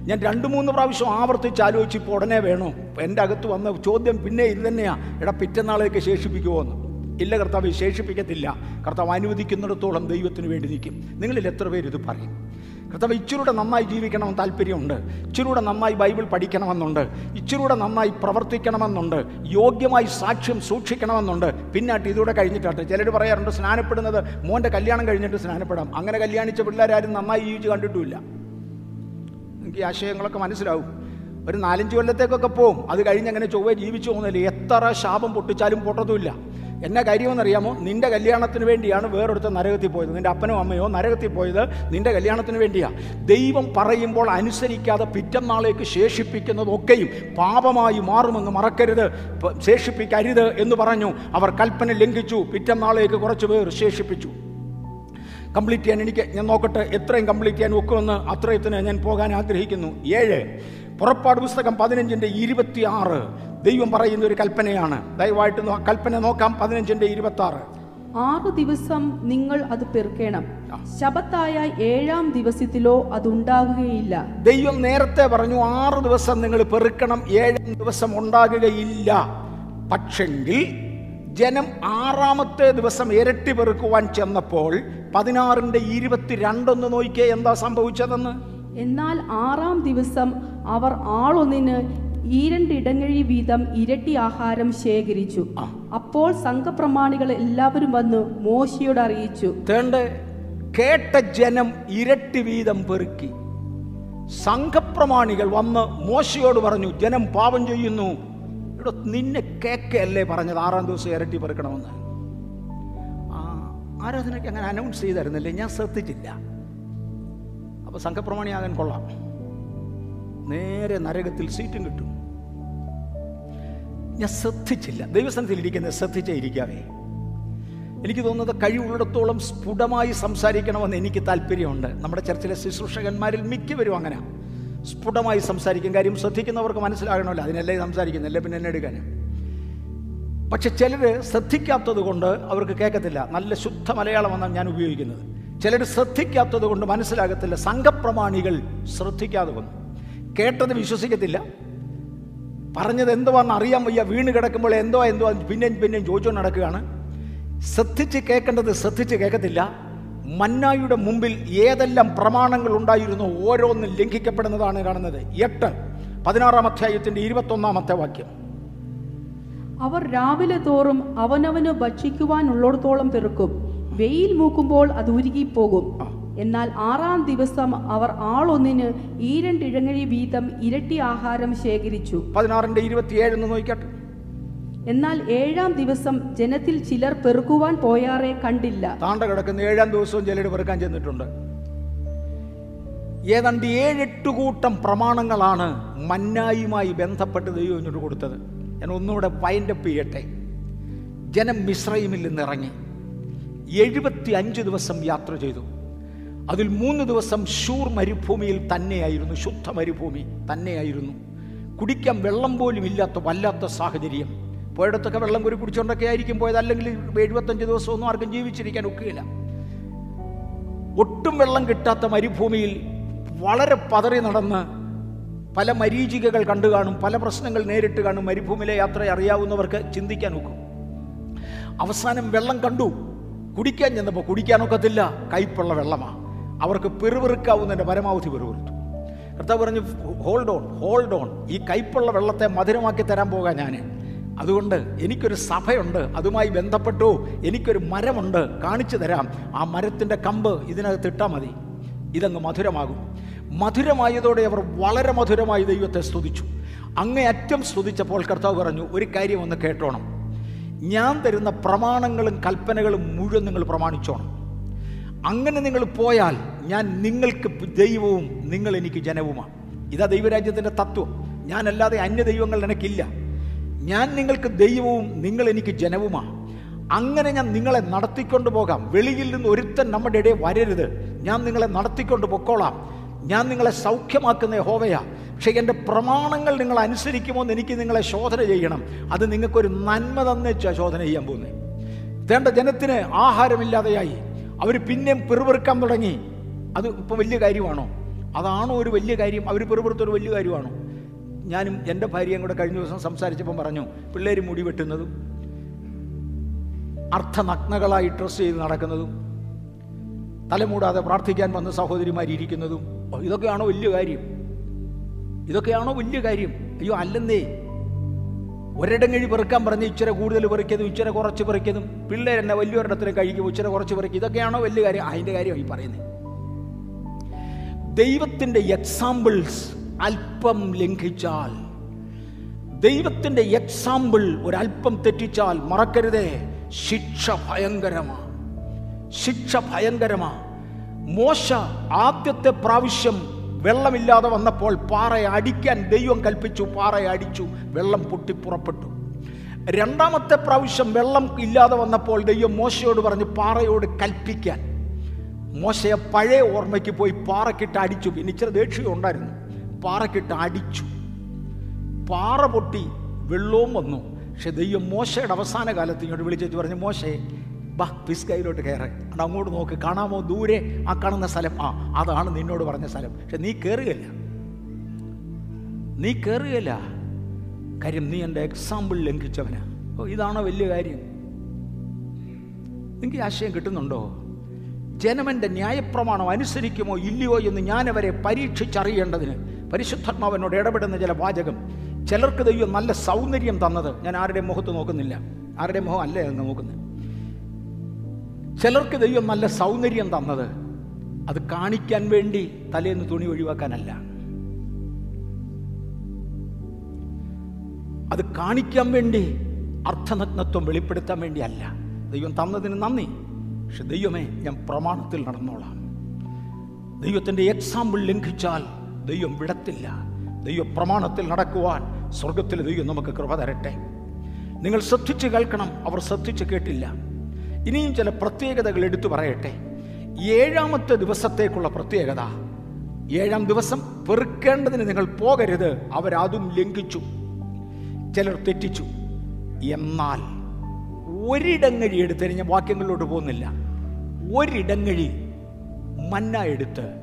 ഞാൻ രണ്ട് മൂന്ന് പ്രാവശ്യം ആവർത്തിച്ച് ആലോചിച്ച് ഇപ്പോൾ ഉടനെ വേണോ? എന്റെ അകത്ത് വന്ന ചോദ്യം പിന്നെ ഇത് തന്നെയാണ് എടാ പിറ്റന്നാളേക്ക് ശേഷിപ്പിക്കുമോ എന്ന് ഇല്ല കർത്താവ് ശേഷിപ്പിക്കത്തില്ല. കർത്താവ് അനുവദിക്കുന്നിടത്തോളം ദൈവത്തിന് വേണ്ടി നിൽക്കും. നിങ്ങളിൽ എത്ര പേര് ഇത് പറയും? കർത്താവ് ഇച്ചിരൂടെ നന്നായി ജീവിക്കണമെന്ന് താല്പര്യമുണ്ട്. ഇച്ചിരൂടെ നന്നായി ബൈബിൾ പഠിക്കണമെന്നുണ്ട്. ഇച്ചിരൂടെ നന്നായി പ്രവർത്തിക്കണമെന്നുണ്ട്. യോഗ്യമായി സാക്ഷ്യം സൂക്ഷിക്കണമെന്നുണ്ട്. പിന്നാട്ട് ഇതൂടെ കഴിഞ്ഞിട്ടാട്ട്. ചിലർ പറയാറുണ്ട് സ്നാനപ്പെടുന്നത് മോന്റെ കല്യാണം കഴിഞ്ഞിട്ട് സ്നാനപ്പെടാം. അങ്ങനെ കല്യാണിച്ച പിള്ളേരാരും നന്നായി ജീവിച്ച് കണ്ടിട്ടുമില്ല. എനിക്ക് ആശയങ്ങളൊക്കെ മനസ്സിലാവും. ഒരു നാലഞ്ച് കൊല്ലത്തേക്കൊക്കെ പോവും. അത് കഴിഞ്ഞ് അങ്ങനെ ചൊവ്വ ജീവിച്ചു പോകുന്നില്ല? എത്ര ശാപം പൊട്ടിച്ചാലും പൊട്ടതുമില്ല എന്നാ കാര്യമെന്നറിയാമോ? നിന്റെ കല്യാണത്തിന് വേണ്ടിയാണ് വേറൊരുത്ത നരകത്തിൽ പോയത്. നിന്റെ അപ്പനോ അമ്മയോ നരകത്തിൽ പോയത് നിന്റെ കല്യാണത്തിന് വേണ്ടിയാണ് ദൈവം പറയുമ്പോൾ അനുസരിക്കാതെ പിറ്റന്നാളേക്ക് ശേഷിപ്പിക്കുന്നതൊക്കെയും പാപമായി മാറുമെന്ന് മറക്കരുത്. ശേഷിപ്പിക്കരുത് എന്ന് പറഞ്ഞു. അവർ കൽപ്പന ലംഘിച്ചു. പിറ്റന്നാളേക്ക് കുറച്ച് പേർ ശേഷിപ്പിച്ചു. കംപ്ലീറ്റ് ചെയ്യാൻ എനിക്ക് ഞാൻ നോക്കട്ടെ എത്രയും കംപ്ലീറ്റ് ചെയ്യാൻ ഒക്കുമെന്ന് അത്രയത്തിന് ഞാൻ പോകാൻ ആഗ്രഹിക്കുന്നു. ഏഴ് പുറപ്പാട് പുസ്തകം പതിനഞ്ചിന്റെ ഇരുപത്തി ആറ് ദൈവം പറയുന്ന ഒരു കൽപ്പനയാണ്. ദയവായിട്ട് കൽപ്പന നോക്കാം പതിനഞ്ചിന്റെ ഇരുപത്തി ആറ് ആറു ദിവസം നിങ്ങൾ അത് പെറുക്കണം. ശബത്തായ ഏഴാം ദിവസത്തിലോ അത് ഉണ്ടാകുകയില്ല ദൈവം നേരത്തെ പറഞ്ഞു ആറ് ദിവസം നിങ്ങൾ പെറുക്കണം ഏഴാം ദിവസം ഉണ്ടാകുകയില്ല. പക്ഷെങ്കിൽ ജനം ആറാമത്തെ ദിവസം ഇരട്ടി പെറുക്കുവാൻ ചെന്നപ്പോൾ പതിനാറിന്റെ ഇരുപത്തിരണ്ടൊന്ന് നോക്കിയേ എന്താ സംഭവിച്ചതെന്ന്? എന്നാൽ ആറാം ദിവസം അവർ ആളൊന്നിന് ഈരണ്ടിടങ്ങഴി വീതം ഇരട്ടി ആഹാരം ശേഖരിച്ചു. അപ്പോൾ സംഘപ്രമാണികൾ എല്ലാവരും വന്ന് മോശയോട് അറിയിച്ചു. തേണ്ട കേട്ട ജനം ഇരട്ടി വീതം പെറുക്കി. സംഘപ്രമാണികൾ വന്ന് മോശയോട് പറഞ്ഞു ജനം പാപം ചെയ്യുന്നു. ഇവിടെ നിന്നെ കേക്കല്ലേ പറഞ്ഞത്? ആറാം ദിവസം ഇരട്ടി പെറുക്കണമെന്ന്. ആരാധനയ്ക്ക് അങ്ങനെ അനൗൺസ് ചെയ്തായിരുന്നില്ലേ ഞാൻ ശ്രദ്ധിച്ചില്ല. അപ്പോൾ സംഘപ്രമാണിയാകാൻ കൊള്ളാം. നേരെ നരകത്തിൽ സീറ്റും കിട്ടും. ഞാൻ ശ്രദ്ധിച്ചില്ല. ദൈവസ്ഥാനത്തിൽ ഇരിക്കുന്നത് ശ്രദ്ധിച്ചേ ഇരിക്കാവേ. എനിക്ക് തോന്നുന്നത് കഴിവുള്ളിടത്തോളം സ്ഫുടമായി സംസാരിക്കണമെന്ന് എനിക്ക് താല്പര്യമുണ്ട്. നമ്മുടെ ചർച്ചിലെ ശുശ്രൂഷകന്മാരിൽ മിക്കവരും അങ്ങനെ. സ്ഫുടമായി സംസാരിക്കും. കാര്യം ശ്രദ്ധിക്കുന്നവർക്ക് മനസ്സിലാകണമല്ലോ. അതിനല്ലേ സംസാരിക്കുന്നില്ലേ പിന്നെ എന്നെ എടുക്കാൻ പക്ഷെ ചിലർ ശ്രദ്ധിക്കാത്തത് കൊണ്ട് അവർക്ക് കേൾക്കത്തില്ല. നല്ല ശുദ്ധ മലയാളമെന്നാണ് ഞാൻ ഉപയോഗിക്കുന്നത്. ചിലർ ശ്രദ്ധിക്കാത്തത് കൊണ്ട് മനസ്സിലാകത്തില്ല. സംഘപ്രമാണികൾ ശ്രദ്ധിക്കാതെ വന്നു. കേട്ടത് വിശ്വസിക്കത്തില്ല. പറഞ്ഞത് എന്തുവാന്ന് അറിയാൻ വയ്യ. വീണ് കിടക്കുമ്പോൾ എന്തോ എന്തോ പിന്നെയും പിന്നെയും ചോദിച്ചുകൊണ്ട് നടക്കുകയാണ്. ശ്രദ്ധിച്ച് കേൾക്കേണ്ടത് ശ്രദ്ധിച്ച് കേൾക്കത്തില്ല. മന്നായുടെ മുമ്പിൽ ഏതെല്ലാം പ്രമാണങ്ങൾ ഉണ്ടായിരുന്നു ഓരോന്നും ലംഘിക്കപ്പെടുന്നതാണ് കാണുന്നത്. എട്ട് പതിനാറാം അധ്യായത്തിന്റെ ഇരുപത്തൊന്നാമത്തെ വാക്യം. അവർ രാവിലെ തോറും അവനവന് ഭക്ഷിക്കുവാനുള്ളിടത്തോളം പെറുക്കും. വെയിൽ മൂക്കുമ്പോൾ അത് ഉരുകിപ്പോകും. എന്നാൽ ആറാം ദിവസം അവർ ആളൊന്നിന് ഈരണ്ടിഴങ്ങഴി വീതം ഇരട്ടി ആഹാരം ശേഖരിച്ചു. പതിനാറിന്റെ ഇരുപത്തിയേഴ് നോക്കട്ടെ എന്നാൽ ഏഴാം ദിവസം ജനത്തിൽ ചിലർ പെറുക്കുവാൻ പോയാറെ കണ്ടില്ല. താണ്ട കിടക്കുന്ന ഏഴാം ദിവസവും ചിലർ പെറുക്കാൻ ചെന്നിട്ടുണ്ട്. ഏതാണ്ട് ഏഴെട്ട് കൂട്ടം പ്രമാണങ്ങളാണ് മന്നായുമായി ബന്ധപ്പെട്ട് ദൈവം കൊടുത്തത്. ഞാൻ ഒന്നുകൂടെ വൈൻഡപ്പ് ചെയ്യട്ടെ. ജനം മിശ്രൈമിൽ നിന്ന് ഇറങ്ങി എഴുപത്തി അഞ്ച് ദിവസം യാത്ര ചെയ്തു. അതിൽ മൂന്ന് ദിവസം ഷൂർ മരുഭൂമിയിൽ തന്നെയായിരുന്നു ശുദ്ധ മരുഭൂമി തന്നെയായിരുന്നു. കുടിക്കാൻ വെള്ളം പോലും ഇല്ലാത്ത വല്ലാത്ത സാഹചര്യം. പോയടത്തൊക്കെ വെള്ളം കൂടി കുടിച്ചുകൊണ്ടൊക്കെ ആയിരിക്കും പോയത് അല്ലെങ്കിൽ എഴുപത്തഞ്ച് ദിവസമൊന്നും ആർക്കും ജീവിച്ചിരിക്കാൻ ഒക്കുകയില്ല ഒട്ടും വെള്ളം കിട്ടാത്ത മരുഭൂമിയിൽ വളരെ പതറി നടന്ന് പല മരീചികകൾ കണ്ടു കാണും പല പ്രശ്നങ്ങൾ നേരിട്ട് കാണും. മരുഭൂമിയിലെ യാത്ര അറിയാവുന്നവർക്ക് ചിന്തിക്കാൻ ഒക്കും അവസാനം വെള്ളം കണ്ടു. കുടിക്കാൻ ചെന്നപ്പോൾ കുടിക്കാനൊക്കത്തില്ല കയ്പുള്ള വെള്ളമാണ് അവർക്ക് പെറുപെറുക്കാവുന്നതിന്റെ പരമാവധി പെറുപെറുത്തു. കർത്താവ് പറഞ്ഞു ഹോൾഡ് ഓൺ ഹോൾഡ് ഓൺ ഈ കയ്പുള്ള വെള്ളത്തെ മധുരമാക്കി തരാൻ പോകാൻ ഞാൻ അതുകൊണ്ട് എനിക്കൊരു സഭയുണ്ട്. അതുമായി ബന്ധപ്പെട്ടു. എനിക്കൊരു മരമുണ്ട്. കാണിച്ചു തരാം. ആ മരത്തിന്റെ കമ്പ് ഇതിനകത്ത് ഇട്ടാൽ മതി. ഇതങ്ങ് മധുരമാകും. മധുരമായതോടെ അവർ വളരെ മധുരമായി ദൈവത്തെ സ്തുതിച്ചു. അങ്ങേയറ്റം സ്തുതിച്ചപ്പോൾ കർത്താവ് പറഞ്ഞു ഒരു കാര്യം ഒന്ന് കേട്ടോണം. ഞാൻ തരുന്ന പ്രമാണങ്ങളും കൽപ്പനകളും മുഴുവൻ നിങ്ങൾ പ്രമാണിച്ചോണം. അങ്ങനെ നിങ്ങൾ പോയാൽ ഞാൻ നിങ്ങൾക്ക് ദൈവവും നിങ്ങൾ എനിക്ക് ജനവുമാണ്. ഇതാ ദൈവരാജ്യത്തിന്റെ തത്വം. ഞാനല്ലാതെ അന്യ ദൈവങ്ങൾ എനിക്കില്ല ഞാൻ നിങ്ങൾക്ക് ദൈവവും നിങ്ങൾ എനിക്ക് ജനവുമാണ്. അങ്ങനെ ഞാൻ നിങ്ങളെ നടത്തിക്കൊണ്ട് പോകാം വെളിയിൽ നിന്ന് ഒരുത്തൻ നമ്മുടെ ഇടയിൽ വരരുത്. ഞാൻ നിങ്ങളെ നടത്തിക്കൊണ്ട് പൊക്കോളാം. ഞാൻ നിങ്ങളെ സൗഖ്യമാക്കുന്ന ഹോവയാ പക്ഷേ എന്റെ പ്രമാണങ്ങൾ നിങ്ങൾ അനുസരിക്കുമോ എന്ന് എനിക്ക് നിങ്ങളെ ശോധന ചെയ്യണം. അത് നിങ്ങൾക്കൊരു നന്മ തന്നേച്ചാ ശോധന ചെയ്യാൻ പോകുന്നത് വേണ്ട ജനത്തിന് ആഹാരമില്ലാതെയായി. അവർ പിന്നെയും പിറുപിറുക്കാൻ തുടങ്ങി. അത് ഇപ്പോൾ വലിയ കാര്യമാണോ? അതാണോ ഒരു വലിയ കാര്യം? അവർ പിറുപിറുത്തൊരു വലിയ കാര്യമാണോ? ഞാനും എന്റെ ഭാര്യയും കൂടെ കഴിഞ്ഞ ദിവസം സംസാരിച്ചപ്പം പറഞ്ഞു പിള്ളേർ മുടി വെട്ടുന്നതും അർത്ഥനഗ്നകളായി ഡ്രസ്സ് ചെയ്ത് നടക്കുന്നതും തലമൂടാതെ പ്രാർത്ഥിക്കാൻ വന്ന സഹോദരിമാരിയിരിക്കുന്നതും ഇതൊക്കെയാണോ വലിയ കാര്യം? ഇതൊക്കെയാണോ വലിയ കാര്യം? അയ്യോ അല്ലെന്നേ. ഒരിടങ്ങഴി പെറുക്കാൻ പറഞ്ഞ് ഇച്ചിരി കൂടുതൽ പെറുക്കിയതും ഇച്ചിരി കുറച്ച് പെറുക്കിയതും പിള്ളേരെന്നെ വലിയൊരിടത്തിന് കഴിക്കും ഇച്ചിരി കുറച്ച് പെറുക്കി. ഇതൊക്കെയാണോ വലിയ കാര്യം? അതിന്റെ കാര്യമായി ഈ പറയുന്നത് ദൈവത്തിന്റെ എക്സാമ്പിൾസ് അല്പം ലംഘിച്ചാൽ ദൈവത്തിന്റെ എക്സാമ്പിൾ ഒരല്പം തെറ്റിച്ചാൽ മറക്കരുതേ. ശിക്ഷ ഭയങ്കരമാണ് ശിക്ഷ ഭയങ്കരമാ. മോശ ആദ്യത്തെ പ്രാവശ്യം വെള്ളമില്ലാതെ വന്നപ്പോൾ പാറയെ അടിക്കാൻ ദൈവം കൽപ്പിച്ചു പാറയെ അടിച്ചു വെള്ളം പൊട്ടിപ്പുറപ്പെട്ടു രണ്ടാമത്തെ പ്രാവശ്യം വെള്ളം ഇല്ലാതെ വന്നപ്പോൾ ദൈവം മോശയോട് പറഞ്ഞു പാറയോട് കൽപ്പിക്കാൻ. മോശയെ പഴയ ഓർമ്മയ്ക്ക് പോയി പാറക്കിട്ട് അടിച്ചു. പിന്നെ ഇച്ചിരി ദേഷ്യം ഉണ്ടായിരുന്നു. പാറക്കിട്ട് അടിച്ചു. പാറ പൊട്ടി വെള്ളവും വന്നു. പക്ഷെ ദൈവം മോശയുടെ അവസാന കാലത്ത് ഇങ്ങോട്ട് വിളിച്ചു പറഞ്ഞു മോശേ ബാ പിസ്കയിലോട്ട് കയറ്. അത് അങ്ങോട്ട് നോക്ക് കാണാമോ ദൂരെ? ആ കാണുന്ന സ്ഥലം ആ അതാണ് നിന്നോട് പറഞ്ഞ സ്ഥലം. പക്ഷെ നീ കയറുകയില്ല നീ കയറുകയില്ല കാര്യം നീ എന്റെ എക്സാമ്പിൾ ലംഘിച്ചവനാ. ഓ ഇതാണോ വലിയ കാര്യം? നിങ്ങൾക്ക് ആശയം കിട്ടുന്നുണ്ടോ? ജനമന്റെ ന്യായപ്രമാണം അനുസരിക്കുമോ ഇല്ലയോ എന്ന് ഞാനവരെ പരീക്ഷിച്ചറിയേണ്ടതിന് പരിശുദ്ധാത്മാവനോട് ഇടപെടുന്ന ചില വാചകം. ചിലർക്ക് ദൈവം നല്ല സൗന്ദര്യം തന്നത് ഞാൻ ആരുടെ മുഖത്ത് നോക്കുന്നില്ല. ആരുടെ മുഖം അല്ല എന്ന് നോക്കുന്നത്. ചിലർക്ക് ദൈവം നല്ല സൗന്ദര്യം തന്നത് അത് കാണിക്കാൻ വേണ്ടി തലേന്ന് തുണി ഒഴിവാക്കാനല്ല. അത് കാണിക്കാൻ വേണ്ടി അർത്ഥനഗ്നത്വം വെളിപ്പെടുത്താൻ വേണ്ടിയല്ല. ദൈവം തന്നതിന് നന്ദി. പക്ഷെ ദൈവമേ ഞാൻ പ്രമാണത്തിൽ നടന്നോളാം. ദൈവത്തിന്റെ എക്സാമ്പിൾ ലംഘിച്ചാൽ ദൈവം വിടത്തില്ല. ദൈവ പ്രമാണത്തിൽ നടക്കുവാൻ സ്വർഗത്തിൽ ദൈവം നമുക്ക് കൃപ തരട്ടെ. നിങ്ങൾ ശ്രദ്ധിച്ച് കേൾക്കണം. അവർ ശ്രദ്ധിച്ച് കേട്ടില്ല. ഇനിയും ചില പ്രത്യേകതകൾ എടുത്തു പറയട്ടെ. ഏഴാമത്തെ ദിവസത്തേക്കുള്ള പ്രത്യേകത ഏഴാം ദിവസം പെറുക്കേണ്ടതിന് നിങ്ങൾ പോകരുത്. അവരതും ലംഘിച്ചു ചിലർ തെറ്റിച്ചു. എന്നാൽ ഒരിടങ്ങഴി എടുത്ത് ഞാൻ വാക്യങ്ങളിലോട്ട് പോകുന്നില്ല. ഒരിടങ്ങഴി മന്ന എടുത്ത്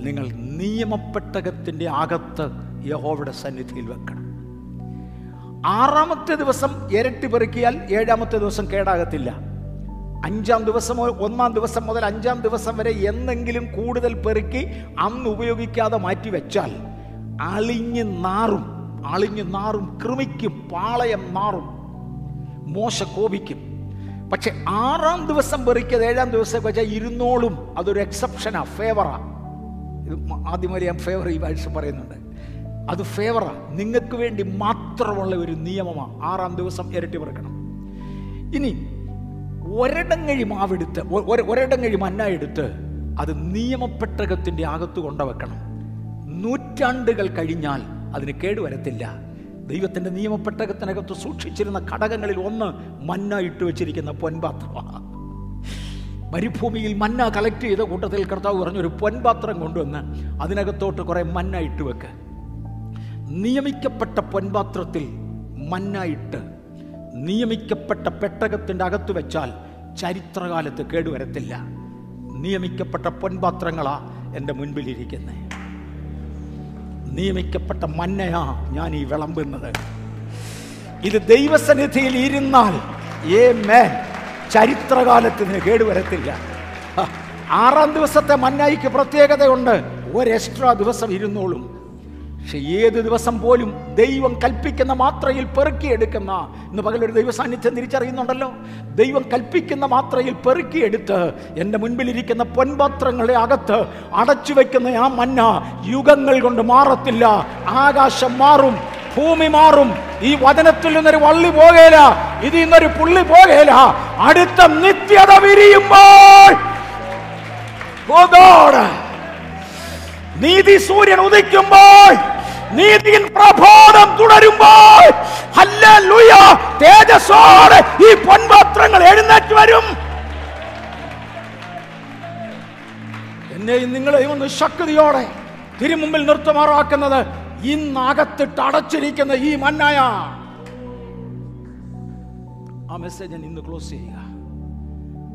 നിങ്ങൾ നിയമപ്പെട്ടകത്തിന്റെ അകത്ത് യഹോവയുടെ സന്നിധിയിൽ വെക്കണം. ആറാമത്തെ ദിവസം ഇരട്ടി പെറുക്കിയാൽ ഏഴാമത്തെ ദിവസം കേടാകത്തില്ല. അഞ്ചാം ദിവസം ഒന്നാം ദിവസം മുതൽ അഞ്ചാം ദിവസം വരെ എന്തെങ്കിലും കൂടുതൽ പെറുക്കി അന്ന് ഉപയോഗിക്കാതെ മാറ്റി വെച്ചാൽ അളിഞ്ഞ് നാറും അളിഞ്ഞ് നാറും കൃമിക്കും പാളയം നാറും മോശ കോപിക്കും. പക്ഷെ ആറാം ദിവസം പെറുക്കിയത് ഏഴാം ദിവസം വെച്ചാൽ ഇരുന്നോളും അതൊരു എക്സെപ്ഷനാ ഫേവറാ ഇത് വരെ ഞാൻ ഫേവർ ഈ വാഴ്ച പറയുന്നുണ്ട്. അത് ഫേവറാ നിങ്ങൾക്ക് വേണ്ടി മാത്രമുള്ള ഒരു നിയമമാണ് ആറാം ദിവസം ഇരട്ടി പെറുക്കണം. ഇനി ഒരിടങ്ങഴി മാവെടുത്ത് ഒരിടങ്ങഴി മന്ന എടുത്ത് അത് നിയമപ്പെട്ടകത്തിന്റെ അകത്ത് കൊണ്ടുവെക്കണം. നൂറ്റാണ്ടുകൾ കഴിഞ്ഞാൽ അതിന് കേടുവരത്തില്ല. ദൈവത്തിന്റെ നിയമപ്പെട്ടകത്തിനകത്ത് സൂക്ഷിച്ചിരുന്ന ഘടകങ്ങളിൽ ഒന്ന് മന്ന ഇട്ട് വെച്ചിരിക്കുന്ന പൊൻപാത്രമാണ്. മരുഭൂമിയിൽ മന്ന കളക്ട് ചെയ്ത കൂട്ടത്തിൽ കർത്താവ് പറഞ്ഞൊരു പൊൻപാത്രം കൊണ്ടുവന്ന് അതിനകത്തോട്ട് കുറെ മന്ന ഇട്ട് വെക്ക്. നിയമിക്കപ്പെട്ട പൊൻപാത്രത്തിൽ മന്ന ഇട്ട് നിയമിക്കപ്പെട്ട പെട്ടകത്തിന്റെ അകത്ത് വെച്ചാൽ ചരിത്രകാലത്ത് കേടുവരത്തില്ല. നിയമിക്കപ്പെട്ട പൊൻപാത്രങ്ങളാ എന്റെ മുൻപിലിരിക്കുന്നത് നിയമിക്കപ്പെട്ട മന്നയാ ഞാൻ ഈ വിളമ്പുന്നത്. ഇത് ദൈവസന്നിധിയിൽ ഇരുന്നാൽ ഏ മേ ചരിത്രകാലത്തിന് കേടുവരത്തില്ല. ആറാം ദിവസത്തെ മന്നായിക്ക് പ്രത്യേകതയുണ്ട്. ഒരു എക്സ്ട്രാ ദിവസം ഇരുന്നോളും. പക്ഷെ ഏത് ദിവസം പോലും ദൈവം കൽപ്പിക്കുന്ന മാത്രയിൽ പെറുക്കിയെടുക്കുന്ന ഇന്ന് പകലൊരു ദൈവ സാന്നിധ്യം തിരിച്ചറിയുന്നുണ്ടല്ലോ. ദൈവം കൽപ്പിക്കുന്ന മാത്രയിൽ പെറുക്കിയെടുത്ത് എന്റെ മുൻപിലിരിക്കുന്ന പൊൻപാത്രങ്ങളെ അകത്ത് അടച്ചു വയ്ക്കുന്ന ആ മന്ന യുഗങ്ങൾ കൊണ്ട് മാറത്തില്ല. ആകാശം മാറും ഭൂമി മാറും. ഈ വചനത്തിൽ നിന്നൊരു വള്ളി പോകേല ഇതിൽ നിന്നൊരു പുള്ളി പോകേല. അടുത്ത നിത്യത വിരിയുമ്പോൾ! നീതി സൂര്യൻ ഉദിക്കുമ്പോൾ നീതിയിൽ പ്രബോധം തുടരുമ്പോൾ തേജസ്സോടെ ഈ പൊൻപാത്രങ്ങൾ എഴുന്നേറ്റ് വരും. എന്നെയും നിങ്ങളെയും ഒന്ന് ശക്തിയോടെ തിരുമുമ്പിൽ നിർത്തുമാറാക്കുന്നത് ഇന്നകത്തിട്ട് അടച്ചിരിക്കുന്ന ഈ മന്നായ ആ മെസ്സേജ് ഞാൻ ഇന്ന് ക്ലോസ് ചെയ്യുക.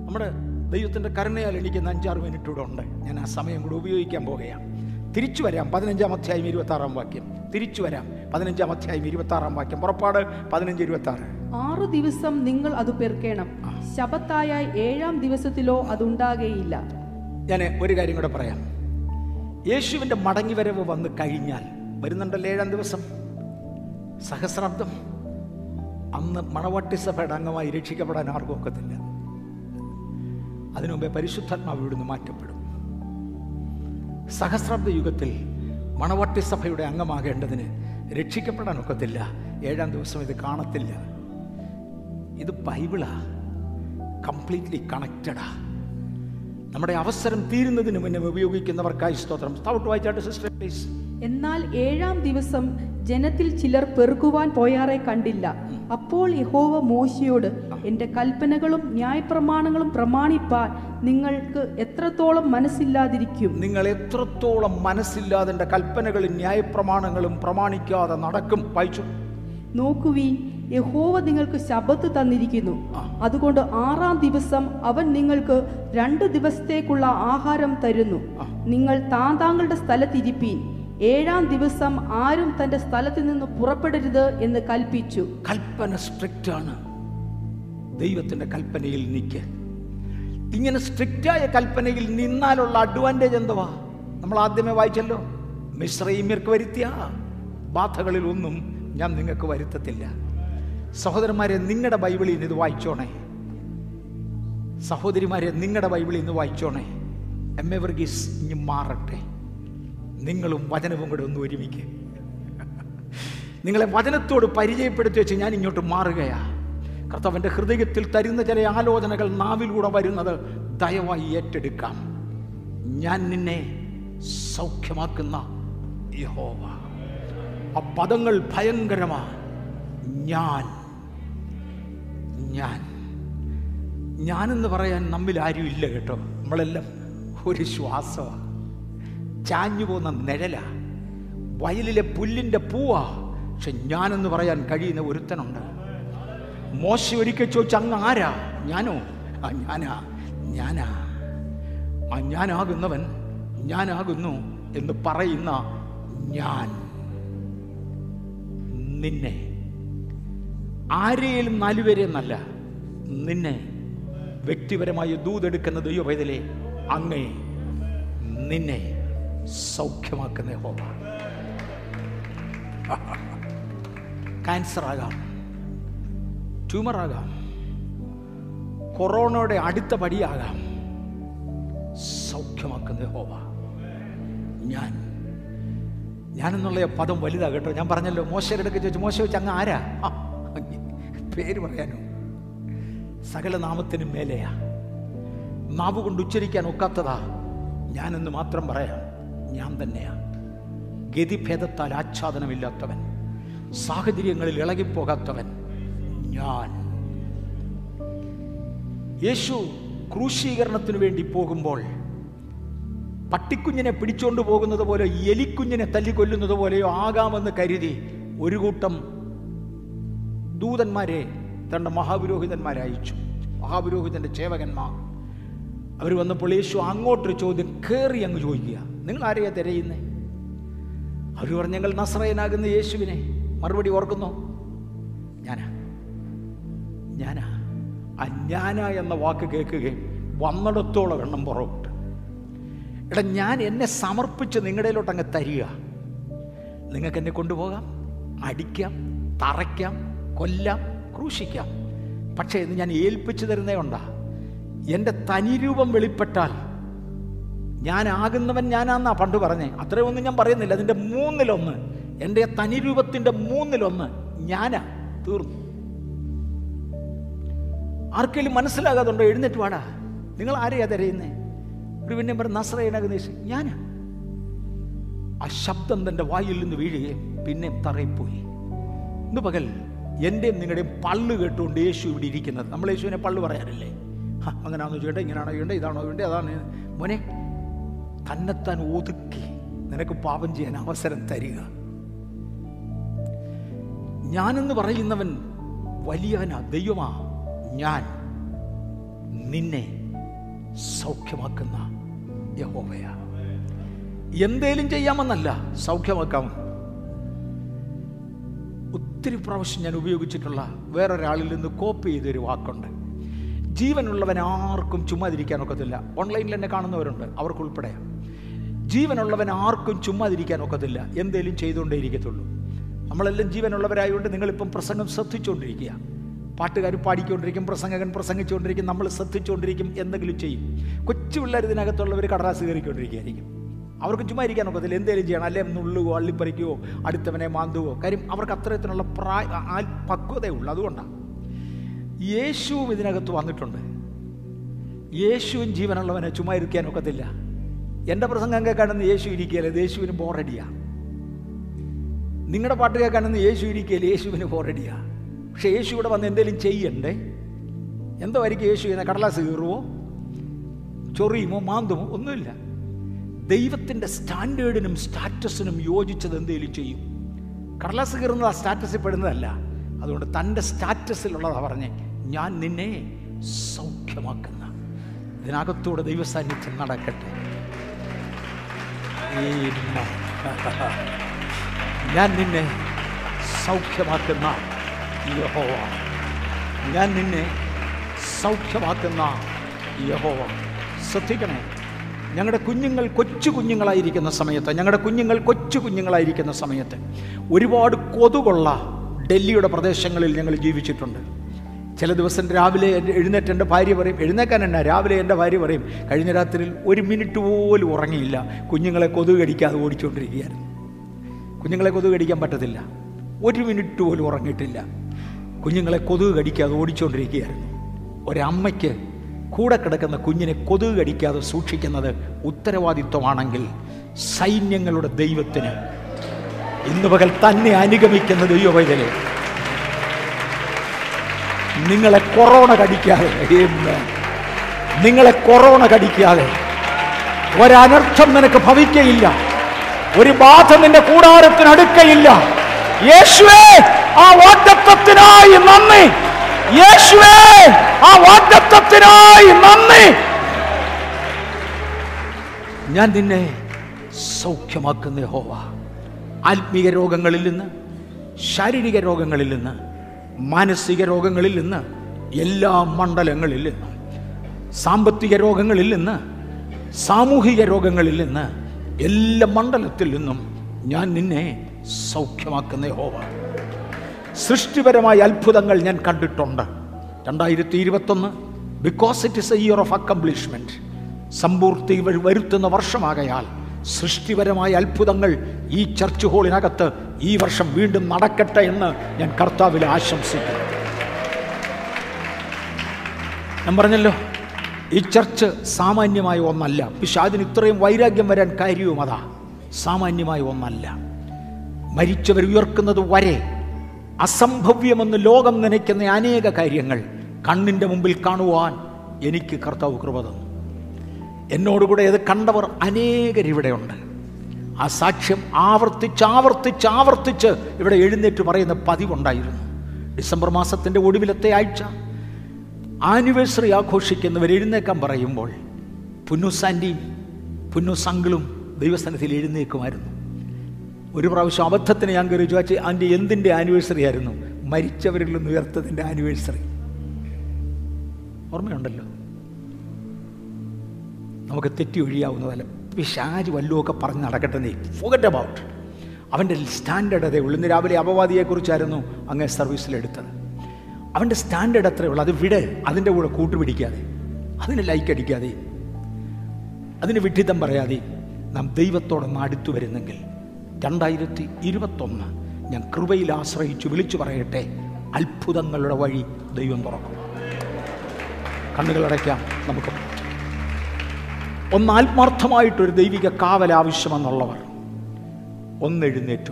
നമ്മുടെ ദൈവത്തിന്റെ കരുണയാൽ എനിക്ക് അഞ്ചാറ് മിനിറ്റ് കൂടെ ഉണ്ട്. ഞാൻ ആ സമയം കൂടെ ഉപയോഗിക്കാൻ പോകുകയാണ് തിരിച്ചു വരാം. പതിനഞ്ചാം അധ്യായം ഇരുപത്തി ആറാം വാക്യം. തിരിച്ചു വരാം. പതിനഞ്ചാം അധ്യായം ഇരുപത്തി ആറാം വാക്യം. പുറപ്പാട് പതിനഞ്ച് ഇരുപത്തി ആറ് ആറു ദിവസം നിങ്ങൾ അത് പെർക്കേണം ശബത്തായ ഏഴാം ദിവസത്തിലോ അതുണ്ടാകേയില്ല. ഞാൻ ഒരു കാര്യം കൂടെ പറയാം. യേശുവിന്റെ മടങ്ങിവരവ് വന്നു കഴിഞ്ഞാൽ വരുന്നുണ്ടല്ലോ ഏഴാം ദിവസം. സഹസ്രാബ്ദം. അന്ന് മണവാട്ടി സഭയുടെ അംഗമായി രക്ഷിക്കപ്പെടാൻ ആർക്കും ഒക്കത്തില്ല. അതിനു മുമ്പേ പരിശുദ്ധാത്മാവ് ഇവിടുന്ന് മാറ്റപ്പെടും. സഹസ്രാബ്ദ യുഗത്തിൽ മണവട്ടി സഭയുടെ അംഗമാകേണ്ടതിന് രക്ഷിക്കപ്പെടാൻ ഒക്കത്തില്ല. ഏഴാം ദിവസം ഇത് കാണത്തില്ല. ഇത് ബൈബിളാ. കംപ്ലീറ്റ്ലി കണക്റ്റഡാ. നമ്മുടെ അവസരം തീരുന്നതിന് മുന്നേ ഉപയോഗിക്കുന്നവർക്കായി സ്തോത്രം. എന്നാൽ ഏഴാം ദിവസം ജനത്തിൽ ചിലർ പെറുക്കുവാൻ പോയാറെ കണ്ടില്ല. അപ്പോൾ യഹോവ മോശയോട് എന്റെ കൽപ്പനകളും ന്യായപ്രമാണങ്ങളും പ്രമാണിപ്പാൻ നിങ്ങൾക്ക് എത്രത്തോളം മനസ്സില്ലാതിരിക്കും? നിങ്ങൾ എത്രത്തോളം മനസ്സില്ലാതെ എന്റെ കൽപ്പനകളും ന്യായപ്രമാണങ്ങളും പ്രമാണിക്കാതെ നടക്കും? വായിച്ചു. നോക്കുവീൻ യഹോവ നിങ്ങൾക്ക് ശബത്ത് തന്നിരിക്കുന്നു. അതുകൊണ്ട് ആറാം ദിവസം അവൻ നിങ്ങൾക്ക് രണ്ട് ദിവസത്തേക്കുള്ള ആഹാരം തരുന്നു. നിങ്ങൾ താന്താങ്ങളുടെ സ്ഥലത്തിരിപ്പീൻ ഏഴാം ദിവസം ആരും തന്റെ സ്ഥലത്ത് നിന്ന് പുറപ്പെടരുത് എന്ന് കൽപ്പിച്ചു. കൽപ്പന സ്ട്രിക്റ്റ് ആണ്. ദൈവത്തിന്റെ കൽപ്പനയിൽ നിൽക്ക് ഇങ്ങനെ സ്ട്രിക്റ്റായ കൽപ്പനയിൽ നിന്നാലുള്ള അഡ്വാന്റേജ് എന്തുവാ? നമ്മൾ ആദ്യമേ വായിച്ചല്ലോ. മിശ്രൈമ്യർക്ക് വരുത്തിയ ബാധകളിൽ ഒന്നും ഞാൻ നിങ്ങൾക്ക് വരുത്തത്തില്ല. സഹോദരന്മാരെ നിങ്ങളുടെ ബൈബിളിൽ നിന്ന് ഇത് വായിച്ചോണേ. സഹോദരിമാരെ നിങ്ങളുടെ ബൈബിളിൽ നിന്ന് വായിച്ചോണേ. എം എവർഗീസ് വർഗീസ് ഇനി മാറട്ടെ. നിങ്ങളും വചനവും കൂടെ ഒന്ന് ഒരുമിക്കുക നിങ്ങളെ വചനത്തോട് പരിചയപ്പെടുത്തി വെച്ച് ഞാൻ ഇങ്ങോട്ട് മാറുകയാ. കർത്താവിന്റെ ഹൃദയത്തിൽ തരുന്ന ചില ആലോചനകൾ നാവിലൂടെ വരുന്നത് ദയവായി ഏറ്റെടുക്കാം. ഞാൻ നിന്നെ സൗഖ്യമാക്കുന്ന യഹോവ. ആ പദങ്ങൾ ഭയങ്കരമാ. ഞാൻ ഞാൻ. ഞാനെന്ന് പറയാൻ നമ്മിൽ ആരും ഇല്ല കേട്ടോ. നമ്മളെല്ലാം ഒരു ശ്വാസമാണ് ചാഞ്ഞു പോകുന്ന നിഴലാ. വയലിലെ പുല്ലിന്റെ പൂവാ. പക്ഷെ ഞാനെന്ന് പറയാൻ കഴിയുന്ന ഒരുത്തനുണ്ട്. മോശ ഒരിക്കൽ ചോദിച്ചു അങ്ങ് ആരാ? ഞാനോ? ആ ഞാനാ. ഞാനാ? ആ ഞാനാകുന്നവൻ ഞാനാകുന്നു എന്ന് പറയുന്ന ഞാൻ നിന്നെ. ആരെയും നാലുപേരെ എന്നല്ല നിന്നെ വ്യക്തിപരമായി ദൂതെടുക്കുന്ന ദൈവപൈതലെ അങ്ങേ നിന്നെ. സൗഖ്യമാക്കുന്ന ഹോമ ക്യാൻസർ ആകാം. ട്യൂമർ ആകാം. കൊറോണയുടെ അടുത്ത പടിയാകാം. സൗഖ്യമാക്കുന്ന ഹോമ ഞാൻ ഞാനെന്നുള്ള പദം വലുതാ കേട്ടോ. ഞാൻ പറഞ്ഞല്ലോ മോശയുടെ അടുക്ക് ചോദിച്ചു മോശ വെച്ച് അങ്ങ് ആരാ? പേര് പറയാനോ? സകല നാമത്തിനും മേലെയാ. നാവ് കൊണ്ട് ഉച്ചരിക്കാൻ ഒക്കാത്തതാ. ഞാനെന്ന് മാത്രം പറയാം. ഞാൻ തന്നെയാണ് ഗതിഭേദത്താൽ ആച്ഛാദനമില്ലാത്തവൻ സാഹചര്യങ്ങളിൽ ഇളകിപ്പോകാത്തവൻ ഞാൻ. യേശു ക്രൂശീകരണത്തിനു വേണ്ടി പോകുമ്പോൾ പട്ടിക്കുഞ്ഞിനെ പിടിച്ചുകൊണ്ട് പോകുന്നത് പോലെ എലിക്കുഞ്ഞിനെ തല്ലിക്കൊല്ലുന്നത് പോലെയോ ആകാമെന്ന് കരുതി ഒരു കൂട്ടം ദൂതന്മാരെ തന്റെ മഹാപുരോഹിതന്മാരെ അയച്ചു. മഹാപുരോഹിതന്റെ ചേവകന്മാർ. അവർ വന്നപ്പോൾ യേശു അങ്ങോട്ടൊരു ചോദ്യം കയറി അങ്ങ് ചോദിക്കുക. നിങ്ങൾ ആരെയാ തിരയുന്നേ? അവർ പറഞ്ഞു ഞങ്ങൾ നസ്രയനാകുന്ന യേശുവിനെ മറുപടി ഓർക്കുന്നു? ഞാനാ. ഞാനാ. അജ്ഞാന എന്ന വാക്ക് കേൾക്കുകയും വന്നിടത്തോളം എണ്ണം പുറകോട്ട് എടാ ഞാൻ എന്നെ സമർപ്പിച്ച് നിങ്ങളുടെയിലോട്ട് അങ്ങ് തരിക. നിങ്ങൾക്ക് എന്നെ കൊണ്ടുപോകാം അടിക്കാം തറയ്ക്കാം കൊല്ലാം ക്രൂശിക്കാം. പക്ഷേ ഇത് ഞാൻ ഏൽപ്പിച്ചു തരുന്നേ ഉണ്ടാ? എന്റെ തനിരൂപം വെളിപ്പെട്ടാൽ ഞാനാകുന്നവൻ ഞാനാന്നാ പണ്ട് പറഞ്ഞേ. ഒന്നും ഞാൻ പറയുന്നില്ല. അതിന്റെ മൂന്നിലൊന്ന്. എന്റെ തനിരൂപത്തിന്റെ മൂന്നിലൊന്ന് ഞാനാ. തീർന്നു. ആർക്കെങ്കിലും മനസ്സിലാകാതുണ്ടോ? എഴുന്നേറ്റ് വാടാ. നിങ്ങൾ ആരെയാ തിരയുന്നേ? ഒരു പിന്നെ പറഞ്ഞ നസ്രയനാകുന്ന യേശു ഞാനാ. ആ ശബ്ദം തന്റെ വായിൽ നിന്ന് വീഴുകയും പിന്നെ തറയിപ്പോയി. പോയി ഇന്ന് പകൽ എന്റെയും നിങ്ങളുടെയും പള്ളു കേട്ടുകൊണ്ട് യേശു ഇവിടെ ഇരിക്കുന്നത്. നമ്മൾ യേശുവിനെ പള്ളു പറയാറില്ലേ? "ഹ, അങ്ങനെയാണോ ചെയ്യേണ്ടത് ഇങ്ങനെയാണോ ചെയ്യണ്ടേ ഇതാണോ വേണ്ടത് അതാണ്. മോനെ തന്നെത്താൻ ഒതുക്കി നിനക്ക് പാപം ചെയ്യാൻ അവസരം തരിക. ഞാനെന്ന് പറയുന്നവൻ വലിയവനാ ദൈവമാ ഞാൻ നിന്നെ സൗഖ്യമാക്കുന്ന യഹോവയാ. എന്തേലും ചെയ്യാമെന്നല്ല സൗഖ്യമാക്കാം. ഒത്തിരി പ്രാവശ്യം ഞാൻ ഉപയോഗിച്ചിട്ടുള്ള വേറൊരാളിൽ നിന്ന് കോപ്പി ചെയ്തൊരു വാക്കുണ്ട്. ജീവനുള്ളവൻ ആർക്കും ചുമ്മാതിരിക്കാനൊക്കത്തില്ല ഓൺലൈനിൽ എന്നെ കാണുന്നവരുണ്ട്. അവർക്കുൾപ്പെടെ ജീവനുള്ളവൻ ആർക്കും ചുമ്മാതിരിക്കാനൊക്കത്തില്ല. എന്തേലും ചെയ്തുകൊണ്ടേ ഇരിക്കത്തുള്ളൂ നമ്മളെല്ലാം ജീവനുള്ളവരായതുകൊണ്ട് നിങ്ങളിപ്പം പ്രസംഗം ശ്രദ്ധിച്ചുകൊണ്ടിരിക്കുക പാട്ടുകാർ പാടിക്കൊണ്ടിരിക്കും പ്രസംഗകൻ പ്രസംഗിച്ചുകൊണ്ടിരിക്കും നമ്മൾ ശ്രദ്ധിച്ചുകൊണ്ടിരിക്കും എന്തെങ്കിലും ചെയ്യും. കൊച്ചു പിള്ളേർ ഇതിനകത്തുള്ളവർ കടലാസ് കയറിക്കൊണ്ടിരിക്കുകയായിരിക്കും. അവർക്ക് ചുമ്മാ ഇരിക്കാൻ ഒക്കത്തില്ല എന്തെങ്കിലും ചെയ്യണം. അല്ലെ നുള്ളുകയോ അള്ളിപ്പറിക്കുകയോ അടുത്തവനെ മാന്തുവോ കാര്യം അവർക്ക് അത്രത്തിനുള്ള പ്രായ പക്വതയുള്ളൂ. അതുകൊണ്ടാണ് യേശുവും ഇതിനകത്ത് വന്നിട്ടുണ്ട്. യേശുവും ജീവനുള്ളവനെ ചുമ്മാ ഇരിക്കാൻ ഒക്കത്തില്ല എന്റെ പ്രസംഗം കേൾക്കാണെന്ന് യേശു ഇരിക്കുകയല്ലേ യേശുവിന് ബോറടിയാണ് നിങ്ങളുടെ പാട്ട് കേൾക്കാണെന്ന് യേശു ഇരിക്കുകയല്ലേ യേശുവിന് ബോറടിയാണ് പക്ഷെ യേശു ഇവിടെ വന്ന് എന്തെങ്കിലും ചെയ്യണ്ടേ? എന്തോ ആയിരിക്കും യേശു ചെയ്യുന്ന? കടലാസ് കീറുമോ ചൊറിയുമോ? മാന്തുമോ? ഒന്നുമില്ല. ദൈവത്തിന്റെ സ്റ്റാൻഡേർഡിനും സ്റ്റാറ്റസിനും യോജിച്ചത് എന്തെങ്കിലും ചെയ്യും. കടലാസ് കീറുന്നത് ആ സ്റ്റാറ്റസിൽ പെടുന്നതല്ല. അതുകൊണ്ട് തന്റെ സ്റ്റാറ്റസിലുള്ളതാ പറഞ്ഞ് ഞാൻ നിന്നെ സൗഖ്യമാക്കുന്ന. ഇതിനകത്തൂടെ ദൈവസാന്നിധ്യം നടക്കട്ടെ. ഞാൻ നിന്നെ സൗഖ്യമാക്കുന്ന യഹോവ ഞാൻ നിന്നെ സൗഖ്യമാക്കുന്ന യഹോവ ശ്രദ്ധിക്കണേ ഞങ്ങളുടെ കുഞ്ഞുങ്ങൾ കൊച്ചു കുഞ്ഞുങ്ങളായിരിക്കുന്ന സമയത്ത് ഞങ്ങളുടെ കുഞ്ഞുങ്ങൾ കൊച്ചു കുഞ്ഞുങ്ങളായിരിക്കുന്ന സമയത്ത് ഒരുപാട് കൊതുകുള്ള ഡൽഹിയുടെ പ്രദേശങ്ങളിൽ ഞങ്ങൾ ജീവിച്ചിട്ടുണ്ട്. ചില ദിവസം രാവിലെ എഴുന്നേറ്റ് എന്റെ ഭാര്യ പറയും എഴുന്നേക്കാൻ എന്നാ? രാവിലെ എന്റെ ഭാര്യ പറയും കഴിഞ്ഞ രാത്രിയിൽ ഒരു മിനിറ്റ് പോലും ഉറങ്ങിയില്ല. കുഞ്ഞുങ്ങളെ കൊതുക് കടിക്കാതെ ഓടിച്ചുകൊണ്ടിരിക്കുകയായിരുന്നു കുഞ്ഞുങ്ങളെ കൊതുക് കടിക്കാൻ പറ്റത്തില്ല. ഒരു മിനിറ്റ് പോലും ഉറങ്ങിയിട്ടില്ല. കുഞ്ഞുങ്ങളെ കൊതുക് കടിക്കാതെ ഓടിച്ചുകൊണ്ടിരിക്കുകയായിരുന്നു ഒരമ്മയ്ക്ക് കൂടെ കിടക്കുന്ന കുഞ്ഞിനെ കൊതുക് കടിക്കാതെ സൂക്ഷിക്കുന്നത് ഉത്തരവാദിത്വമാണെങ്കിൽ സൈന്യങ്ങളുടെ ദൈവത്തിന് ഇന്ന് പകൽ തന്നെ അനുഗമിക്കുന്ന ദൈവവൈതലെ നിങ്ങളെ കൊറോണ കടിക്കാതെ. നിങ്ങളെ കൊറോണ കടിക്കാതെ. ഒരനർത്ഥം നിനക്ക് ഭവിക്കയില്ല. ഒരു ബാധ നിന്റെ കൂടാരത്തിന് അടുക്കയില്ല. യേശുവേ ആ വാഗ്ദത്വത്തിനായി നന്ദി. യേശുവേ ആ വാഗ്ദത്വത്തിനായി നന്ദി. ഞാൻ നിന്നെ സൗഖ്യമാക്കുന്ന ഹോവ ആത്മീയ രോഗങ്ങളിൽ നിന്ന് ശാരീരിക രോഗങ്ങളിൽ നിന്ന് മാനസിക രോഗങ്ങളിൽ നിന്ന് എല്ലാ മണ്ഡലങ്ങളിൽ നിന്ന് സാമ്പത്തിക രോഗങ്ങളിൽ നിന്ന് സാമൂഹിക രോഗങ്ങളിൽ നിന്ന് എല്ലാ മണ്ഡലത്തിൽ നിന്നും ഞാൻ നിന്നെ സൗഖ്യമാക്കുന്ന ഹോവ സൃഷ്ടിപരമായ അത്ഭുതങ്ങൾ ഞാൻ കണ്ടിട്ടുണ്ട്. രണ്ടായിരത്തി ഇരുപത്തൊന്ന് because it is a year of accomplishment സമ്പൂർത്തി വരുത്തുന്ന വർഷമാകയാൽ സൃഷ്ടിപരമായ അത്ഭുതങ്ങൾ ഈ ചർച്ച് ഹോളിനകത്ത് ഈ വർഷം വീണ്ടും നടക്കട്ടെ എന്ന് ഞാൻ കർത്താവിൽ ആശംസിക്കുന്നു. ഞാൻ പറഞ്ഞല്ലോ ഈ ചർച്ച് സാമാന്യമായ ഒന്നല്ല. പിശാദിന് ഇത്രയും വൈരാഗ്യം വരാൻ കാര്യവും അതാ. സാമാന്യമായ ഒന്നല്ല. മരിച്ചവർ ഉയർക്കുന്നത് വരെ അസംഭവ്യമെന്ന് ലോകം നനയ്ക്കുന്ന അനേക കാര്യങ്ങൾ കണ്ണിന്റെ മുമ്പിൽ കാണുവാൻ എനിക്ക് കർത്താവ് കൃപ തന്നു. എന്നോടുകൂടെ ഇത് കണ്ടവർ അനേകരിവിടെയുണ്ട് ആ സാക്ഷ്യം ആവർത്തിച്ച് ആവർത്തിച്ച് ആവർത്തിച്ച് ഇവിടെ എഴുന്നേറ്റ് പറയുന്ന പതിവുണ്ടായിരുന്നു. ഡിസംബർ മാസത്തിന്റെ ഒടുവിലത്തെ ആഴ്ച. ആനിവേഴ്സറി ആഘോഷിക്കുന്നവർ എഴുന്നേക്കാൻ പറയുമ്പോൾ പുന്നുസാന്റിയും പുന്നുസങ്കിളും ദൈവസ്ഥാനത്തിൽ എഴുന്നേക്കുമായിരുന്നു ഒരു പ്രാവശ്യം അബദ്ധത്തിന് ഞാൻ കയറി ചോദിച്ചു അതിന്റെ എന്തിന്റെ ആനിവേഴ്സറി ആയിരുന്നു? മരിച്ചവരിൽ നിന്ന് ഉയർത്തതിന്റെ ആനിവേഴ്സറി. ഓർമ്മയുണ്ടല്ലോ? നമുക്ക് തെറ്റി ഒഴിയാവുന്നതല്ല പിശാജ് വല്ലതുമൊക്കെ പറഞ്ഞ് നടക്കട്ടെ നീ. ഫോഗറ്റ് അബൌട്ട് അവന്റെ സ്റ്റാൻഡേർഡ് അതേ ഉള്ളൂ. ഇന്ന് രാവിലെ അപവാദിയെക്കുറിച്ചായിരുന്നു അങ്ങേ സർവീസിലെടുത്തത് അവന്റെ സ്റ്റാൻഡേർഡ് അത്രേ ഉള്ളൂ. അത് വിട്. അതിന്റെ കൂടെ കൂട്ടുപിടിക്കാതെ. അതിന് ലൈക്ക് അടിക്കാതെ. അതിന് വിഡ്ഢിത്തം പറയാതെ നാം ദൈവത്തോടൊന്ന് അടുത്തു വരുന്നെങ്കിൽ രണ്ടായിരത്തി ഇരുപത്തൊന്ന് ഞാൻ കൃപയിൽ ആശ്രയിച്ചു വിളിച്ചു പറയട്ടെ. അത്ഭുതങ്ങളുടെ വഴി ദൈവം തുറക്കും. കണ്ണുകളടയ്ക്കാം. നമുക്ക് ഒന്ന് ആത്മാർത്ഥമായിട്ടൊരു ദൈവിക കാവൽ ആവശ്യമെന്നുള്ളവർ ഒന്നെഴുന്നേറ്റു.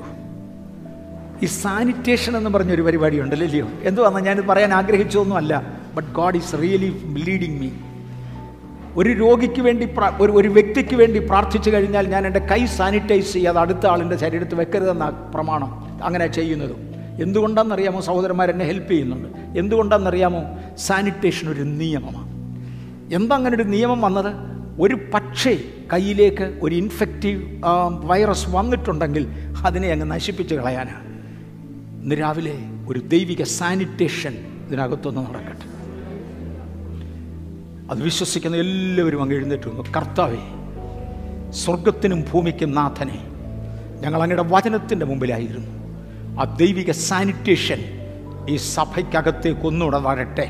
ഈ സാനിറ്റേഷൻ എന്ന് പറഞ്ഞൊരു പരിപാടി ഉണ്ടല്ലോ എന്തുവാന്ന് ഞാനിത് പറയാൻ ആഗ്രഹിച്ചതൊന്നുമല്ല but God is really leading me ഒരു രോഗിക്ക് വേണ്ടി ഒരു ഒരു വ്യക്തിക്ക് വേണ്ടി പ്രാർത്ഥിച്ചു കഴിഞ്ഞാൽ ഞാൻ എന്റെ കൈ സാനിറ്റൈസ് ചെയ്യാതെ അടുത്ത ആളിന്റെ ശരീരത്ത് വെക്കരുതെന്ന പ്രമാണം അങ്ങനെ ചെയ്യുന്നത്. എന്തുകൊണ്ടാണെന്നറിയാമോ സഹോദരന്മാർ എന്നെ ഹെൽപ്പ് ചെയ്യുന്നുണ്ട്? എന്തുകൊണ്ടാണെന്നറിയാമോ? സാനിറ്റേഷൻ ഒരു നിയമമാണ്. എന്താ അങ്ങനെ ഒരു നിയമം വന്നത്? ഒരു പക്ഷേ കയ്യിലേക്ക് ഒരു ഇൻഫെക്റ്റീവ് വൈറസ് വന്നിട്ടുണ്ടെങ്കിൽ അതിനെ അങ്ങ് നശിപ്പിച്ച് കളയാനാണ് ഇന്ന് രാവിലെ ഒരു ദൈവിക സാനിറ്റേഷൻ ഇതിനകത്തൊന്ന് നടക്കട്ടെ. അത് വിശ്വസിക്കുന്ന എല്ലാവരും അങ്ങ് എഴുന്നേറ്റ് വന്നു കർത്താവേ സ്വർഗത്തിനും ഭൂമിക്കും നാഥനെ ഞങ്ങൾ അങ്ങയുടെ വചനത്തിന്റെ മുമ്പിലായിരുന്നു. ആ ദൈവിക സാനിറ്റേഷൻ ഈ സഭയ്ക്കകത്തേക്ക് ഒന്നുകൂടെ വരട്ടെ.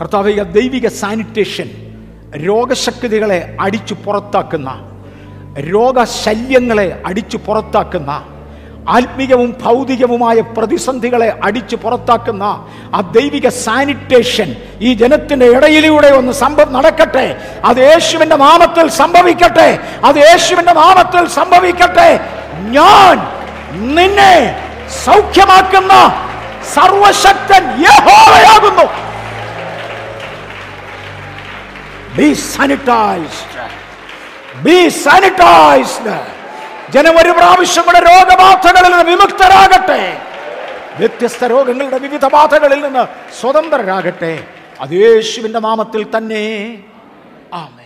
കർത്താവ് ദൈവിക സാനിറ്റേഷൻ രോഗശക്തികളെ അടിച്ചു പുറത്താക്കുന്ന രോഗശല്യങ്ങളെ അടിച്ചു പുറത്താക്കുന്ന ആത്മീയവും ഭൗതികവുമായ പ്രതിസന്ധികളെ അടിച്ചു പുറത്താക്കുന്ന ആ ദൈവിക സാനിറ്റേഷൻ ഈ ജനത്തിന്റെ ഇടയിലൂടെ ഒന്ന് സംഭവം നടക്കട്ടെ. അത് യേശുവിന്റെ നാമത്തിൽ സംഭവിക്കട്ടെ. അത് യേശുവിന്റെ നാമത്തിൽ സംഭവിക്കട്ടെ. ഞാൻ നിന്നെ സൗഖ്യമാക്കുന്ന സർവശക്തൻ യഹോവയാകുന്നു. ബി സാനിറ്റൈസ്ഡ് ബി സാനിറ്റൈസ്ഡ് ജനം ഒരു പ്രാവശ്യം കൂടെ രോഗബാധകളിൽ നിന്ന് വിമുക്തരാകട്ടെ. വ്യത്യസ്ത രോഗങ്ങളുടെ വിവിധ ബാധകളിൽ നിന്ന് സ്വതന്ത്രരാകട്ടെ. അത് നാമത്തിൽ തന്നെ. ആമേ